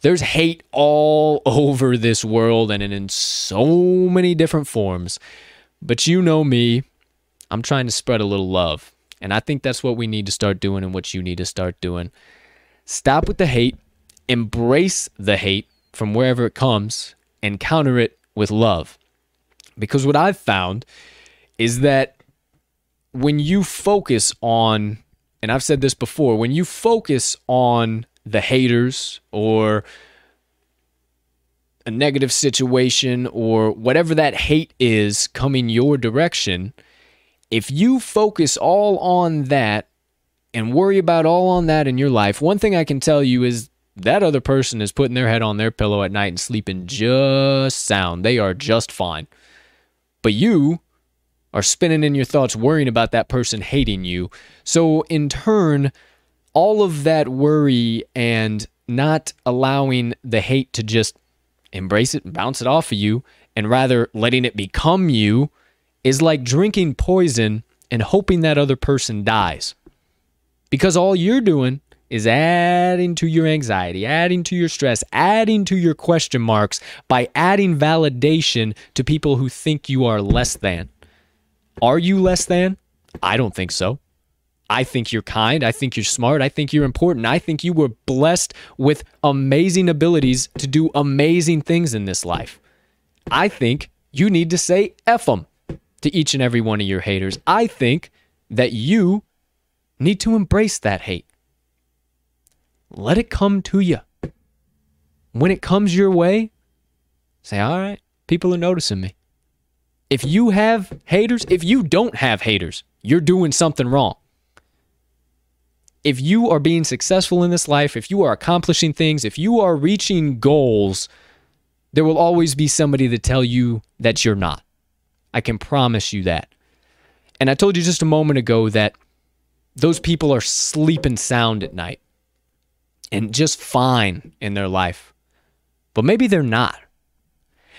there's hate all over this world and in so many different forms. But you know me, I'm trying to spread a little love. And I think that's what we need to start doing and what you need to start doing. Stop with the hate, embrace the hate from wherever it comes, and counter it with love. Because what I've found is that when you focus on, and I've said this before, when you focus on the haters or a negative situation or whatever that hate is coming your direction, if you focus all on that and worry about all on that in your life, one thing I can tell you is that other person is putting their head on their pillow at night and sleeping just sound. They are just fine. But you are spinning in your thoughts, worrying about that person hating you. So, in turn, all of that worry and not allowing the hate to just embrace it and bounce it off of you, and rather letting it become you is like drinking poison and hoping that other person dies. Because all you're doing is adding to your anxiety, adding to your stress, adding to your question marks by adding validation to people who think you are less than. Are you less than? I don't think so. I think you're kind. I think you're smart. I think you're important. I think you were blessed with amazing abilities to do amazing things in this life. I think you need to say F them to each and every one of your haters. I think that you need to embrace that hate. Let it come to you. When it comes your way, say, all right, people are noticing me. If you have haters, if you don't have haters, you're doing something wrong. If you are being successful in this life, if you are accomplishing things, if you are reaching goals, there will always be somebody to tell you that you're not. I can promise you that. And I told you just a moment ago that those people are sleeping sound at night and just fine in their life. But maybe they're not.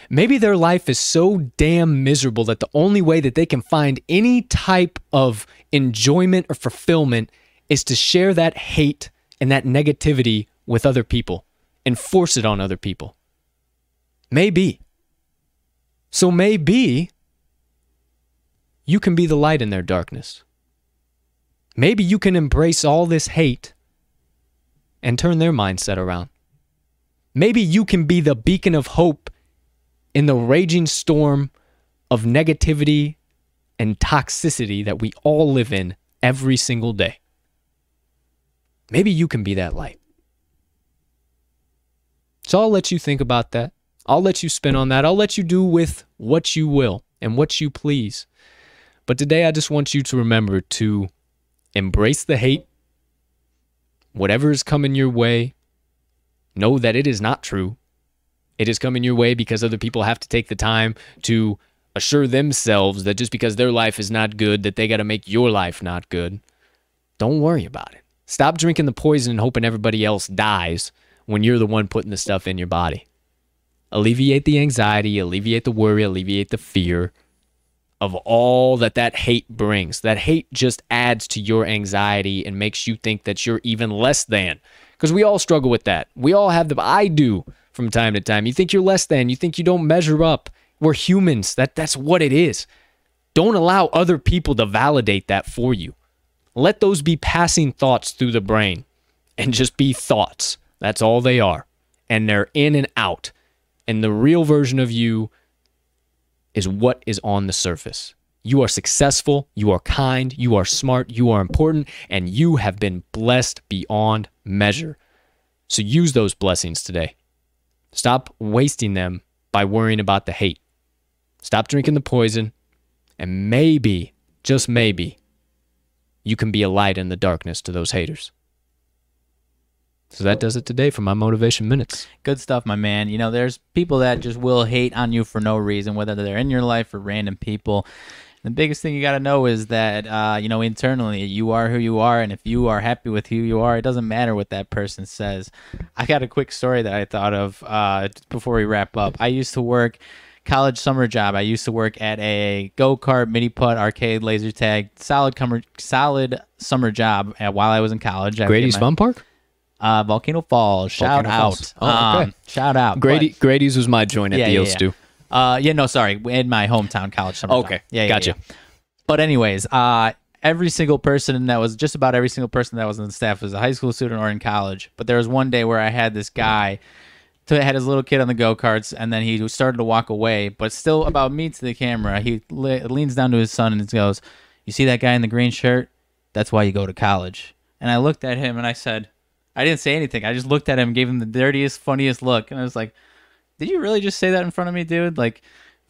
Maybe their life is so damn miserable that the only way that they can find any type of enjoyment or fulfillment is to share that hate and that negativity with other people and force it on other people. Maybe. So maybe you can be the light in their darkness. Maybe you can embrace all this hate and turn their mindset around. Maybe you can be the beacon of hope in the raging storm of negativity and toxicity that we all live in every single day. Maybe you can be that light. So I'll let you think about that. I'll let you spin on that. I'll let you do with what you will and what you please. But today, I just want you to remember to embrace the hate. Whatever is coming your way, know that it is not true. It is coming your way because other people have to take the time to assure themselves that just because their life is not good, that they got to make your life not good. Don't worry about it. Stop drinking the poison and hoping everybody else dies when you're the one putting the stuff in your body. Alleviate the anxiety, alleviate the worry, alleviate the fear of all that that hate brings. That hate just adds to your anxiety and makes you think that you're even less than. Because we all struggle with that. We all have the I do from time to time. You think you're less than, you think you don't measure up. We're humans. That that's what it is. Don't allow other people to validate that for you. Let those be passing thoughts through the brain and just be thoughts. That's all they are. And they're in and out. And the real version of you is what is on the surface. You are successful, you are kind, you are smart, you are important, and you have been blessed beyond measure. So use those blessings today. Stop wasting them by worrying about the hate. Stop drinking the poison, and maybe, just maybe, you can be a light in the darkness to those haters. So that does it today for my motivation minutes. Good stuff, my man. You know, there's people that just will hate on you for no reason, whether they're in your life or random people. The biggest thing you got to know is that, uh, you know, internally, you are who you are. And if you are happy with who you are, it doesn't matter what that person says. I got a quick story that I thought of uh, before we wrap up. I used to work college summer job. I used to work at a go kart, mini putt, arcade, laser tag, solid, com- solid summer job at, while I was in college. I Grady's my- Fun Park? Uh, Volcano Falls. Shout Volcano out. Falls. Oh, okay. Um, shout out. Grady Grady's was my joint at Yeah, the yeah, Ill yeah. Uh, yeah, no, sorry. In my hometown college summer. Okay, Yeah, yeah, gotcha. But anyways, uh, every single person that was just about every single person that was on the staff was a high school student or in college. But there was one day where I had this guy to had his little kid on the go karts, and then he started to walk away, but still about me to the camera. He le- leans down to his son and goes, "You see that guy in the green shirt? That's why you go to college." And I looked at him and I said, I didn't say anything. I just looked at him, gave him the dirtiest, funniest look, and I was like, "Did you really just say that in front of me, dude?" Like.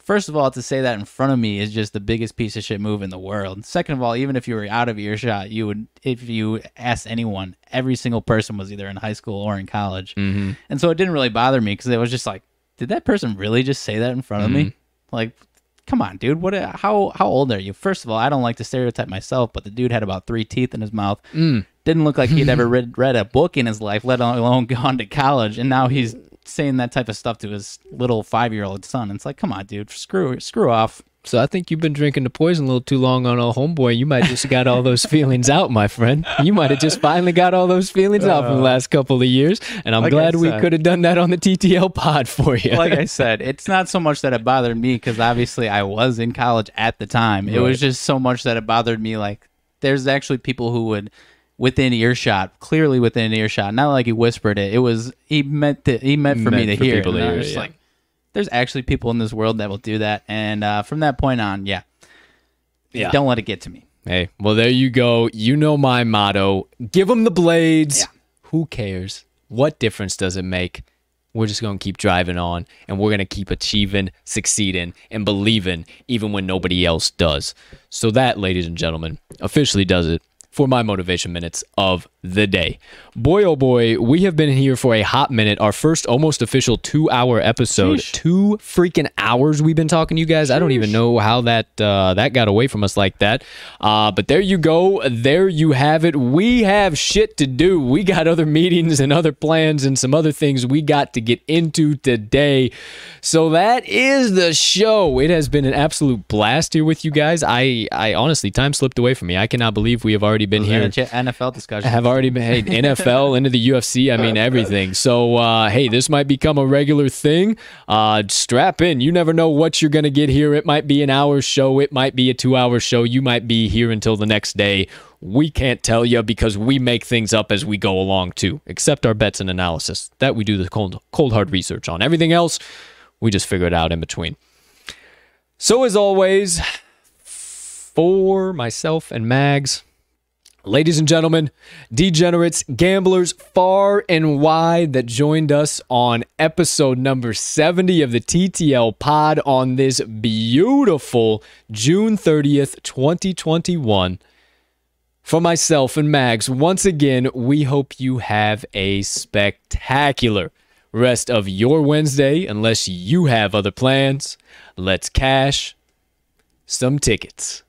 First of all, to say that in front of me is just the biggest piece of shit move in the world. Second of all, even if you were out of earshot, you would, if you asked anyone, every single person was either in high school or in college. Mm-hmm. And so it didn't really bother me because it was just like, did that person really just say that in front of me? Like, come on, dude. What? How how old are you? First of all, I don't like to stereotype myself, but the dude had about three teeth in his mouth. Didn't look like he'd ever read read a book in his life, let alone gone to college. And now he's saying that type of stuff to his little five year old son. It's like, come on, dude. Screw screw off. So I think you've been drinking the poison a little too long on old homeboy. You might just got all those feelings out, my friend. You might have just finally got all those feelings out from the uh, last couple of years. And I'm like glad I we could have done that on the TTL pod for you. like I said, it's not so much that it bothered me because obviously I was in college at the time. It was just so much that it bothered me. Like, there's actually people who would, within earshot, clearly within earshot, not like he whispered it. It was he meant to, he meant for me to for hear. people to and I hear, was just yeah. like, there's actually people in this world that will do that, and uh, from that point on, yeah, Yeah. don't let it get to me. Hey, well, there you go. You know my motto give them the blades. Yeah. Who cares? What difference does it make? We're just going to keep driving on and we're going to keep achieving, succeeding, and believing even when nobody else does. So, that, ladies and gentlemen, officially does it for my motivation minutes of the day. Boy, oh boy, we have been here for a hot minute. Our first almost official two hour episode. Sheesh. Two freaking hours we've been talking to you guys. I don't even know how that uh, that got away from us like that. Uh, but there you go. There you have it. We have shit to do. We got other meetings and other plans and some other things we got to get into today. So that is the show. It has been an absolute blast here with you guys. I, I honestly, time slipped away from me. I cannot believe we have already already been here. NFL discussion. Have already been hey, NFL into the UFC. I mean everything. So uh, hey, this might become a regular thing. Uh, strap in. You never know what you're gonna get here. It might be an hour show. It might be a two hour show. You might be here until the next day. We can't tell you because we make things up as we go along too. Except our bets and analysis that we do the cold cold hard research on. Everything else, we just figure it out in between. So as always for myself and Mags. Ladies and gentlemen, degenerates, gamblers far and wide that joined us on episode number 70 of the TTL pod on this beautiful June 30th, 2021. For myself and Mags, once again, we hope you have a spectacular rest of your Wednesday, unless you have other plans. Let's cash some tickets.